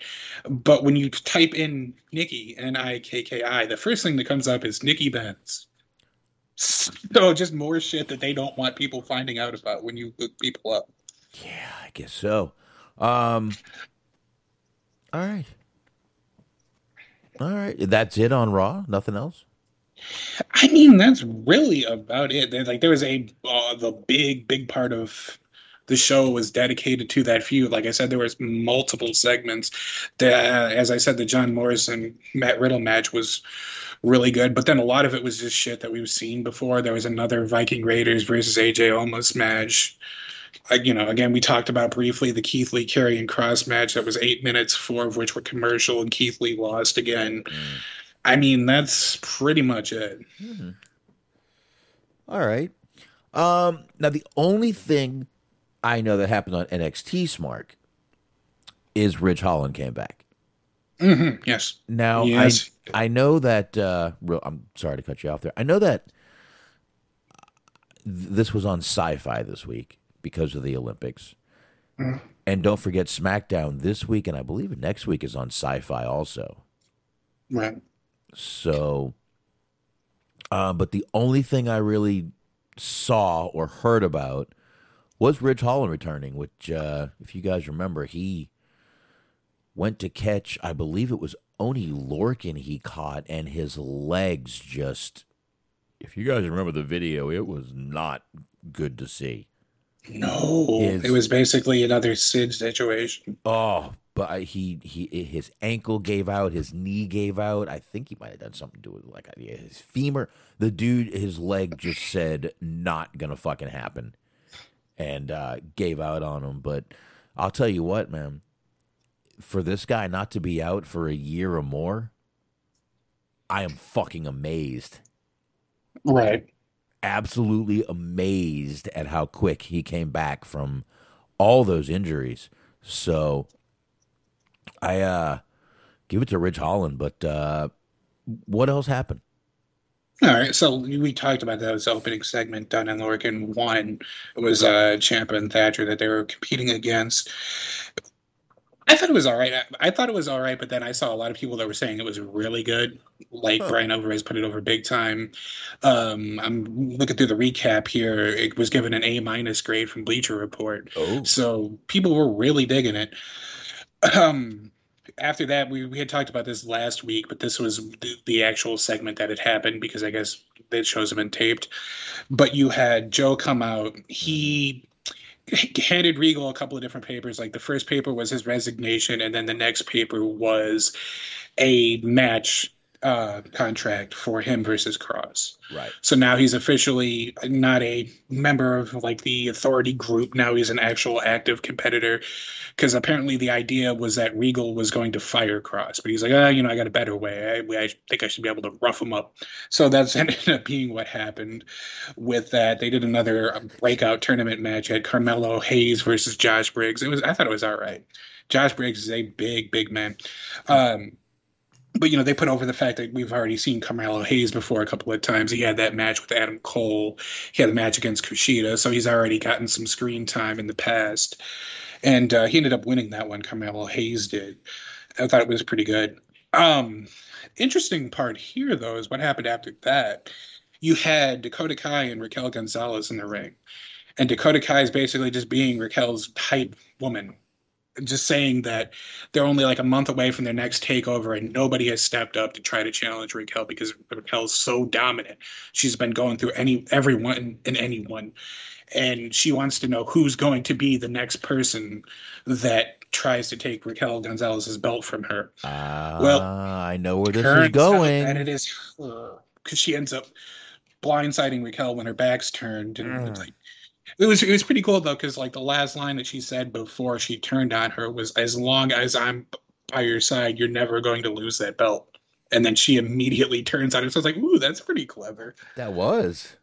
But when you type in Nikki N I K K I, the first thing that comes up is Nikki Benz. So just more shit that they don't want people finding out about when you look people up. Yeah, I guess so. Um, all right, all right. That's it on Raw. Nothing else. I mean, that's really about it. Like there was a uh, the big big part of the show was dedicated to that feud. Like I said, there was multiple segments. The, uh, as I said, the John Morrison Matt Riddle match was really good, but then a lot of it was just shit that we've seen before. There was another Viking Raiders versus AJ Omos match. Like, you know, again, we talked about briefly the Keith Lee Karrion Kross match that was eight minutes, four of which were commercial, and Keith Lee lost again. Mm. I mean, that's pretty much it. All right. Um, now the only thing I know that happened on NXT Smark is Ridge Holland came back. hmm Yes. Now Yes. I I know that uh real, I'm sorry to cut you off there. I know that this was on Syfy this week because of the Olympics. And don't forget SmackDown this week and I believe next week is on Syfy also. Right. So, uh, but the only thing I really saw or heard about was Ridge Holland returning, which, uh, if you guys remember, he went to catch, I believe it was Oney Lorcan he caught, and his legs just. If you guys remember the video, it was not good to see. No, His- it was basically another Sid situation. Oh, but I- he he his ankle gave out, his knee gave out. I think he might have done something to it, like his femur. The dude, his leg just said not gonna fucking happen, and uh, gave out on him. But I'll tell you what, man, for this guy not to be out for a year or more, I am fucking amazed. Right. Absolutely amazed at how quick he came back from all those injuries. So I uh give it to Ridge Holland. But uh, what else happened? All right, so we talked about that as opening segment. Dunn and Lorcan won. It was uh, Ciampa and Thatcher that they were competing against. I thought it was all right. I, I thought it was all right, but then I saw a lot of people that were saying it was really good. Like Bryan Alvarez put it over big time. Um, I'm looking through the recap here. It was given an A minus grade from Bleacher Report. Oh. So people were really digging it. Um, after that, we, we had talked about this last week, but this was the, the actual segment that had happened because I guess that shows have been taped. But you had Joe come out. He handed Regal a couple of different papers. Like the first paper was his resignation, and then the next paper was a match uh, contract for him versus Kross. Right. So now he's officially not a member of like the authority group. Now he's an actual active competitor. Because apparently the idea was that Regal was going to fire Kross, but he's like, ah, you know, I got a better way. I, I think I should be able to rough him up. So that's ended up being what happened with that. They did another breakout tournament match. Had Carmelo Hayes versus Josh Briggs. It was I thought it was all right. Josh Briggs is a big, big man. Um, but you know they put over the fact that we've already seen Carmelo Hayes before a couple of times. He had that match with Adam Cole. He had a match against Kushida, so he's already gotten some screen time in the past. And uh, he ended up winning that one. Carmelo Hayes did. I thought it was pretty good. Um, interesting part here, though, is what happened after that. You had Dakota Kai and Raquel Gonzalez in the ring, and Dakota Kai is basically just being Raquel's hype woman just saying that they're only like a month away from their next takeover and nobody has stepped up to try to challenge Raquel because Raquel's so dominant. She's been going through any everyone and anyone. And she wants to know who's going to be the next person that tries to take Raquel Gonzalez's belt from her. Uh, Well, I know where this is going. and it is because she ends up blindsiding Raquel when her back's turned, and Mm. it's like it was it was pretty cool though because like the last line that she said before she turned on her was, "As long as I'm by your side, you're never going to lose that belt." And then she immediately turns on her. So I was like, "Ooh, that's pretty clever." That was.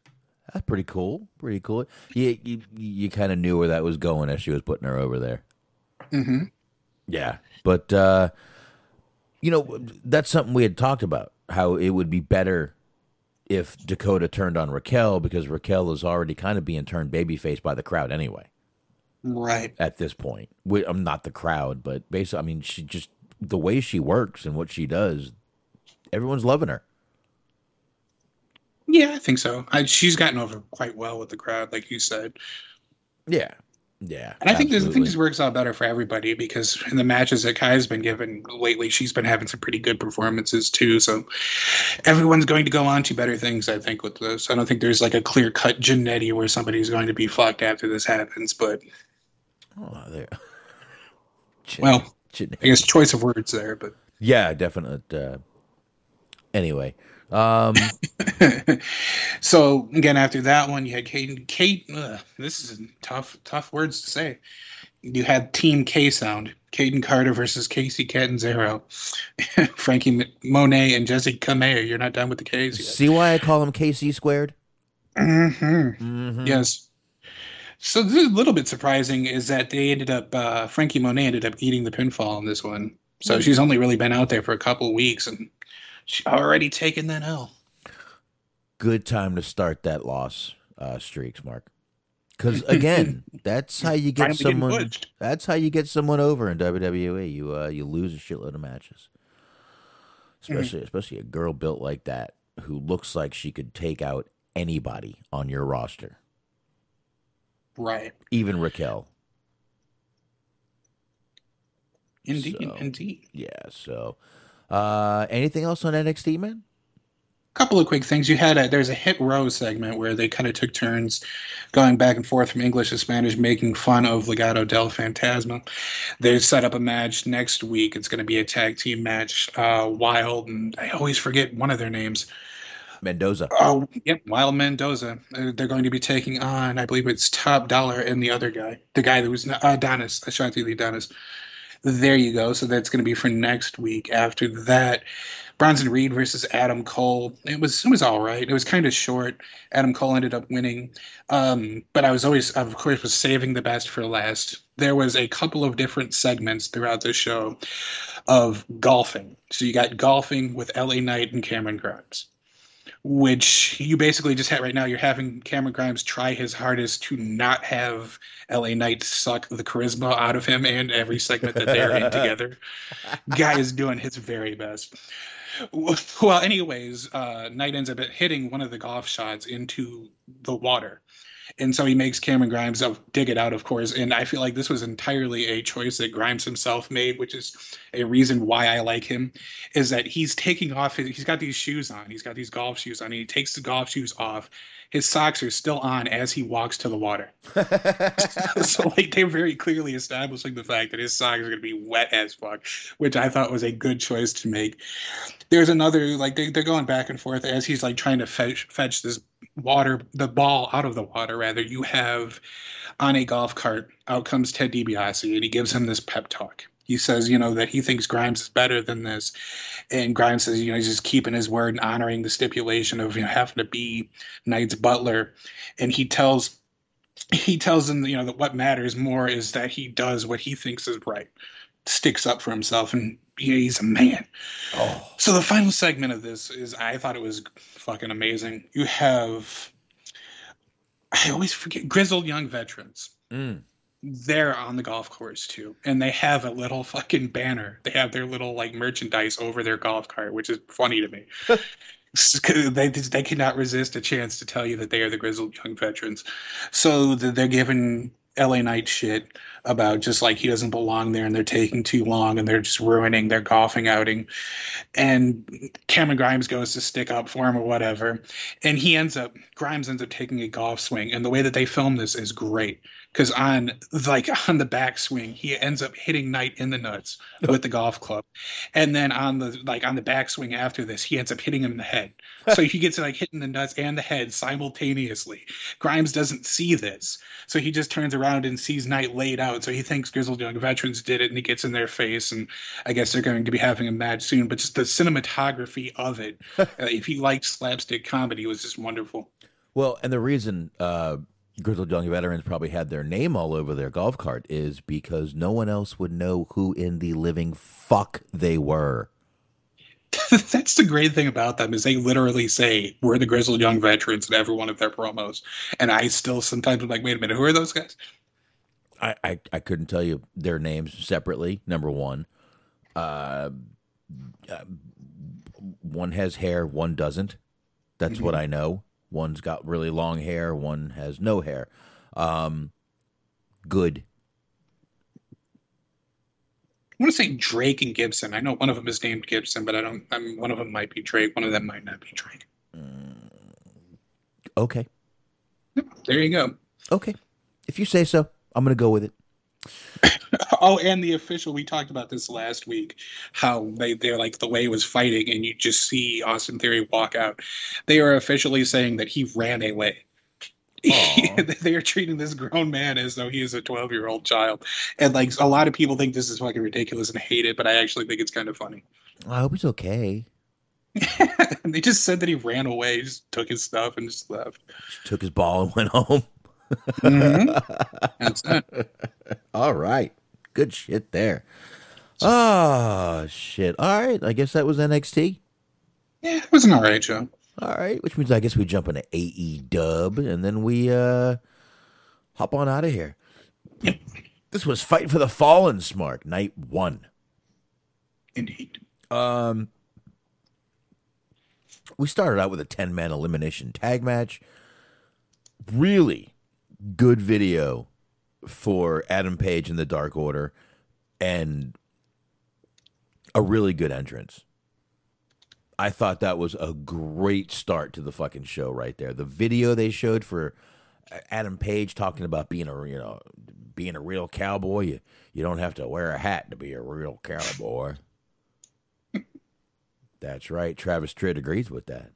That's pretty cool. Pretty cool. You you, you kind of knew where that was going as she was putting her over there. mm-hmm. Yeah, but uh, you know that's something we had talked about. How it would be better if Dakota turned on Raquel because Raquel is already kind of being turned babyface by the crowd anyway. Right. At this point, we, I'm not the crowd, but basically, I mean, she just the way she works and what she does, everyone's loving her. Yeah, I think so. I, she's gotten over quite well with the crowd, like you said. Yeah, yeah. And I think this, I think this works out better for everybody because in the matches that Kai's been given lately, she's been having some pretty good performances too. So everyone's going to go on to better things, I think, with this. I don't think there's like a clear cut Jannetty where somebody's going to be fucked after this happens. But Oh, there. well, Chin- I guess choice of words there. But yeah, definite. Uh, anyway, um, so again, after that one, you had Kate. Kate, ugh, this is tough, tough words to say. You had Team K Sound, Kayden Carter versus Kacy Catanzaro, Frankie M- Monet and Jessi Kamea. You're not done with the K's yet. see why I call him KC squared? Mm-hmm. Yes. So this is a little bit surprising is that they ended up uh, Franky Monet ended up eating the pinfall on this one. So she's only really been out there for a couple weeks and she's already taken that L. Good time to start that loss uh, streaks, Mark. Because again, that's how you get someone. That's how you get someone over in WWE. You uh, you lose a shitload of matches, especially especially a girl built like that who looks like she could take out anybody on your roster, Right. even Raquel. Indeed, So- indeed. Yeah. So, uh, anything else on NXT, man? A couple of quick things. You had a there's a hit row segment where they kind of took turns going back and forth from English to Spanish, making fun of Legado del Fantasma. They set up a match next week. It's going to be a tag team match. Uh, Wilde and I always forget one of their names. Mendoza. Oh, yep, Wilde Mendoza. Uh, they're going to be taking on, I believe it's Top Dollar and the other guy, the guy that was uh, Adonis, Ashante Thee Adonis. There you go. So that's going to be for next week. After that, Bronson Reed versus Adam Cole. It was it was all right. It was kind of short. Adam Cole ended up winning, um, but I was always, of course, was saving the best for last. There was a couple of different segments throughout the show of golfing. So you got golfing with LA Knight and Cameron Grimes which you basically just had right now. You're having Cameron Grimes try his hardest to not have LA Knight suck the charisma out of him and every segment that they're in together. Guy is doing his very best. Well, anyways, uh, Knight ends up hitting one of the golf shots into the water. And so he makes Cameron Grimes of dig it out, of course. And I feel like this was entirely a choice that Grimes himself made, which is a reason why I like him, is that he's taking off his, he's got these shoes on. He's got these golf shoes on. And he takes the golf shoes off. His socks are still on as he walks to the water. so like they're very clearly establishing the fact that his socks are gonna be wet as fuck, which I thought was a good choice to make. There's another like they, they're going back and forth as he's like trying to fetch fetch this water the ball out of the water rather you have on a golf cart out comes ted DiBiase and he gives him this pep talk. He says you know that he thinks grimes is better than this. And grimes says you know he's just keeping his word and honoring the stipulation of you know having to be knight's butler. And he tells he tells him you know that what matters more is that he does what he thinks is right sticks up for himself and he's a man. Oh. So the final segment of this is I thought it was fucking amazing. You have I always forget grizzled young veterans. Mm. They're on the golf course too, and they have a little fucking banner. They have their little like merchandise over their golf cart, which is funny to me. they they cannot resist a chance to tell you that they are the grizzled young veterans. So they're given LA Knight shit about just like he doesn't belong there and they're taking too long and they're just ruining their golfing outing. And Cameron Grimes goes to stick up for him or whatever. And he ends up, Grimes ends up taking a golf swing. And the way that they film this is great because on like on the backswing he ends up hitting Knight in the nuts with the golf club, and then on the like on the backswing after this he ends up hitting him in the head. So he gets like hitting the nuts and the head simultaneously. Grimes doesn't see this, so he just turns around and sees Knight laid out. So he thinks Grizzled Young Veterans did it, and he gets in their face, and I guess they're going to be having a match soon. But just the cinematography of it, uh, if he liked slapstick comedy, was just wonderful. Well, and the reason. Uh Grizzled Young Veterans probably had their name all over their golf cart is because no one else would know who in the living fuck they were. That's the great thing about them is they literally say we're the Grizzled Young Veterans in every one of their promos, and I still sometimes am like, wait a minute, who are those guys? I I, I couldn't tell you their names separately. Number one, uh, uh one has hair, one doesn't. That's mm-hmm. what I know. One's got really long hair, one has no hair. Um, good. I want to say Drake and Gibson. I know one of them is named Gibson, but I don't. I mean, one of them might be Drake. One of them might not be Drake. Mm, okay. There you go. Okay. If you say so, I'm going to go with it. Oh, and the official. We talked about this last week. How they they're like the way was fighting, and you just see Austin Theory walk out. They are officially saying that he ran away. they are treating this grown man as though he is a 12 year old child. And like a lot of people think this is fucking ridiculous and hate it, but I actually think it's kind of funny. I hope he's okay. they just said that he ran away, just took his stuff and just left. Just took his ball and went home. mm-hmm. All right. Good shit there. Oh, shit. All right. I guess that was NXT. Yeah, it was an all right show. All right. Which means I guess we jump into AE dub and then we uh hop on out of here. Yep. This was Fight for the Fallen Smark, night one. Indeed. Um, we started out with a 10 man elimination tag match. Really good video for Adam Page in the Dark Order and a really good entrance. I thought that was a great start to the fucking show right there. The video they showed for Adam Page talking about being a you know being a real cowboy, you you don't have to wear a hat to be a real cowboy. That's right. Travis Tritt agrees with that.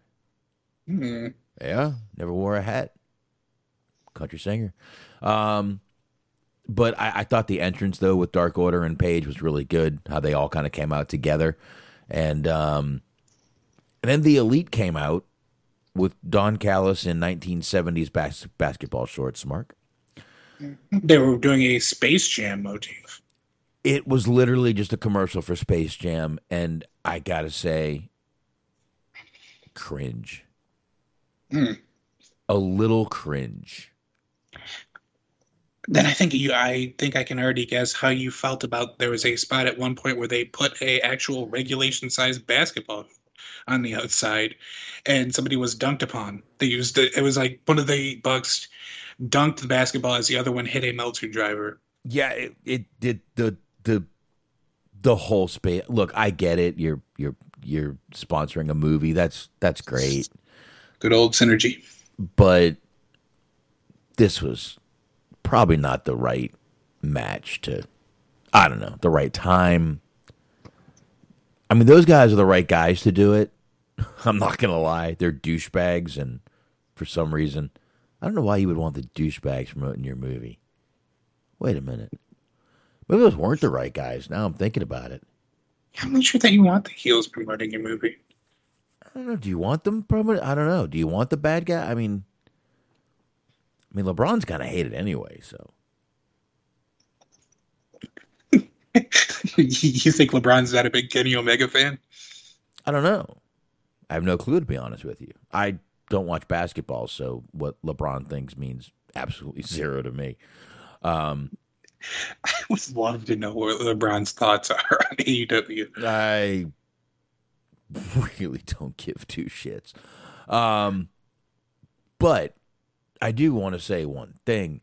Mm-hmm. Yeah, never wore a hat. Country singer. Um, but I, I, thought the entrance though with Dark Order and Page was really good. How they all kind of came out together, and um, And then the Elite came out with Don Callis in 1970s bas- basketball shorts, Mark. They were doing a Space Jam motif. It was literally just a commercial for Space Jam, and I gotta say, cringe. Mm. A little cringe. Then I think you I think I can already guess how you felt about there was a spot at one point where they put a actual regulation sized basketball on the outside and somebody was dunked upon. They used it it was like one of the bucks dunked the basketball as the other one hit a Meltzer driver. Yeah, it, it did the the the whole space. Look, I get it. You're you're you're sponsoring a movie. That's that's great. Good old synergy. but this was probably not the right match to I don't know, the right time. I mean, those guys are the right guys to do it. I'm not going to lie. They're douchebags and for some reason, I don't know why you would want the douchebags promoting your movie. Wait a minute. Maybe those weren't the right guys. Now I'm thinking about it. I'm not sure that you want the heels promoting your movie. I don't know. Do you want them promoting? I don't know. Do you want the bad guy? I mean, I mean, LeBron's kind of hated anyway. So you think LeBron's not a big Kenny Omega fan? I don't know. I have no clue to be honest with you. I don't watch basketball, so what LeBron thinks means absolutely zero to me. Um, I would love to know what LeBron's thoughts are on AEW. I really don't give two shits. Um, but I do want to say one thing.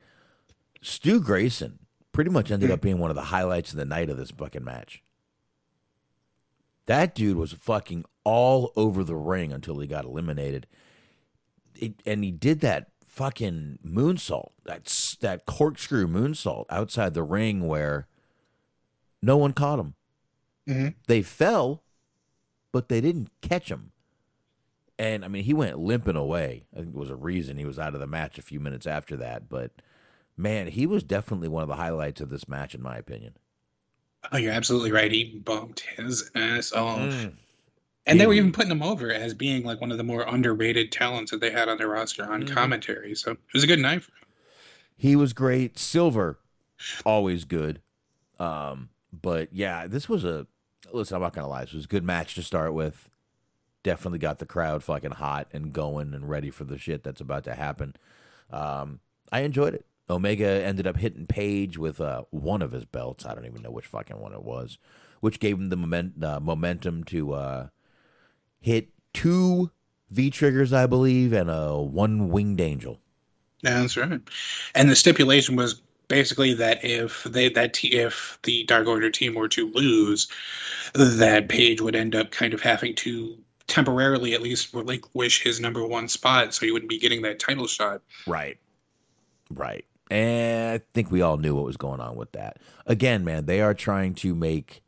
Stu Grayson pretty much ended up being one of the highlights of the night of this fucking match. That dude was fucking all over the ring until he got eliminated. It, and he did that fucking moonsault, that, s- that corkscrew moonsault outside the ring where no one caught him. Mhm. They fell, but they didn't catch him. And I mean, he went limping away. I think it was a reason he was out of the match a few minutes after that. But man, he was definitely one of the highlights of this match, in my opinion. Oh, you're absolutely right. He bumped his ass off. Mm. And they were even putting him over as being like one of the more underrated talents that they had on their roster on Mhm. commentary. So it was a good night for him. He was great. Silver, always good. Um, but yeah, this was a listen. I'm not gonna lie. This was a good match to start with. Definitely got the crowd fucking hot and going and ready for the shit that's about to happen. Um, I enjoyed it. Omega ended up hitting Page with uh, one of his belts. I don't even know which fucking one it was, which gave him the moment, uh, momentum to uh, hit two V triggers, I believe, and a one winged angel. That's right. And the stipulation was basically that if they that te- if the Dark Order team were to lose, that Page would end up kind of having to temporarily at least relinquish his number one spot, so he wouldn't be getting that title shot. Right. Right. And I think we all knew what was going on with that. Again, man, they are trying to make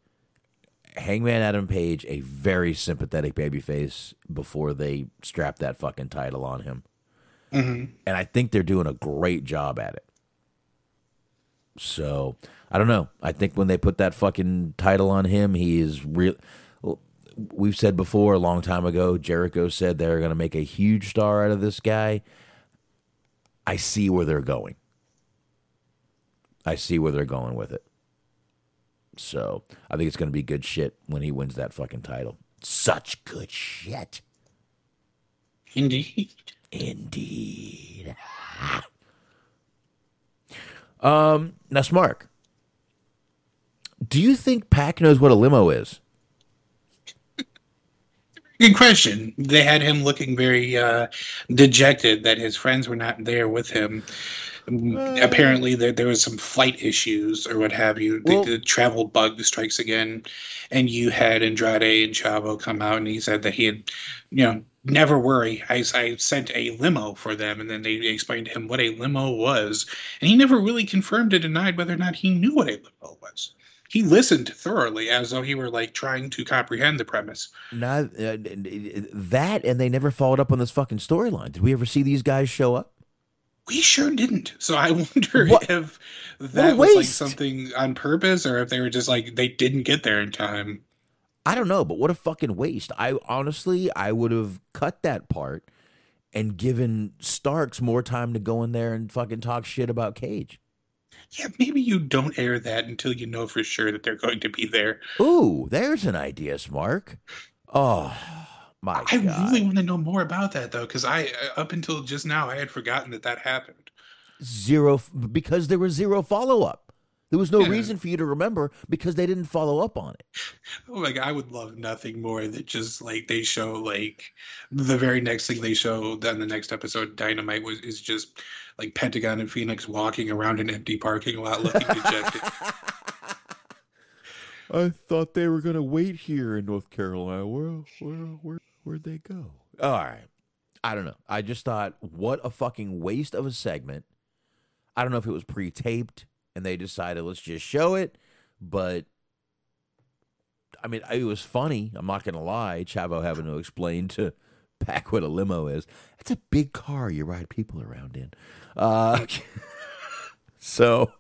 Hangman Adam Page a very sympathetic babyface before they strap that fucking title on him. hmm And I think they're doing a great job at it. So, I don't know. I think when they put that fucking title on him, he is real. We've said before a long time ago, Jericho said they're going to make a huge star out of this guy. I see where they're going. I see where they're going with it. So I think it's going to be good shit when he wins that fucking title. Such good shit. Indeed. Indeed. um, now, Smark, do you think Pac knows what a limo is? Good question. They had him looking very uh, dejected that his friends were not there with him. Mm, Apparently, there, there was some flight issues or what have you. The, the travel bug strikes again, and you had Andrade and Chavo come out, and he said that he had, you know, never worry. I, I sent a limo for them, and then they explained to him what a limo was, and he never really confirmed or denied whether or not he knew what a limo was. He listened thoroughly, as though he were like trying to comprehend the premise. Not uh, that, and they never followed up on this fucking storyline. Did we ever see these guys show up? We sure didn't. So I wonder What- if that was like something on purpose or if they were just like they didn't get there in time. I don't know, but what a fucking waste. I honestly, I would have cut that part and given Starks more time to go in there and fucking talk shit about Cage. Yeah, maybe you don't air that until you know for sure that they're going to be there. Ooh, there's an idea, Smark. Oh my I god. really want to know more about that though, because I uh, up until just now I had forgotten that that happened. zero because there was zero follow up. There was no Yeah. reason for you to remember because they didn't follow up on it. Oh, like I would love nothing more than just like they show like the very next thing they show on the next episode, Dynamite was is just like Pentagon and Fenix walking around an empty parking lot looking dejected. I thought they were gonna wait here in North Carolina. Where, where, where, where'd they go? All right, I don't know. I just thought, what a fucking waste of a segment. I don't know if it was pre-taped and they decided let's just show it, but I mean, it was funny. I'm not gonna lie. Chavo having to explain to Pac what a limo is. It's a big car you ride people around in. Uh, so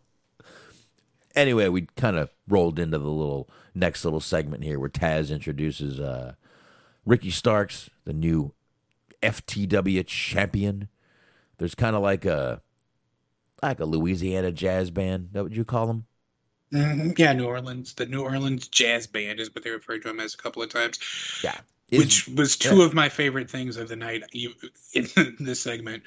anyway, we kind of rolled into the little next little segment here where Taz introduces uh, Ricky Starks, the new FTW champion. There's kind of like a like a Louisiana jazz band. That what you call them? Mhm, yeah, New Orleans. The New Orleans Jazz Band is what they referred to him as a couple of times. Yeah. which was two of my favorite things of the night in this segment.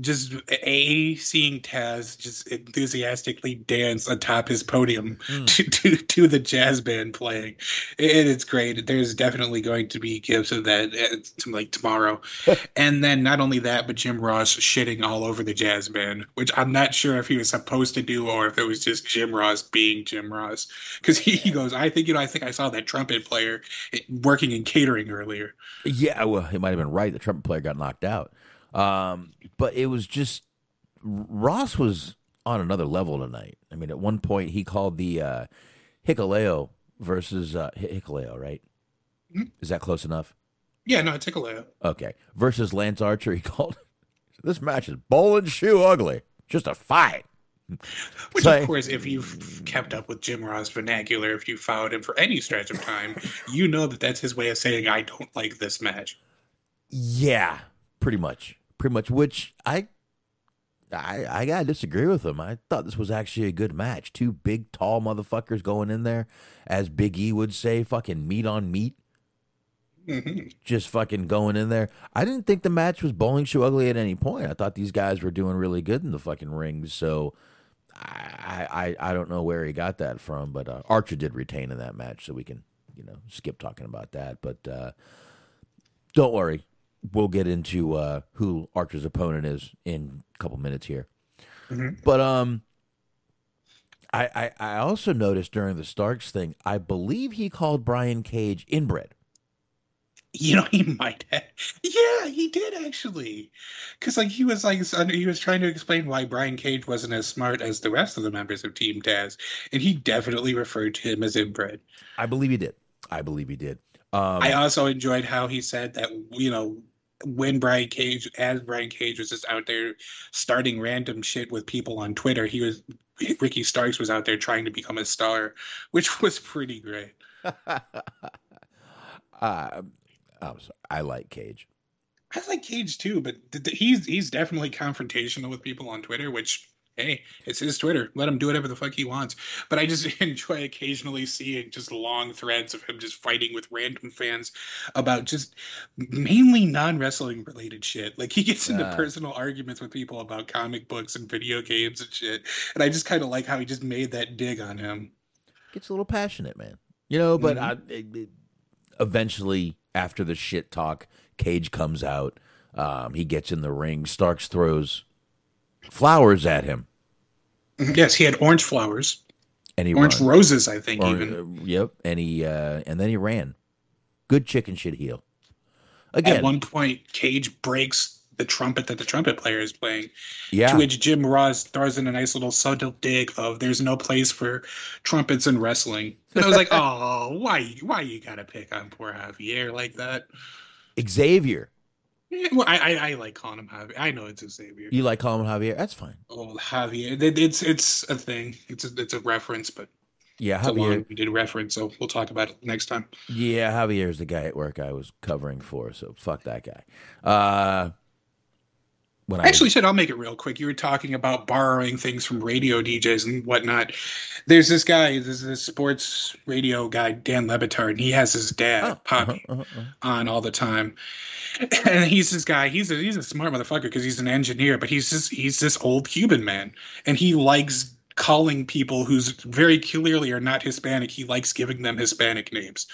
Just a seeing Taz just enthusiastically dance atop his podium Hmm. to, to to the jazz band playing, and it's great. There's definitely going to be gifts of that uh, like tomorrow, and then not only that, but Jim Ross shitting all over the jazz band, which I'm not sure if he was supposed to do or if it was just Jim Ross being Jim Ross, because he, he goes, I think you know, I think I saw that trumpet player eh, working in catering earlier. Yeah, well, he might have been right. The trumpet player got knocked out. Um, but it was just Ross was on another level tonight. I mean, at one point he called the uh, Hikaleo versus uh, Hikaleo, right? Mhm. Is that close enough? Yeah, no, a layout. Okay. Versus Lance Archer, he called this match is bowl and shoe ugly. Just a fight. Which, Say- of course, if you've kept up with Jim Ross vernacular, if you followed him for any stretch of time, you know that that's his way of saying, I don't like this match. Yeah, pretty much, pretty much. Which I, I, I gotta disagree with him. I thought this was actually a good match. Two big, tall motherfuckers going in there, as Big E would say, fucking meat on meat, hmm just fucking going in there. I didn't think the match was bowling shoe ugly at any point. I thought these guys were doing really good in the fucking ring. So. I, I I don't know where he got that from, but uh, Archer did retain in that match, so we can you know skip talking about that. But uh, don't worry, we'll get into uh, who Archer's opponent is in a couple minutes here. Mhm. But um, I, I I also noticed during the Starks thing, I believe he called Brian Cage inbred. You know, he might have. Yeah, he did actually. Because, like, he was like, he was trying to explain why Brian Cage wasn't as smart as the rest of the members of Team Taz. And he definitely referred to him as inbred. I believe he did. I believe he did. Um, I also enjoyed how he said that you know when Brian Cage, as Brian Cage was just out there starting random shit with people on Twitter, he was Ricky Starks was out there trying to become a star, which was pretty great. uh, I'm sorry. I like Cage. I like Cage too, but th- th- he's he's definitely confrontational with people on Twitter, which hey, it's his Twitter. Let him do whatever the fuck he wants. But I just enjoy occasionally seeing just long threads of him just fighting with random fans about just mainly non wrestling related shit. Like he gets into personal arguments with people about comic books and video games and shit. And I just kind of like how he just made that dig on him. gets a little passionate, man. You know, but Mhm. I, it- eventually, after the shit talk, Cage comes out. Um, he gets in the ring. Starks throws flowers at him, Yes, he had orange flowers, and he orange run- roses, I think, or- even. uh, yep, and he uh, and then he ran. Good chicken shit heel. Again, at one point, Cage breaks the trumpet that the trumpet player is playing. yeah, To which Jim Ross throws in a nice little subtle dig of "There's no place for trumpets in wrestling." And I was like, "Oh, why, why you gotta pick on poor Javier like that?" Xavier. Well, I, I, I like calling him Javier. I know it's Xavier. You like calling him Javier? That's fine. Oh, Javier. It's it's a thing. It's a, it's a reference, but Yeah, It's a Javier. long-winded reference, so we'll talk about it next time. Yeah, Javier's the guy at work I was covering for, so fuck that guy. Uh, when I Actually, said. I'll make it real quick. You were talking about borrowing things from radio DJs and whatnot. There's this guy, there's this sports radio guy, Dan Le Batard, and he has his dad, Oh, Poppy, uh-huh, uh-huh. on all the time. And he's this guy. He's a he's a smart motherfucker because he's an engineer, but he's just he's this old Cuban man, and he likes calling people who's very clearly are not Hispanic. He likes giving them Hispanic names.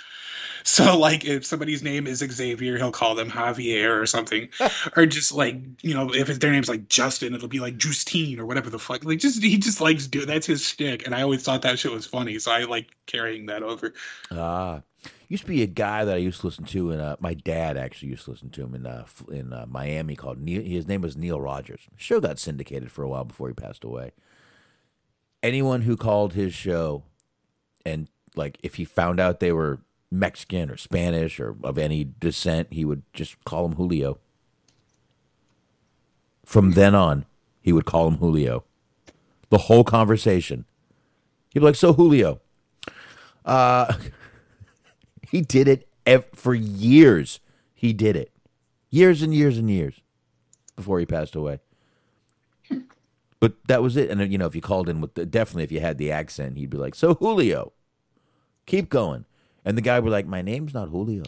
So, like, if somebody's name is Xavier, he'll call them Javier or something, or just like you know, if their name's like Justin, it'll be like Justine or whatever the fuck. Like, just he just likes do that's his shtick, and I always thought that shit was funny, so I like carrying that over. Ah, used to be a guy that I used to listen to, and uh, my dad actually used to listen to him in uh, in uh, Miami. Called Neil. His name was Neil Rogers. Show got syndicated for a while before he passed away. Anyone who called his show, and like if he found out they were Mexican or Spanish or of any descent, he would just call him Julio. From then on, he would call him Julio. The whole conversation. He'd be like, "So Julio." Uh, he did it ev- for years. He did it, years and years and years, before he passed away. But that was it. And uh, you know, if you called in with the, definitely if you had the accent, he'd be like, "So Julio, keep going." And the guy would be like, "My name's not Julio."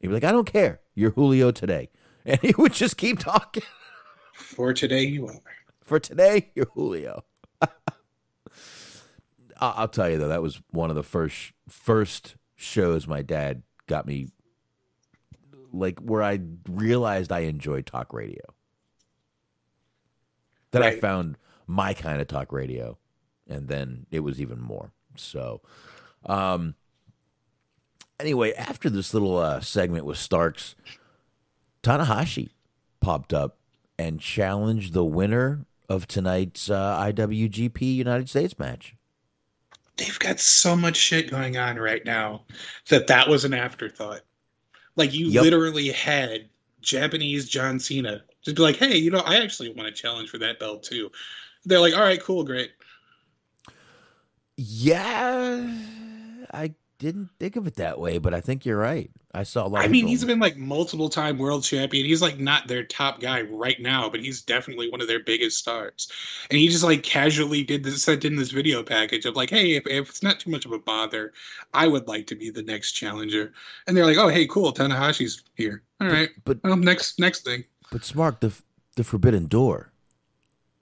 He'd be like, "I don't care. You're Julio today," and he would just keep talking. For today, you are. For today, you're Julio. I'll tell you though, that was one of the first first shows my dad got me, like where I realized I enjoyed talk radio. That I found my kind of talk radio, and then it was even more. So, um, anyway, after this little uh, segment with Starks, Tanahashi popped up and challenged the winner of tonight's uh, IWGP United States match. they've got so much shit going on right now that that was an afterthought. Like you Yep. literally had Japanese John Cena just be like, "Hey, you know, I actually want a challenge for that belt too." They're like, "All right, cool, great." Yeah, I didn't think of it that way, but I think you're right. I saw a lot. I mean, people- he's been like multiple time world champion. He's like not their top guy right now, but he's definitely one of their biggest stars. And he just like casually did this sent in this video package of like, hey, if, if it's not too much of a bother, I would like to be the next challenger. And they're like, oh, hey, cool, Tanahashi's here. All right, but well, next next thing. But Smark the the Forbidden Door.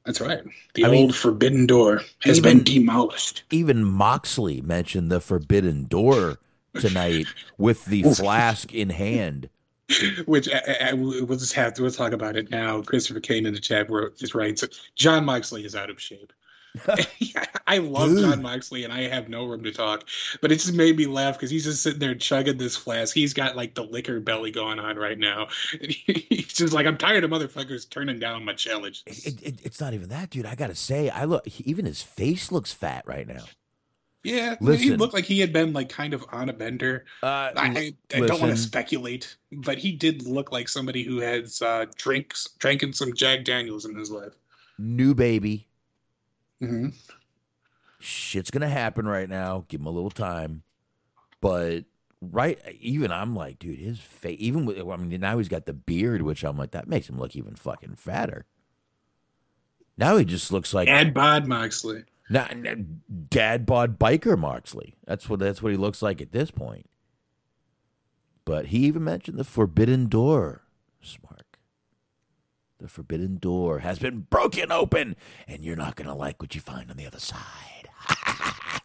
That's right. The I old mean, forbidden door has even- been demolished. Even Moxley mentioned the Forbidden Door tonight with the flask in hand. Which I, I, we'll just have to we'll talk about it now. Christopher Kane in the chat wrote just writes Jon Moxley is out of shape. I love Jon Moxley and I have no room to talk, but it just made me laugh because he's just sitting there chugging this flask. He's got like the liquor belly going on right now. And he's just like, I'm tired of motherfuckers turning down my challenge. It, it, it's not even that, dude. I gotta say, I look. Even his face looks fat right now. Yeah, he looked like he had been like kind of on a bender. Uh, I, I, I don't want to speculate, but he did look like somebody who has uh, drinks, drinking some Jack Daniels in his life. new baby. Mm-hmm. shit's gonna happen right now. Give him a little time, but right, even I'm like, dude, his face. Even with, I mean, now he's got the beard, which I'm like, that makes him look even fucking fatter. Now he just looks like Ad bod Moxley. now, dad bod biker Moxley. That's what that's what he looks like at this point. But he even mentioned the forbidden door, Smark. The forbidden door has been broken open, and you're not gonna like what you find on the other side.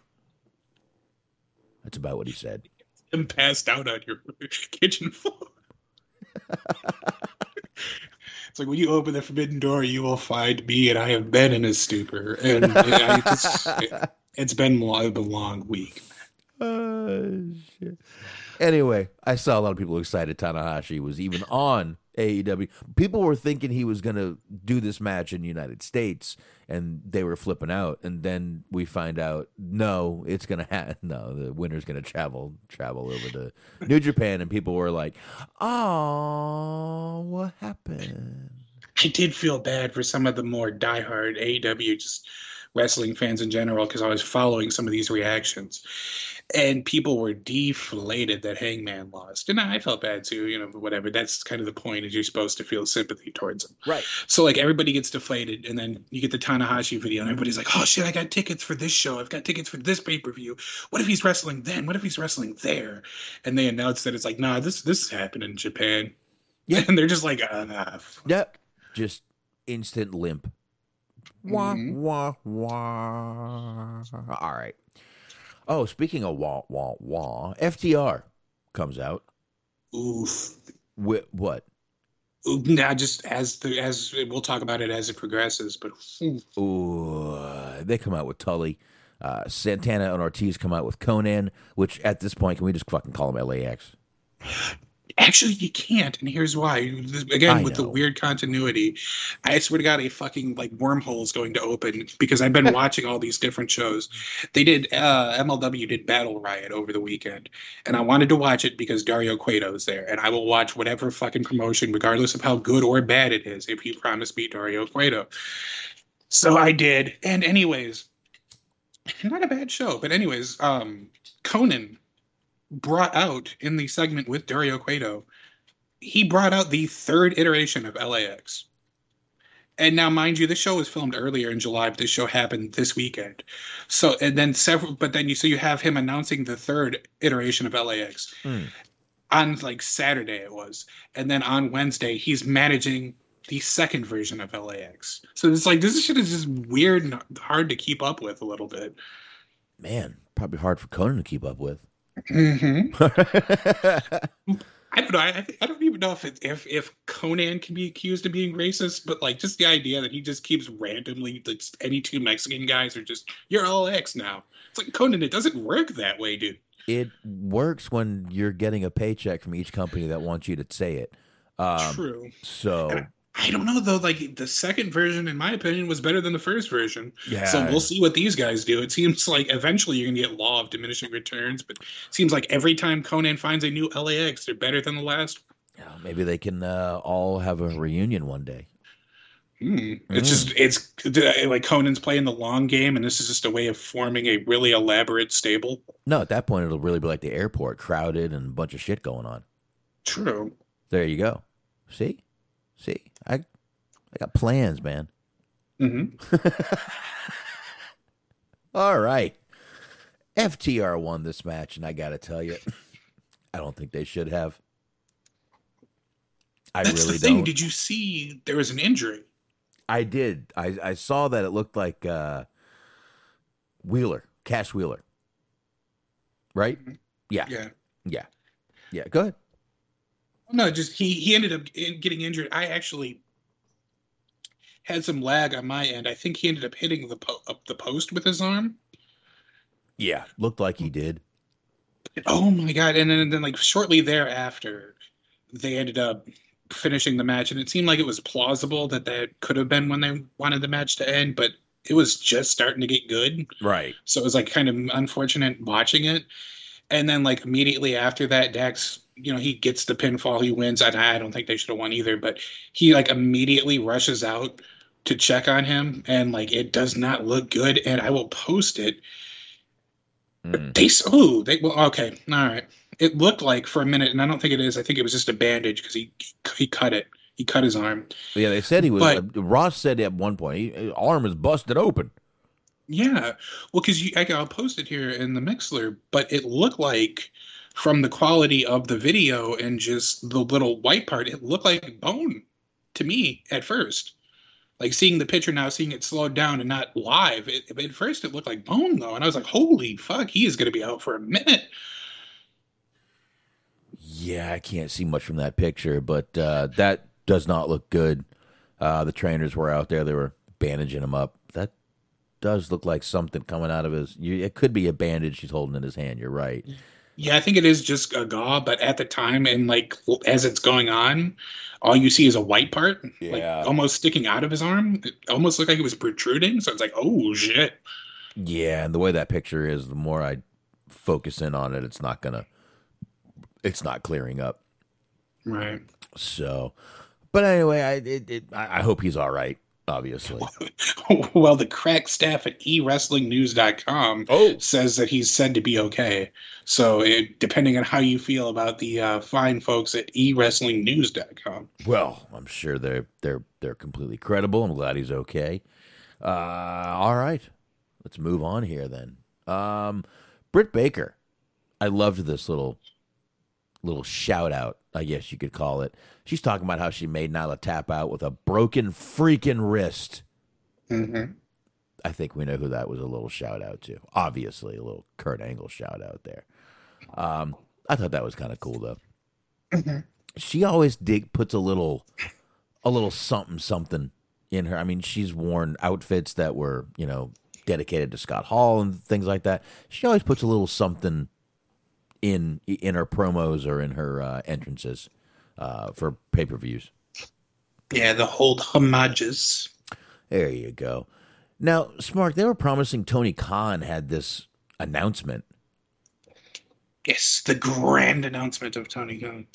That's about what he said. Him passed out on your kitchen floor. it's like when you open the forbidden door, you will find me, and I have been in a stupor, and I just, it's been a long week. Oh, shit. Anyway, I saw a lot of people excited Tanahashi was even on AEW. People were thinking he was going to do this match in the United States and they were flipping out and then we find out no, it's going to happen. No, the winner's going to travel travel over to New Japan and people were like, "Oh, what happened?" I did feel bad for some of the more diehard AEW just wrestling fans in general because I was following some of these reactions. And people were deflated that Hangman lost. And I felt bad too, you know, but whatever. That's kind of the point is you're supposed to feel sympathy towards him. Right. So like everybody gets deflated, and then you get the Tanahashi video, and everybody's like, "Oh shit, I got tickets for this show. I've got tickets for this pay per view. What if he's wrestling then? What if he's wrestling there?" And they announce that it's like, "Nah, this this happened in Japan." Yeah. and they're just like, ah, fuck. Yep. Just instant limp. Wah, Mhm. wah, wah. All right. Oh, speaking of wah, wah, wah, FTR comes out. oof." With what? Now, Nah, just as the as we'll talk about it as it progresses, but. Ooh, they come out with Tully. Uh, Santana and Ortiz come out with Konnan, which at this point, can we just fucking call him LAX? Actually, you can't, and here's why. Again, I with the weird continuity, I swear to God, a fucking like wormhole is going to open because I've been watching all these different shows. They did uh, MLW did Battle Riot over the weekend, and I wanted to watch it because Dario Cueto's there, and I will watch whatever fucking promotion, regardless of how good or bad it is, if you promise me Dario Cueto. So I did, and anyways, not a bad show, but anyways, um, Konnan brought out in the segment with Dario Cueto, he brought out the third iteration of LAX. And now, mind you, this show was filmed earlier in July, but this show happened this weekend. So, and then several, but then you, so you have him announcing the third iteration of LAX Hmm. on like Saturday it was. And then on Wednesday, he's managing the second version of LAX. So it's like, this shit is just weird and hard to keep up with a little bit. Man, probably hard for Konnan to keep up with. Mm-hmm. I don't know. I, I don't even know if it, if if Konnan can be accused of being racist, but like just the idea that he just keeps randomly like any two Mexican guys are just you're all X now. It's like Konnan. It doesn't work that way, dude. it works when you're getting a paycheck from each company that wants you to say it. Um, True. so I don't know though. Like the second version, in my opinion, was better than the first version. yeah, So we'll see what these guys do. It seems like eventually you're gonna get law of diminishing returns, but it seems like every time Konnan finds a new LAX, they're better than the last. Yeah, maybe they can uh, all have a reunion one day. Hmm. It's just it's like Konnan's playing the long game, and this is just a way of forming a really elaborate stable. No, at that point it'll really be like the airport, crowded and a bunch of shit going on. True. There you go. See, see, I, I got plans, man. hmm All right, FTR won this match, and I got to tell you, I don't think they should have. I That's really the thing. don't. Did you see there was an injury? I did. I, I saw that it looked like uh, Wheeler, Cash Wheeler. Right? Yeah. Yeah. Yeah. Yeah. Go ahead. No, just he he ended up in- getting injured. I actually had some lag on my end. I think he ended up hitting the po- up the post with his arm. Yeah. Looked like he did. Oh my god! And then, and then like shortly thereafter, they ended up finishing the match, and it seemed like it was plausible that that could have been when they wanted the match to end, but it was just starting to get good. Right. So it was like kind of unfortunate watching it. And then like immediately after that, Dax, you know, he gets the pinfall, he wins. And I don't think they should have won either, but he like immediately rushes out to check on him, and like it does not look good. And I will post it. Mm. They oh they well okay all right. It looked like for a minute, and I don't think it is. I think it was just a bandage because he he cut it. He cut his arm. Yeah, they said he was. But- uh, Ross said at one point, he, his arm is busted open. Yeah, well, because I I'll post it here in the Mixlr, but it looked like from the quality of the video and just the little white part, it looked like bone to me at first. Like seeing the picture now, seeing it slowed down and not live. It, at first, it looked like bone though, and I was like, "Holy fuck, he is going to be out for a minute." Yeah, I can't see much from that picture, but uh, that does not look good. Uh, the trainers were out there; they were bandaging him up. That does look like something coming out of his. You, it could be a bandage he's holding in his hand. You're right. Yeah, I think it is just a gauze, but at the time and like as it's going on, all you see is a white part, Yeah. like almost sticking out of his arm. It almost looked like it was protruding. So it's like, oh shit. Yeah, and the way that picture is, the more I focus in on it, it's not gonna. It's not clearing up. Right. So, but anyway, I it, it, I I hope he's all right. Obviously. well, the crack staff at ewrestlingnews.com Oh. says that he's said to be okay. So, it, depending on how you feel about the uh, fine folks at ewrestlingnews.com. Well, I'm sure they're they're they're completely credible. I'm glad he's okay. Uh, all right, let's move on here then. Um, Britt Baker, I loved this little little shout out. I guess you could call it. She's talking about how she made Nyla tap out with a broken freaking wrist. Mm-hmm. I think we know who that was a little shout out to. Obviously, a little Kurt Angle shout out there. Um, I thought that was kind of cool though. She always dig puts a little, a little something something in her. I mean, she's worn outfits that were you know dedicated to Scott Hall and things like that. She always puts a little something in in her promos or in her uh, entrances uh, for pay per views. Yeah, the whole homages. There you go. Now, Smark, they were promising Tony Khan had this announcement, Yes, the grand announcement of Tony Khan.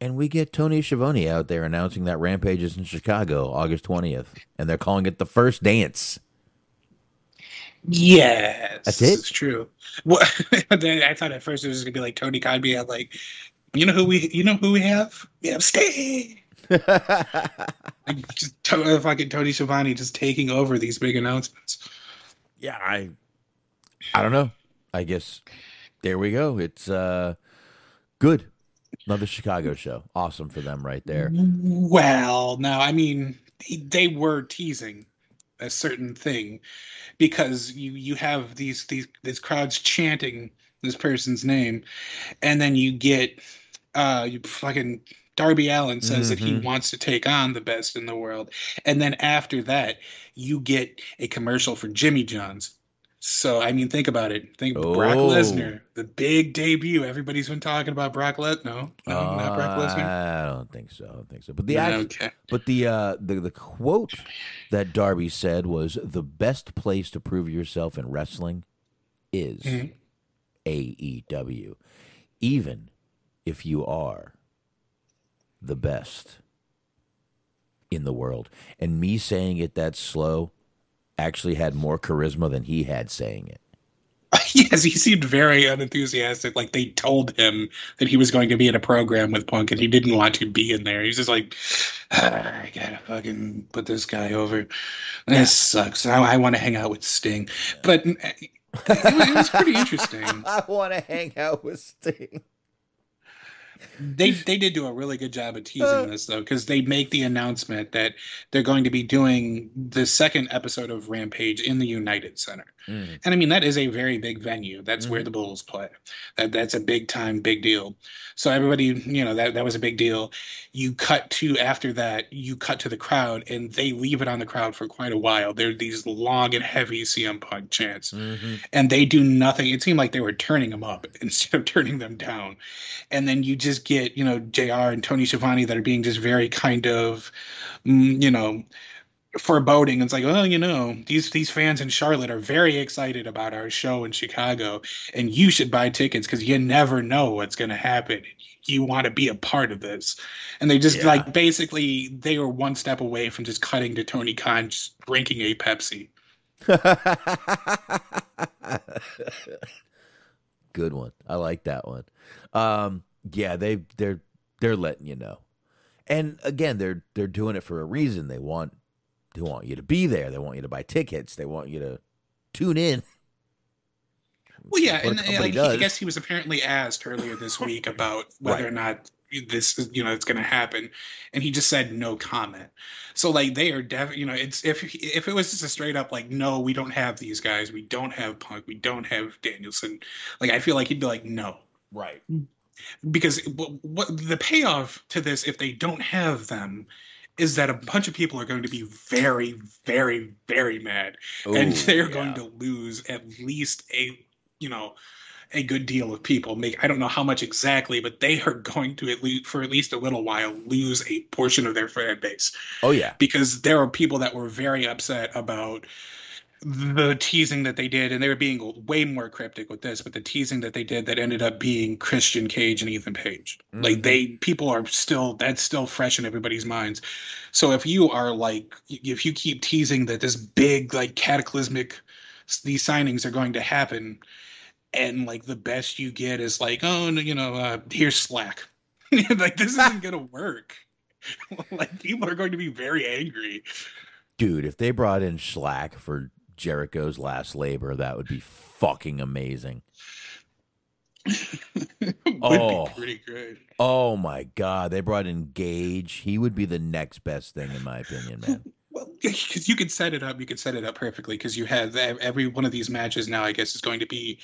and we get Tony Schiavone out there announcing that Rampage is in Chicago, August 20th, and they're calling it the first dance. Yes, That's it? It's true. Well, I thought at first it was gonna be like Tony Khan being like, you know who we, you know who we have? We have Sting. Like, just to, fucking Tony Schiavone just taking over these big announcements. yeah, I I don't know. I guess there we go. It's uh good. Another Chicago show. Awesome for them right there. Well, no, I mean they- they were teasing a certain thing because you you have these these these crowds chanting this person's name, and then you get uh you fucking Darby Allin says that he Mhm. wants to take on the best in the world, and then after that you get a commercial for Jimmy John's. So I mean, think about it. Think Brock Oh. Lesnar, the big debut. Everybody's been talking about Brock Lesnar. No, no, not Brock Lesnar. I don't think so. I don't think so. But the No, act- okay. But the uh, the the quote that Darby said was the best place to prove yourself in wrestling is Mhm. AEW, even if you are the best in the world. And me saying it that slow actually had more charisma than he had saying it. Yes, he seemed very unenthusiastic. Like they told him that he was going to be in a program with Punk and he didn't want to be in there. He's just like, "Ah, I gotta fucking put this guy over. This sucks. I, I want to hang out with Sting. But uh, it, was, it was pretty interesting. I want to hang out with Sting. They they did do a really good job of teasing uh, this though, because they make the announcement that they're going to be doing the second episode of Rampage in the United Center. Mm. And I mean that is a very big venue. That's where the Bulls play. That that's a big time, big deal. So everybody, you know, that that was a big deal. You cut to after that, you cut to the crowd, and they leave it on the crowd for quite a while. There are these long and heavy CM Punk chants, and they do nothing. It seemed like they were turning them up instead of turning them down. And then you just get, you know, Jr. and Tony Schiavone that are being just very kind of, mm, you know foreboding. It's like, well, you know, these these fans in Charlotte are very excited about our show in Chicago, and you should buy tickets because you never know what's going to happen. You want to be a part of this, and they just Yeah. like basically they were one step away from just cutting to Tony Khan just drinking a Pepsi. Good one. I like that one. Um, yeah, they they're they're letting you know, and again, they're they're doing it for a reason. They want they want you to be there. They want you to buy tickets. They want you to tune in. Well, yeah, and, and like, he- I guess he was apparently asked earlier this week about whether Right. or not this is, you know, it's going to happen, and he just said no comment. So like they are definitely you know, it's if if it was just a straight up like no, we don't have these guys, we don't have Punk, we don't have Danielson, like I feel like he'd be like no, Right. because what, what the payoff to this if they don't have them is that a bunch of people are going to be very very very mad and they're yeah. going to lose at least a you know a good deal of people make i don't know how much exactly but they are going to at least for at least a little while lose a portion of their fan base Oh yeah. because there are people that were very upset about the teasing that they did, and they were being way more cryptic with this, but the teasing that they did that ended up being Christian Cage and Ethan Page. Like they people are still that's still fresh in everybody's minds. So if you are like if you keep teasing that this big like cataclysmic these signings are going to happen and like the best you get is like oh no, you know uh, here's slack like this isn't gonna work like people are going to be very angry Dude, if they brought in slack for Jericho's last labor, that would be fucking amazing. would Oh. be pretty great Oh my god, they brought in Gage. He would be the next best thing in my opinion, man. Well, because you could set it up, you could set it up perfectly. Because you have every one of these matches now, I guess, is going to be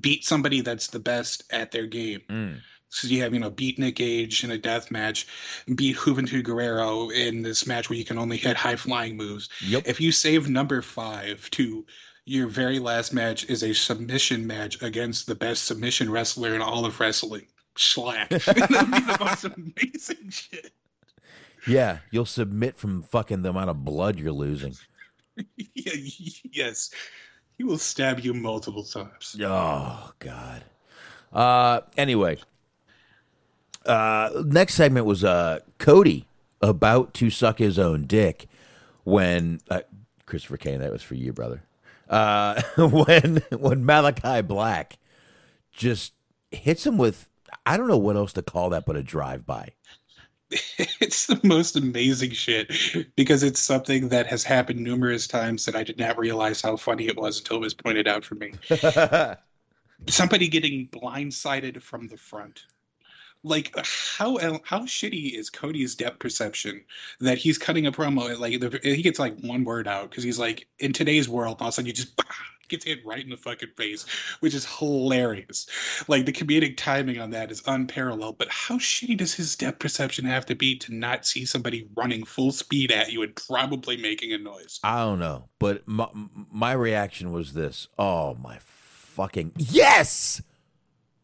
beat somebody that's the best at their game. Mm. So you have, you know, beat Nick Gage in a death match, beat Juventud Guerrero in this match where you can only hit high flying moves. Yep. If you save number five to your very last match is a submission match against the best submission wrestler in all of wrestling, Schlack. That'd be the most amazing shit. Yeah, you'll submit from fucking the amount of blood you're losing. Yeah, yes. He will stab you multiple times. Oh God. Uh anyway. Uh next segment was uh Cody about to suck his own dick when uh, Christopher Kane, that was for you, brother. Uh when when Malakai Black just hits him with I don't know what else to call that but a drive by. It's the most amazing shit because it's something that has happened numerous times that I did not realize how funny it was until it was pointed out for me. Somebody getting blindsided from the front. Like how how shitty is Cody's depth perception that he's cutting a promo and, like the, he gets like one word out because he's like in today's world all of a sudden you just gets hit right in the fucking face, which is hilarious. Like the comedic timing on that is unparalleled. But how shitty does his depth perception have to be to not see somebody running full speed at you and probably making a noise? I don't know, but my, my reaction was this. Oh my fucking yes!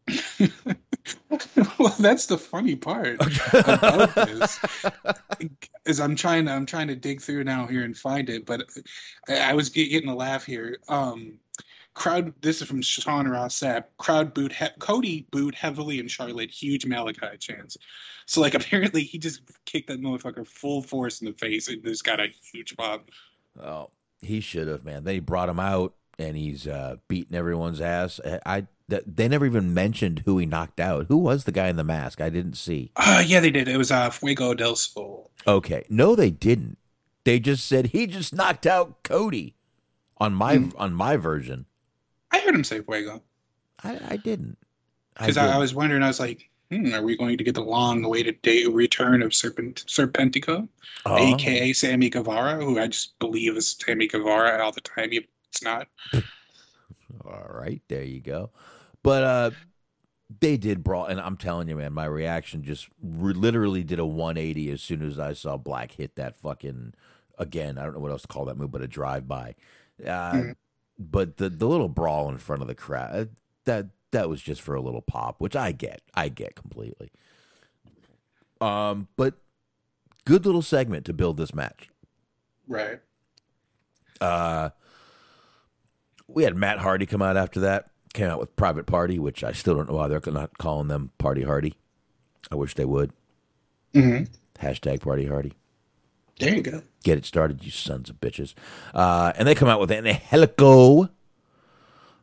well, that's the funny part about this. Is I'm trying to I'm trying to dig through now here and find it, but I, I was getting a laugh here. Um, crowd. This is from Sean Ross Sapp. Crowd booed. He- Cody booed heavily in Charlotte. Huge Malakai chance. So like apparently he just kicked that motherfucker full force in the face and just got a huge pop. Oh, he should have, man. They brought him out, and he's uh, beating everyone's ass. I, I th- they never even mentioned who he knocked out. Who was the guy in the mask? I didn't see. Uh, yeah, they did. It was uh, Fuego del Sol. Okay, no, they didn't. They just said he just knocked out Cody on my on my version. I heard him say Fuego. I, I didn't. Because I, I didn't. was wondering, I was like, hmm, are we going to get the long-awaited day return of Serpent Serpentico, Oh. aka Sammy Guevara, who I just believe is Sammy Guevara all the time. It's not. All right, there you go. But uh they did brawl, and I'm telling you, man, my reaction just re- literally did a 180 as soon as I saw Black hit that fucking again. I don't know what else to call that move, but a drive by. Uh, Mhm. But the the little brawl in front of the crowd uh, that that was just for a little pop, which I get, I get completely. Um, but good little segment to build this match. Right. Uh, we had Matt Hardy come out after that. Came out with Private Party, which I still don't know why they're not calling them Party Hardy. I wish they would. hmm Hashtag Party Hardy. There you go. Get it started, you sons of bitches. Uh, and they come out with Angelico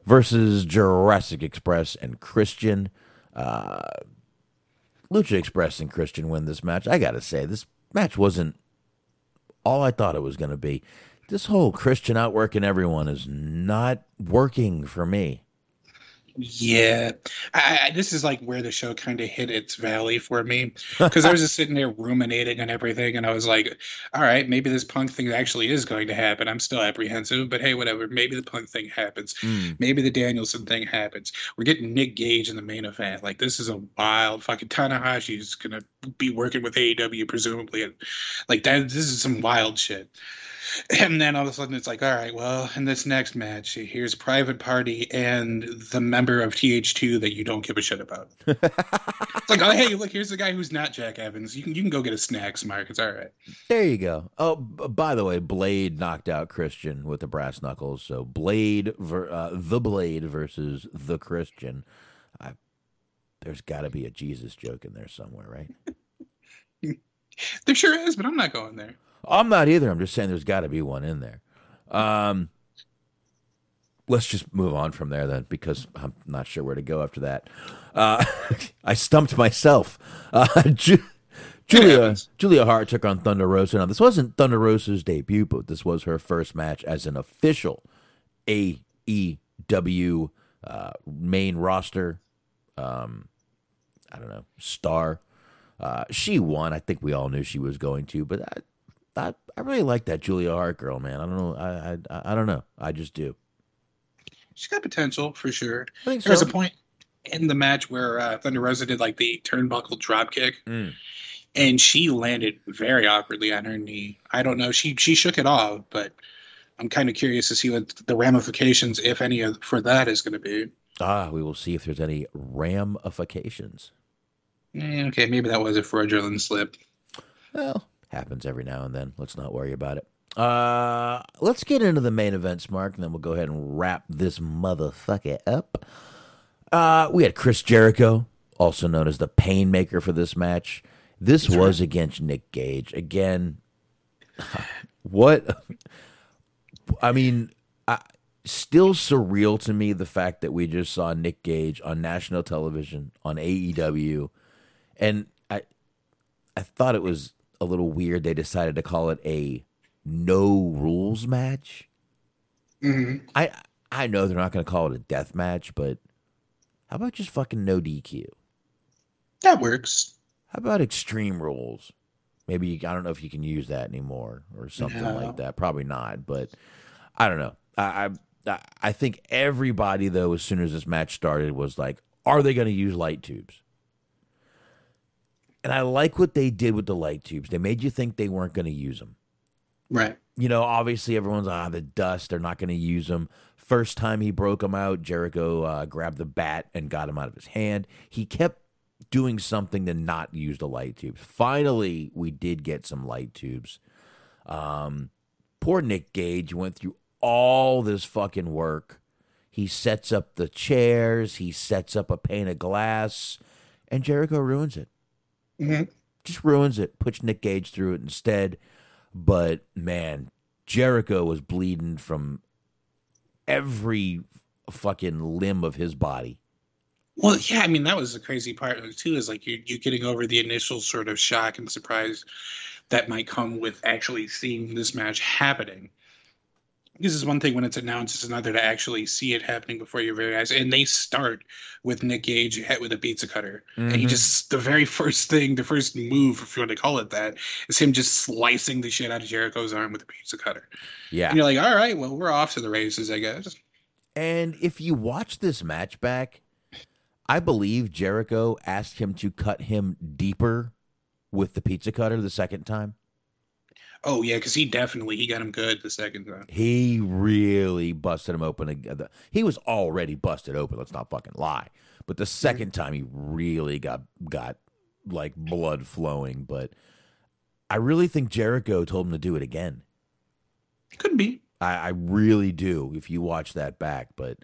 versus Jurassic Express and Christian. Uh, Lucha Express and Christian win this match. I got to say, this match wasn't all I thought it was going to be. This whole Christian outworking everyone is not working for me. Yeah, I, I, this is like where the show kind of hit its valley for me because I was just sitting there ruminating on everything, and I was like, "All right, maybe this punk thing actually is going to happen." I'm still apprehensive, but hey, whatever. Maybe the punk thing happens. Mm. Maybe the Danielson thing happens. We're getting Nick Gage in the main event. Like this is a wild fucking Tanahashi's gonna be working with AEW presumably, and like that. This is some wild shit. And then all of a sudden it's like, all right, well, in this next match, here's Private Party and the member of TH2 that you don't give a shit about. it's like, oh hey, look, here's the guy who's not Jack Evans. You can you can go get a snacks, Mark. It's all right. There you go. Oh, b- by the way, Blade knocked out Christian with the brass knuckles. So Blade, ver- uh, the Blade versus the Christian. I, there's got to be a Jesus joke in there somewhere, right? There sure is, but I'm not going there. I'm not either. I'm just saying there's got to be one in there. Um, let's just move on from there then, because I'm not sure where to go after that. Uh, I stumped myself. Uh, Ju- Julia. Julia Hart took on Thunder Rosa. Now this wasn't Thunder Rosa's debut, but this was her first match as an official AEW uh, main roster. Um, I don't know star. Uh, she won. I think we all knew she was going to, but I, I, really like that Julia Hart girl, man. I don't know. I, I, I don't know. I just do. She's got potential for sure. I think There was so. a point in the match where uh, Thunder Rosa did like the turnbuckle drop kick, Mm. and she landed very awkwardly on her knee. I don't know. She she shook it off, but I'm kind of curious to see what the ramifications, if any, for that is going to be. Ah, we will see if there's any ramifications. Eh, okay, maybe that was a fraudulent slip. Well, happens every now and then. Let's not worry about it. Uh, let's get into the main events, Mark, and then we'll go ahead and wrap this motherfucker up. Uh, we had Chris Jericho, also known as the Painmaker, for this match. This was against Nick Gage. Again, what? I mean, I, still surreal to me the fact that we just saw Nick Gage on national television on AEW, and I, I thought it was a little weird they decided to call it a no rules match. hmm I I know they're not going to call it a death match, but how about just fucking no DQ? That works. How about extreme rules? Maybe you, I don't know if you can use that anymore or something No. like that. Probably not, but I don't know. I, I I think everybody though, as soon as this match started, was like, "Are they going to use light tubes?" And I like what they did with the light tubes. They made you think they weren't going to use them. Right. You know, obviously everyone's ah the dust. They're not going to use them. First time he broke them out, Jericho uh, grabbed the bat and got him out of his hand. He kept doing something to not use the light tubes. Finally, we did get some light tubes. Um, poor Nick Gage went through all this fucking work. He sets up the chairs. He sets up a pane of glass, and Jericho ruins it hmm just ruins it. Puts Nick Gage through it instead. But man, Jericho was bleeding from every fucking limb of his body. Well, yeah, I mean that was the crazy part too. Is like you you getting over the initial sort of shock and surprise that might come with actually seeing this match happening. This is one thing when it's announced; it's another to actually see it happening before your very eyes. And they start with Nick Gage hit with a pizza cutter, and he Mhm. just the very first thing, the first move, if you want to call it that, is him just slicing the shit out of Jericho's arm with a pizza cutter. Yeah. And you're like, all right, well, we're off to the races, I guess. And if you watch this match back, I believe Jericho asked him to cut him deeper with the pizza cutter the second time. Oh yeah, because he definitely he got him good the second time. He really busted him open. He was already busted open. Let's not fucking lie. But the second time, he really got got like blood flowing. But I really think Jericho told him to do it again. Could be. I, I really do. If you watch that back, but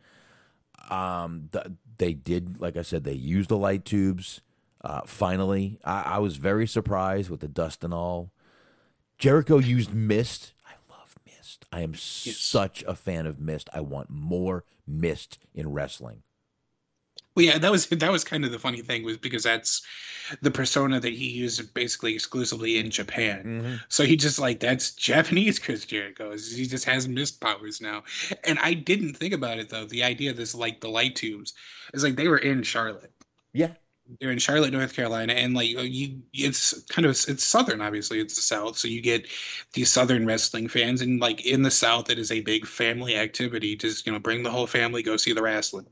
um, th- they did, like I said, they used the light tubes. Uh, finally, I, I was very surprised with the dust and all. Jericho used mist. I love mist. I am such a fan of mist. I want more mist in wrestling. Well, yeah, that was that was kind of the funny thing was because that's the persona that he used basically exclusively in Japan. Mm-hmm. So he just like that's Japanese Chris Jericho. He just has mist powers now, and I didn't think about it though. The idea of this like the light tubes is like they were in Charlotte. Yeah. They're in Charlotte, North Carolina, and like you, it's kind of it's southern. Obviously, it's the South, so you get these Southern wrestling fans, and like in the South, it is a big family activity. Just you know, bring the whole family, go see the wrestling.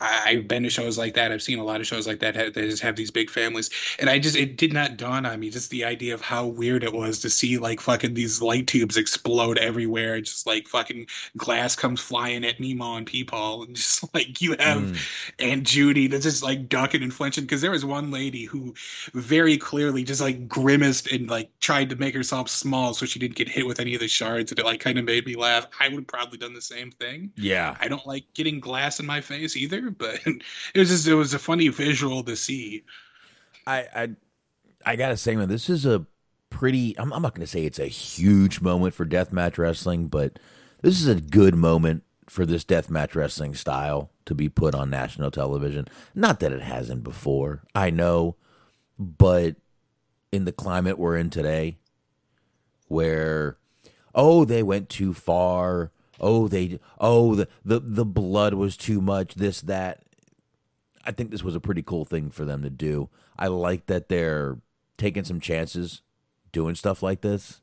I, I've been to shows like that. I've seen a lot of shows like that that just have these big families, and I just it did not dawn on me just the idea of how weird it was to see like fucking these light tubes explode everywhere, just like fucking glass comes flying at Nemo and Peepaw, and just like you have mm. Aunt Judy that's just like ducking and flinching because there was one lady who very clearly just like grimaced and like tried to make herself small so she didn't get hit with any of the shards and it like kind of made me laugh. I would have probably done the same thing. Yeah. I don't like getting glass in my face either but it was just it was a funny visual to see. I i i gotta say man this is a pretty i'm, I'm not gonna say it's a huge moment for deathmatch wrestling but this is a good moment for this deathmatch wrestling style to be put on national television. Not that it hasn't before, I know, but in the climate we're in today, where oh they went too far, oh they oh the the, the blood was too much, this that. I think this was a pretty cool thing for them to do. I like that they're taking some chances doing stuff like this.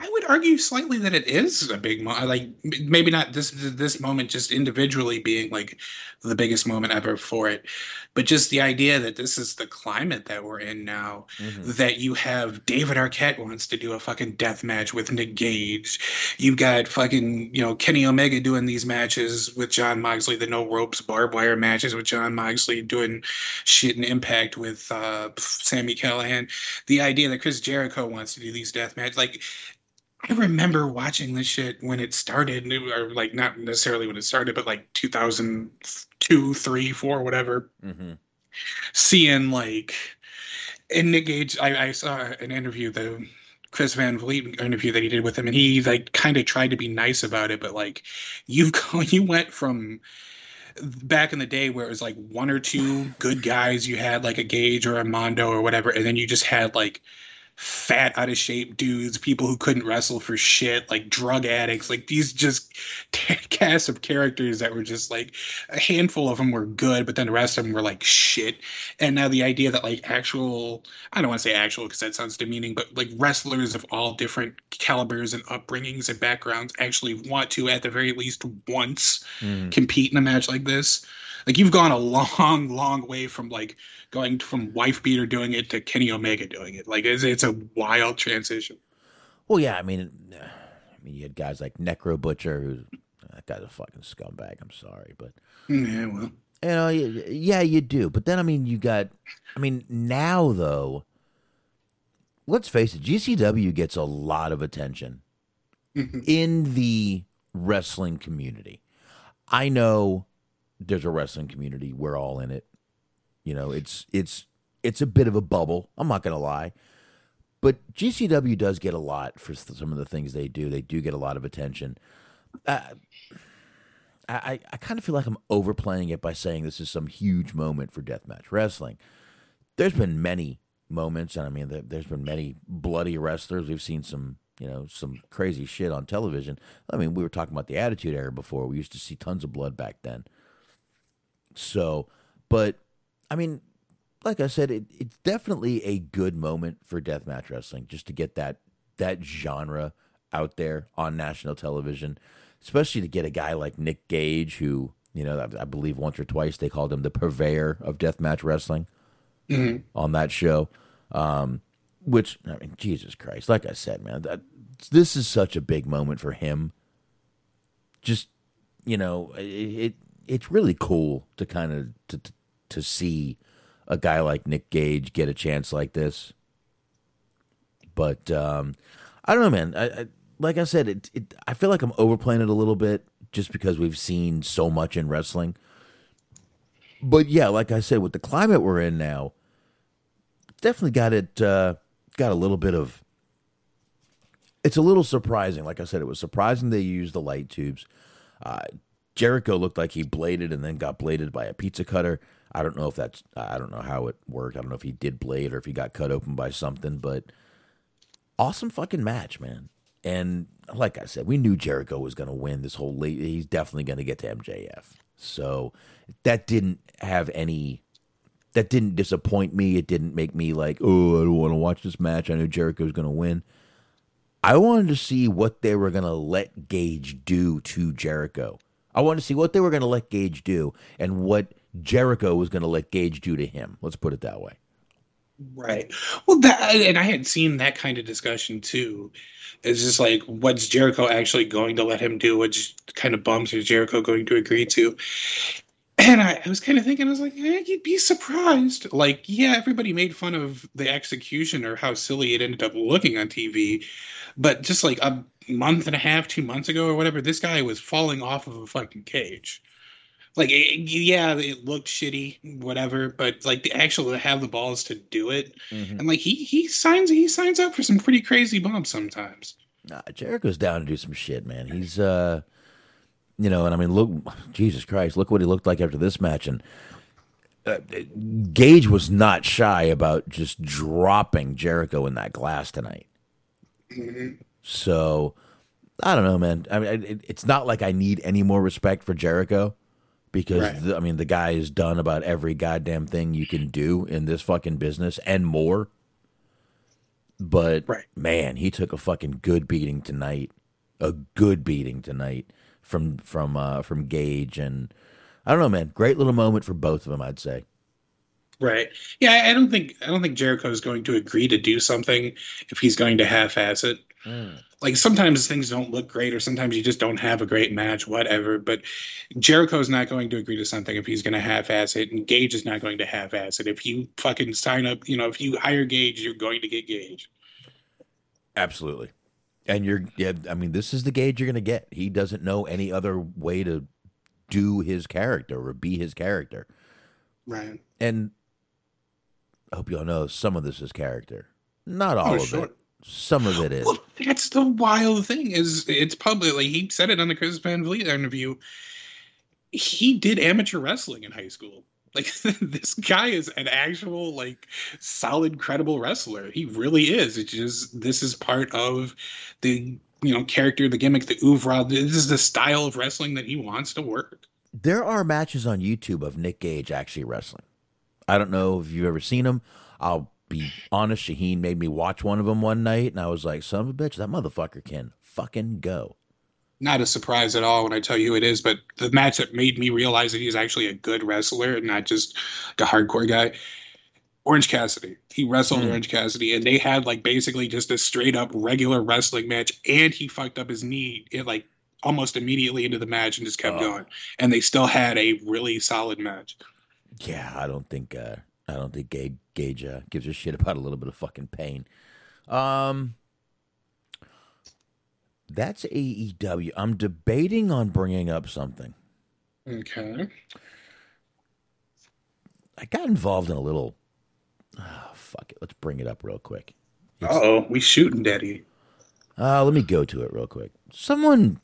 I would argue slightly that it is a big moment. Like maybe not this this moment just individually being like the biggest moment ever for it, but just the idea that this is the climate that we're in now. Mm-hmm. That you have David Arquette wants to do a fucking death match with Nick Gage. You've got fucking you know Kenny Omega doing these matches with Jon Moxley, the no ropes barbed wire matches with Jon Moxley, doing shit and Impact with uh, Sami Callihan. The idea that Chris Jericho wants to do these death matches, like I remember watching this shit when it started, or like not necessarily when it started, but like 2002, three, four, whatever. Mm-hmm. Seeing like, and Nick Gage, I, I saw an interview, the Chris Van Vliet interview that he did with him, and he like kind of tried to be nice about it, but like, you've you went from back in the day where it was like one or two good guys, you had like a Gage or a Mondo or whatever, and then you just had like fat out of shape dudes people who couldn't wrestle for shit like drug addicts like these just cast of characters that were just like a handful of them were good but then the rest of them were like shit and now the idea that like actual i don't want to say actual because that sounds demeaning but like wrestlers of all different calibers and upbringings and backgrounds actually want to at the very least once mm. compete in a match like this like you've gone a long long way from like going from wife beater doing it to Kenny Omega doing it. Like it's it's a wild transition. Well, yeah, I mean, I mean, you had guys like Necro Butcher, who's that guy's a fucking scumbag. I'm sorry, but yeah, well, you know, yeah, you do. But then, I mean, you got, I mean, now though, let's face it, GCW gets a lot of attention mm-hmm. in the wrestling community. I know there's a wrestling community. We're all in it. You know, it's it's it's a bit of a bubble. I'm not gonna lie, but GCW does get a lot for some of the things they do. They do get a lot of attention. Uh, I I kind of feel like I'm overplaying it by saying this is some huge moment for deathmatch wrestling. There's been many moments, and I mean, there's been many bloody wrestlers. We've seen some you know some crazy shit on television. I mean, we were talking about the Attitude Era before. We used to see tons of blood back then. So, but I mean, like I said, it, it's definitely a good moment for deathmatch wrestling just to get that that genre out there on national television, especially to get a guy like Nick Gage, who you know I, I believe once or twice they called him the purveyor of deathmatch wrestling mm-hmm. on that show. Um, which I mean, Jesus Christ, like I said, man, that this is such a big moment for him. Just you know, it, it it's really cool to kind of to, to to see a guy like Nick Gage get a chance like this. But um, I don't know, man. I, I, like I said, it, it, I feel like I'm overplaying it a little bit just because we've seen so much in wrestling. But yeah, like I said, with the climate we're in now, definitely got it. Uh, got a little bit of. It's a little surprising. Like I said, it was surprising they used the light tubes. Uh, Jericho looked like he bladed and then got bladed by a pizza cutter. I don't know if that's I don't know how it worked. I don't know if he did blade or if he got cut open by something, but awesome fucking match, man. And like I said, we knew Jericho was going to win this whole late. He's definitely going to get to MJF. So that didn't have any that didn't disappoint me. It didn't make me like, oh, I don't want to watch this match. I knew Jericho was going to win. I wanted to see what they were going to let Gage do to Jericho. I wanted to see what they were going to let Gage do and what Jericho was going to let Gage do to him. Let's put it that way. Right. Well, that and I had seen that kind of discussion too. It's just like, what's Jericho actually going to let him do? Which kind of bumps is Jericho going to agree to? And I, I was kind of thinking, I was like, eh, you'd be surprised. Like, yeah, everybody made fun of the execution or how silly it ended up looking on TV, but just like a month and a half, two months ago or whatever, this guy was falling off of a fucking cage like it, yeah it looked shitty whatever but like the actual to have the balls to do it Mhm. and like he he signs he signs up for some pretty crazy bumps sometimes Nah, Jericho's down to do some shit, man. He's uh you know, and I mean look Jesus Christ, look what he looked like after this match and uh, Gage was not shy about just dropping Jericho in that glass tonight. So, I don't know, man. I mean, it, it's not like I need any more respect for Jericho because Right. the, I mean, the guy has done about every goddamn thing you can do in this fucking business and more. But Right. man, he took a fucking good beating tonight. A good beating tonight from from uh from Gage and I don't know, man. Great little moment for both of them, I'd say. right yeah I, don't think i don't think jericho is going to agree to do something if he's going to half-ass it Mm. like sometimes things don't look great or sometimes you just don't have a great match whatever but jericho's not going to agree to something if he's going to half-ass it and gage is not going to half-ass it if you fucking sign up you know if you hire gage you're going to get gage Absolutely. And you're, yeah, I mean, this is the Gage you're going to get. He doesn't know any other way to do his character or be his character. right And I hope you all know some of this is character. Not oh, all Oh, of sure. it. Some of it is. Well, that's the wild thing is it's publicly he said it on the Chris Van Vliet interview. He did amateur wrestling in high school. Like this guy is an actual like solid, credible wrestler. He really is. It's just this is part of the you know character, the gimmick, the oeuvre. This is the style of wrestling that he wants to work. There are matches on YouTube of Nick Gage actually wrestling. I don't know if you've ever seen them. I'll be honest, Shaheen made me watch one of them one night, and I was like, son of a bitch, that motherfucker can fucking go. Not a surprise at all when I tell you it is, but the match that made me realize that he's actually a good wrestler and not just like a hardcore guy. Orange Cassidy. He wrestled Mm. Orange Cassidy, and they had like basically just a straight up regular wrestling match, and he fucked up his knee it like almost immediately into the match and just kept Oh. going. And they still had a really solid match. Yeah, I don't think uh, I don't think Gage, Gage uh, gives a shit about a little bit of fucking pain. Um, that's AEW. I'm debating on bringing up something. Okay. I got involved in a little. ah, fuck it. Let's bring it up real quick. Uh oh, we shooting Daddy. Uh, let me go to it real quick. Someone,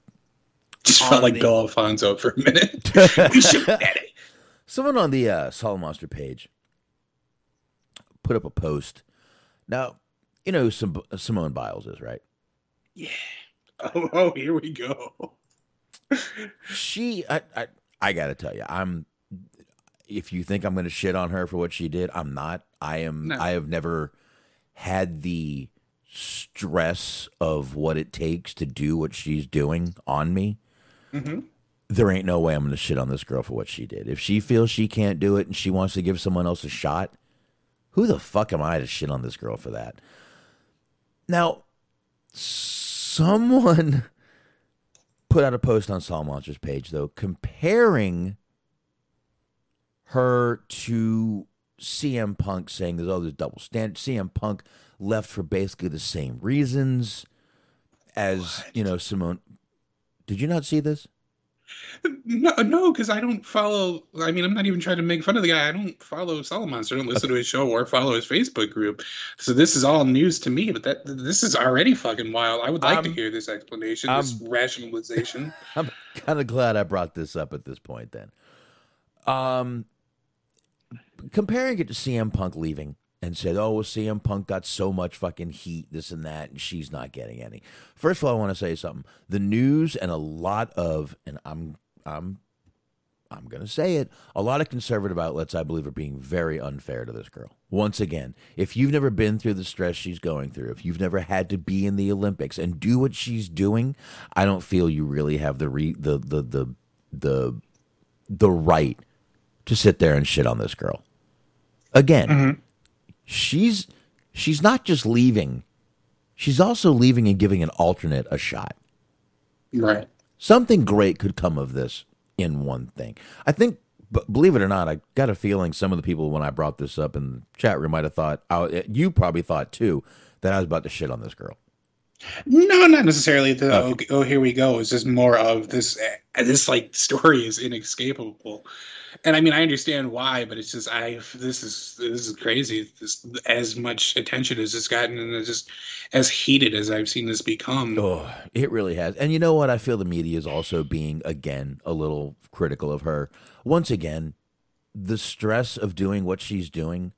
Just felt like the- Bill Alfonso for a minute. we shooting Daddy. someone on the uh, Solid Monster page put up a post. Now, you know who Simone Biles is, right? Oh, oh, here we go. she I, I I gotta tell you, I'm if you think I'm gonna shit on her for what she did, I'm not. I am No. I have never had the stress of what it takes to do what she's doing on me. Mhm. There ain't no way I'm gonna shit on this girl for what she did. If she feels she can't do it and she wants to give someone else a shot, who the fuck am I to shit on this girl for that? Now, someone put out a post on Saul Monster's page though, comparing her to CM Punk, saying there's all this double standard. CM Punk left for basically the same reasons as you know Simone. Did you not see this? No, no, because I don't follow. I mean, I'm not even trying to make fun of the guy. I don't follow Solomon. I don't listen to his show or follow his Facebook group. So this is all news to me. But that this is already fucking wild. I would like to I'm- hear this explanation, I'm- this rationalization. I'm kind of glad I brought this up at this point then. Um comparing it to CM Punk leaving and said, "Oh, well, CM Punk got so much fucking heat, this and that, and she's not getting any." First of all, I want to say something. The news and a lot of, and I'm, I'm, I'm to say it. A lot of conservative outlets, I believe, are being very unfair to this girl. Once again, if you've never been through the stress she's going through, if you've never had to be in the Olympics and do what she's doing, I don't feel you really have the re- the the the the the right to sit there and shit on this girl. Again, mm-hmm. She's she's not just leaving; she's also leaving and giving an alternate a shot. Right. Something great could come of this in one thing. I think, believe it or not, I got a feeling some of the people when I brought this up in the chat room might have thought, oh, you probably thought too, that I was about to shit on this girl. No, not necessarily. The oh, oh, here we go. It's just more of this. uh, This like story is inescapable, and I mean I understand why, but it's just I. This is this is crazy. This as much attention as it's gotten, and it's just as heated as I've seen this become. Oh, it really has. And you know what? I feel the media is also being, again, a little critical of her. Once again, the stress of doing what she's doing,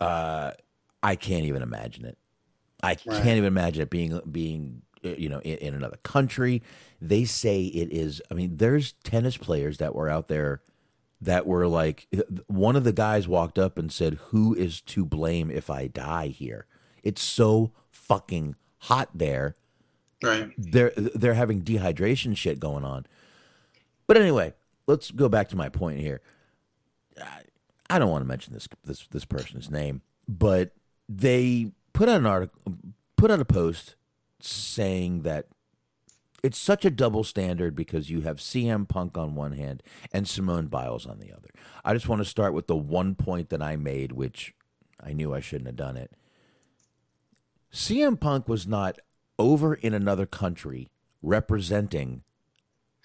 uh, I can't even imagine it. I can't even imagine it being being uh, you know in, in another country. They say it is. I mean, there's tennis players that were out there that were like one of the guys walked up and said, "Who is to blame if I die here?" It's so fucking hot there. Right. They're they're having dehydration shit going on. But anyway, let's go back to my point here. I, I don't want to mention this this this person's name, but they put out an article, put out a post saying that it's such a double standard because you have CM Punk on one hand and Simone Biles on the other. I just want to start with the one point that I made, which I knew I shouldn't have done it. CM Punk was not over in another country representing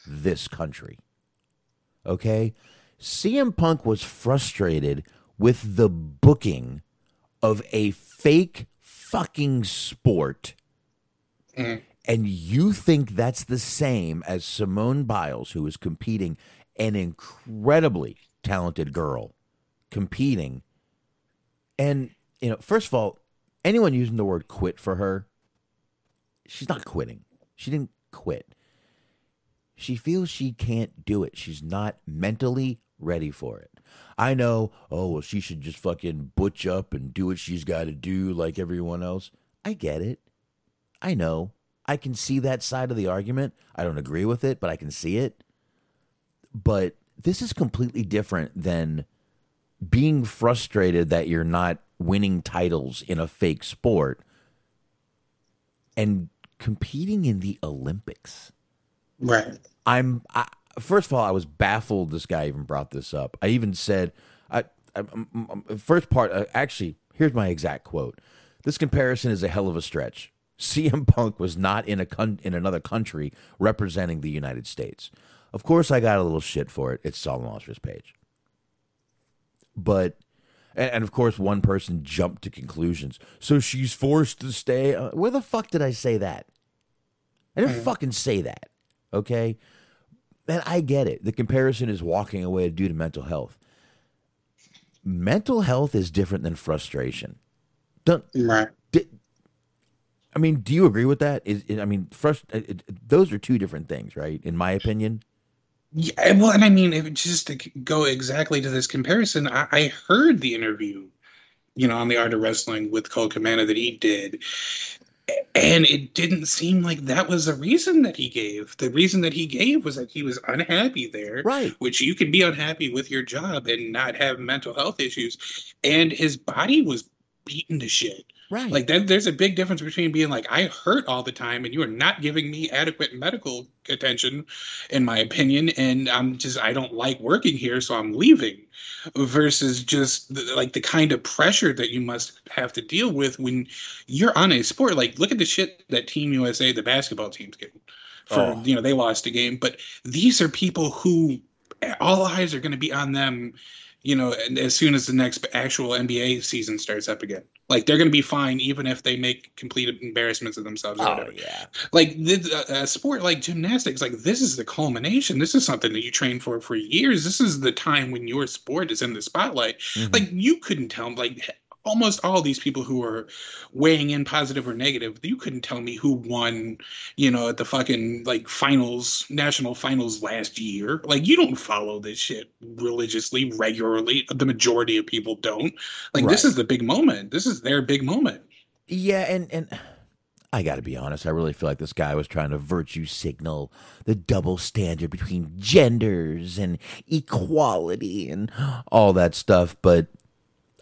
this country. Okay? CM Punk was frustrated with the booking of a fake fucking sport. Mm-hmm. And you think that's the same as Simone Biles, who is competing, an incredibly talented girl competing. And, you know, first of all, anyone using the word quit for her, she's not quitting. She didn't quit. She feels she can't do it. She's not mentally ready for it. I know, oh, well, she should just fucking butch up and do what she's got to do like everyone else. I get it. I know. I can see that side of the argument. I don't agree with it, but I can see it. But this is completely different than being frustrated that you're not winning titles in a fake sport and competing in the Olympics. Right. I'm I, first of all, I was baffled this guy even brought this up. I even said, I, I um, first part uh, actually here's my exact quote. This comparison is a hell of a stretch. CM Punk was not in a con- in another country representing the United States. Of course, I got a little shit for it. It's Saul Monster's page, but and, and of course, one person jumped to conclusions. So she's forced to stay. Uh, where the fuck did I say that? I didn't fucking say that. Okay. And I get it. The comparison is walking away due to mental health. Mental health is different than frustration. Don't, Right. I mean, do you agree with that? Is I mean, frust- it, it- those are two different things, right? In my opinion. Yeah, eh, well, and I mean, if, just to go exactly to this comparison, I, I heard the interview, you know, on the Art of Wrestling with Colt Cabana that he did, and it didn't seem like that was the reason that he gave. The reason that he gave was that he was unhappy there, Right. Which you can be unhappy with your job and not have mental health issues, and his body was beaten to shit. Right. Like that, there's a big difference between being like I hurt all the time and you are not giving me adequate medical attention, in my opinion, and I'm just I don't like working here, so I'm leaving. Versus just the, like the kind of pressure that you must have to deal with when you're on a sport. Like look at the shit that Team USA, the basketball team's getting. For Oh. you know they lost a game, but these are people who all eyes are going to be on them you know, as soon as the next actual NBA season starts up again. Like they're going to be fine even if they make complete embarrassments of themselves. Oh whatever. yeah. Like the, a, a sport like gymnastics, like this is the culmination. This is something that you train for for years. This is the time when your sport is in the spotlight. Mhm. Like you couldn't tell, like almost all these people who are weighing in positive or negative, you couldn't tell me who won, you know, at the fucking like finals, national finals last year. Like you don't follow this shit religiously, regularly. The majority of people don't. Like this is the big moment. This is their big moment. Yeah, and and I got to be honest. I really feel like this guy was trying to virtue signal the double standard between genders and equality and all that stuff. But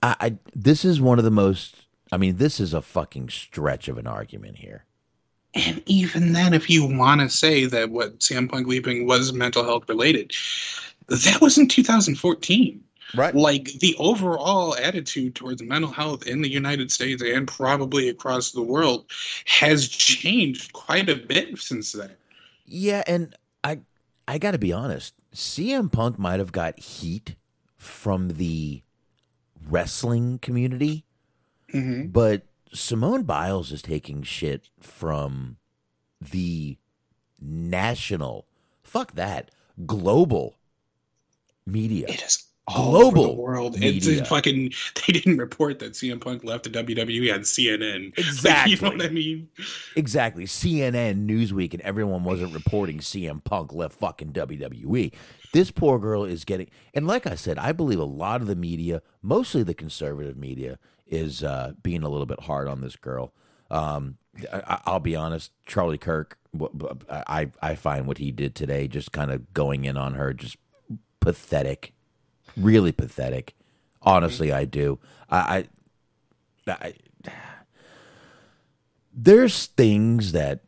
I, I this is one of the most. I mean, this is a fucking stretch of an argument here. And even then, if you want to say that what CM Punk leaping was mental health related, that was in 2014. Right. Like the overall attitude towards mental health in the United States and probably across the world has changed quite a bit since then. Yeah, and I I got to be honest. CM Punk might have got heat from the wrestling community, Mm-hmm. but Simone Biles is taking shit from the national, fuck that, global media. It is Global world. It's media. it's fucking. They didn't report that CM Punk left the WWE on CNN. Like, Exactly. you know what I mean? Exactly. CNN, Newsweek, and everyone wasn't reporting CM Punk left fucking WWE. This poor girl is getting, and like I said, I believe a lot of the media, mostly the conservative media, is uh, being a little bit hard on this girl. Um, I, I'll be honest, Charlie Kirk, I I find what he did today, just kind of going in on her, just pathetic, really pathetic. Honestly, I do. I, I, I there's things that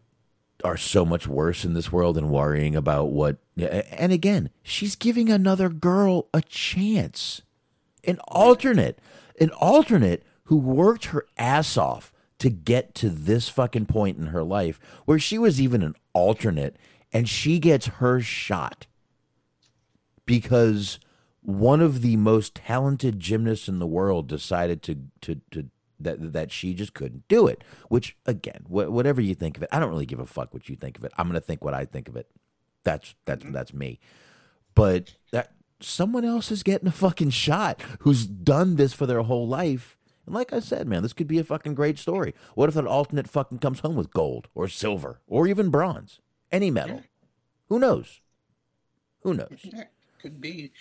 are so much worse in this world than worrying about what and again she's giving another girl a chance an alternate an alternate who worked her ass off to get to this fucking point in her life where she was even an alternate and she gets her shot because one of the most talented gymnasts in the world decided to to to that that she just couldn't do it. Which again, wh- whatever you think of it, I don't really give a fuck what you think of it. I'm gonna think what I think of it. That's that's mm-hmm. that's me. But that someone else is getting a fucking shot who's done this for their whole life. And like I said, man, this could be a fucking great story. What if an alternate fucking comes home with gold or silver or even bronze, any medal? Who knows? Who knows? Could be.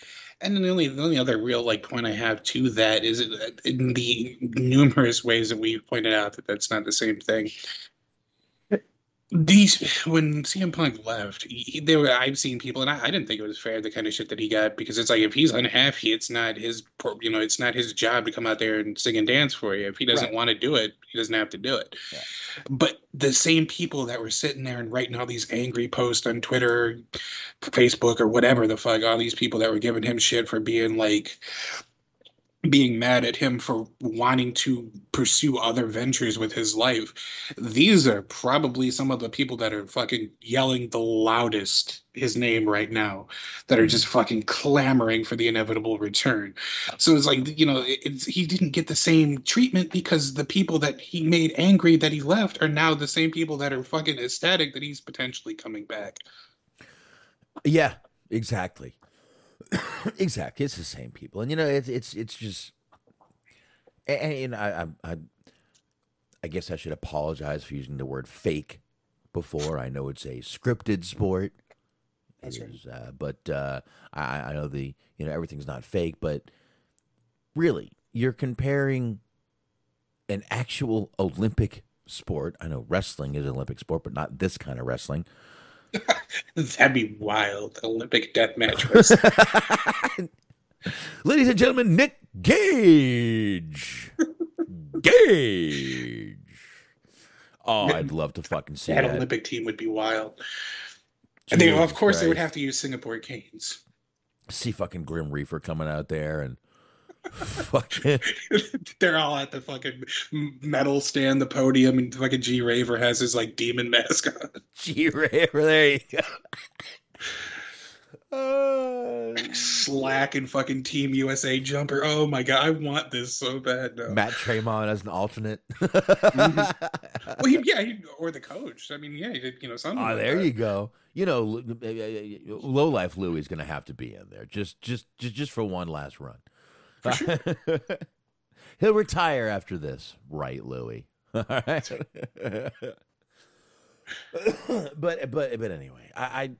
And then the only the only other real like point I have to that is in the numerous ways that we've pointed out that that's not the same thing. These when CM Punk left, he, he- there were I've seen people, and I, I didn't think it was fair the kind of shit that he got because it's like if he's unhappy, it's not his you know it's not his job to come out there and sing and dance for you. If he doesn't Right. want to do it, he doesn't have to do it. Yeah. But the same people that were sitting there and writing all these angry posts on Twitter, Facebook, or whatever the fuck, all these people that were giving him shit for being like being mad at him for wanting to pursue other ventures with his life. These are probably some of the people that are fucking yelling the loudest his name right now, that are hmm. just fucking clamoring for the inevitable return. So it's like, you know, it's, he didn't get the same treatment because the people that he made angry that he left are now the same people that are fucking ecstatic that he's potentially coming back. Yeah, exactly. exactly. It's the same people, and you know, it's it's it's just, and, and you know, I, I I guess I should apologize for using the word fake before. I know it's a scripted sport. It is, uh, but uh, I I know the you know everything's not fake, but really, you're comparing an actual Olympic sport. I know wrestling is an Olympic sport, but not this kind of wrestling. That'd be wild. Olympic deathmatch wrestling. Ladies and gentlemen, Nick Gage. Gage. Oh, I'd love to fucking see that that. Olympic team would be wild. And they, of Jesus course, they would have to use Singapore Canes. See fucking Grim Reaper coming out there and fucking They're all at the fucking metal stand, the podium, and fucking G Raver has his like demon mask on. G Raver. There you go. Uh, Slack and fucking Team USA jumper. Oh my god, I want this so bad now. Matt Tremont as an alternate. Mm-hmm. Well, he, yeah, he, or the coach. I mean, yeah, he did, you know, something. Oh, like there that. you go. You know, uh, uh, uh, low life Louie is going to have to be in there just, just, just, just for one last run. He'll retire after this, right, Louis? All right. but but but anyway, I,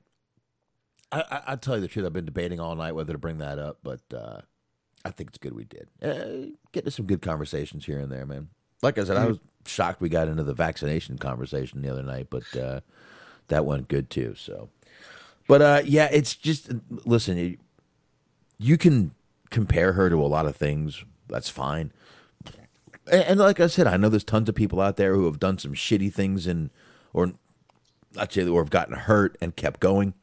I I I tell you the truth. I've been debating all night whether to bring that up, but uh, I think it's good we did. Uh, get to some good conversations here and there, man. Like I said, I was shocked we got into the vaccination conversation the other night, but uh, that went good too. So, but uh, yeah, it's just listen. You, you can compare her to a lot of things. That's fine. And, and like I said, I know there's tons of people out there who have done some shitty things and or actually or have gotten hurt and kept going.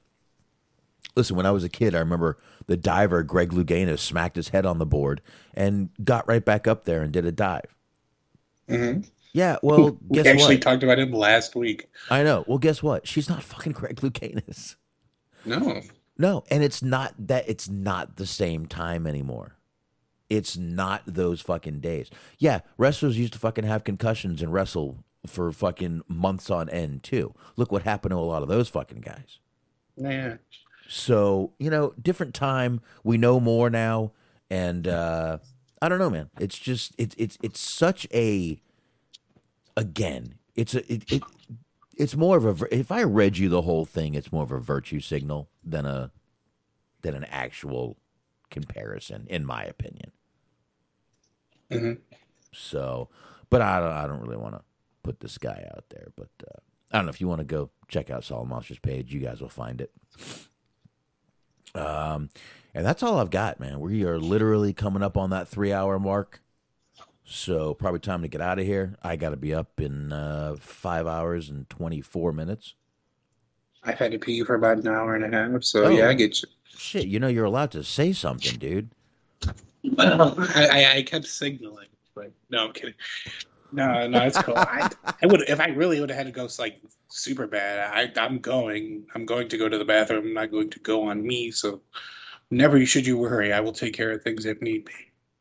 Listen, when I was a kid, I remember the diver Greg Louganis smacked his head on the board and got right back up there and did a dive. Mm-hmm. Yeah, well, We guess actually what? talked about him last week. I know. Well, guess what? She's not fucking Greg Louganis. No. No, and it's not that it's not the same time anymore. It's not those fucking days. Yeah, wrestlers used to fucking have concussions and wrestle for fucking months on end too. Look what happened to a lot of those fucking guys. Yeah. So, you know, different time. We know more now. And uh I don't know, man. It's just it's it's it's such a again, it's a it, it it's more of a if I read you the whole thing, it's more of a virtue signal than a than an actual comparison, in my opinion. Mhm. So, but I don't I don't really want to put this guy out there, but uh, I don't know if you want to go check out Solid Monsters page, you guys will find it. Um, and that's all I've got, man. We are literally coming up on that three hour mark. So probably time to get out of here. I got to be up in uh, five hours and 24 minutes. I've had to pee for about an hour and a half, so Oh. yeah, I get you. Shit, you know you're allowed to say something, dude. Well, I, I, I kept signaling, but no, I'm kidding. No, no, it's cool. I, I would if I really would have had to go like super bad. I, I'm going. I'm going to go to the bathroom. I'm not going to go on me. So, never should you worry. I will take care of things if need be.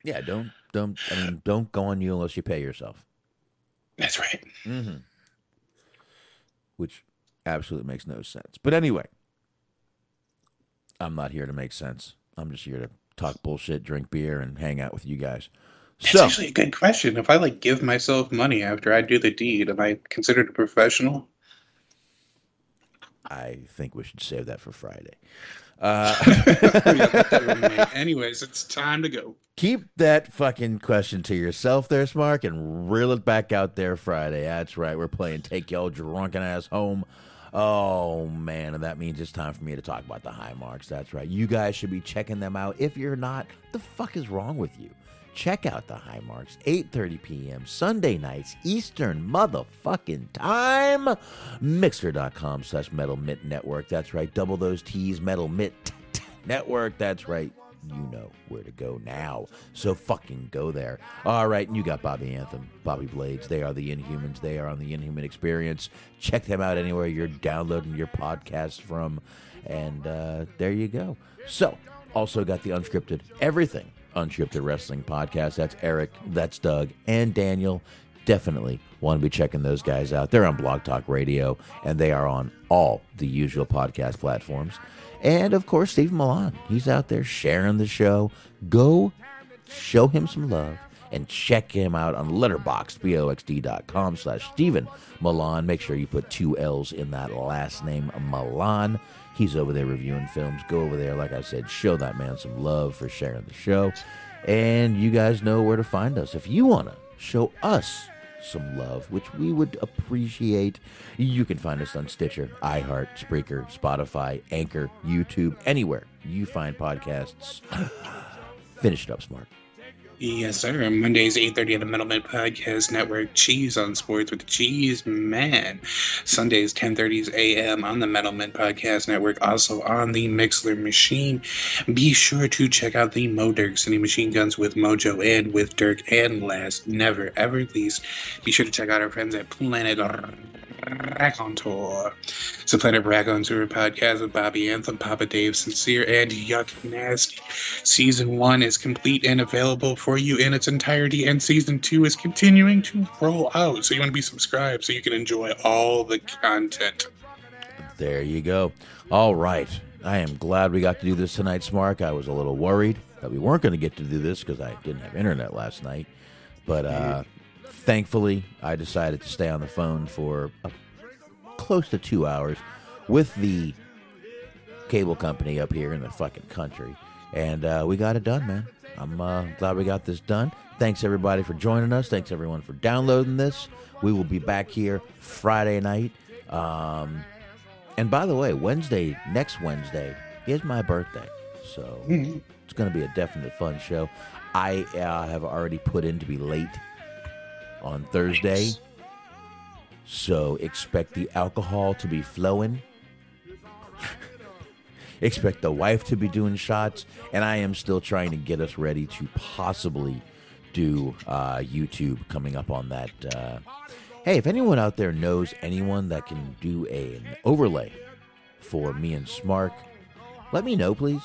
Yeah, don't don't I mean don't go on you unless you pay yourself. That's right. Mm-hmm. Which absolutely makes no sense. But anyway, I'm not here to make sense. I'm just here to talk bullshit, drink beer, and hang out with you guys. That's So actually a good question. If I like give myself money after I do the deed, am I considered a professional? I think we should save that for Friday. Uh, Yeah, put that in my- Anyways, it's time to go. keep that fucking question to yourself there, Smark, and reel it back out there Friday. That's right. We're playing Take Y'all Drunken Ass Home. Oh, man. And that means it's time for me to talk about the high marks. That's right. You guys should be checking them out. If you're not, the fuck is wrong with you? Check out the high marks, 8.30 p.m. Sunday nights, Eastern motherfucking time. Mixlr.com slash Metal Mitt Network. That's right. Double those T's, Metal Mitt Network. That's right. You know where to go now. So fucking go there. All right, and you got Bobby Anthem, Bobby Blades. They are the Inhumans. They are on the Inhuman Experience. Check them out anywhere you're downloading your podcast from. And uh, there you go. So, also got the Unscripted Everything Unscripted Wrestling Podcast. That's Eric, that's Doug, and Daniel definitely want to be checking those guys out. They're on Blog Talk Radio, and they are on all the usual podcast platforms. And of course, Steve Millan. He's out there sharing the show. Go show him some love and check him out on letterboxd, B-O-X-D.com slash Stephen Millan. Make sure you put two L's in that last name, Millan. He's over there reviewing films. Go over there, like I said, show that man some love for sharing the show. And you guys know where to find us. If you want to show us some love, which we would appreciate, you can find us on Stitcher, iHeart, Spreaker, Spotify, Anchor, YouTube, anywhere you find podcasts. Finish it up, Smark. Yes, sir. Mondays, 8.30 on the Mat Men Podcast Network. Cheese on Sports with the Cheese Man. Sundays, 10.30 a.m. on the Mat Men Podcast Network. Also on the Mixlr Machine. Be sure to check out the Mo Dirk City Machine Guns with Mojo and with Dirk. And last, never, ever least, be sure to check out our friends at Planet Raconteur. It's a Planet Raconteur podcast with Bobby Anthem, Papa Dave Sincere, and Yuck Nasty. Season one is complete and available for you in its entirety, and season two is continuing to roll out. So you want to be subscribed so you can enjoy all the content. There you go. All right. I am glad we got to do this tonight, Smark. I was a little worried that we weren't going to get to do this because I didn't have internet last night. But uh, thankfully, I decided to stay on the phone for uh, close to two hours with the cable company up here in the fucking country. And uh, we got it done, man. I'm uh, glad we got this done. Thanks everybody for joining us. Thanks everyone for downloading this. We will be back here Friday night. Um, and by the way, Wednesday, next Wednesday, is my birthday. So it's going to be a definite fun show. I uh, have already put in to be late on Thursday. Nice. So expect the alcohol to be flowing. expect the wife to be doing shots. And I am still trying to get us ready to possibly do uh, YouTube coming up on that. Uh, hey, if anyone out there knows anyone that can do a, an overlay for me and Smark, let me know, please.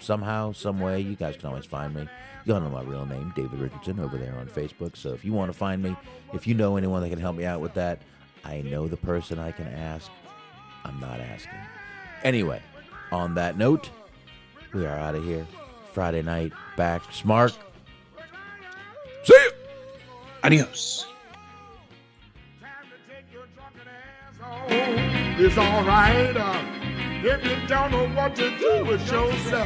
Somehow, some way, you guys can always find me. You all know my real name, David Richardson, over there on Facebook. So if you want to find me, if you know anyone that can help me out with that, I know the person I can ask. I'm not asking. Anyway, on that note, we are out of here. Friday night, back. Smark. See you. Adios. It's alright uh, if you don't know what to do with yourself.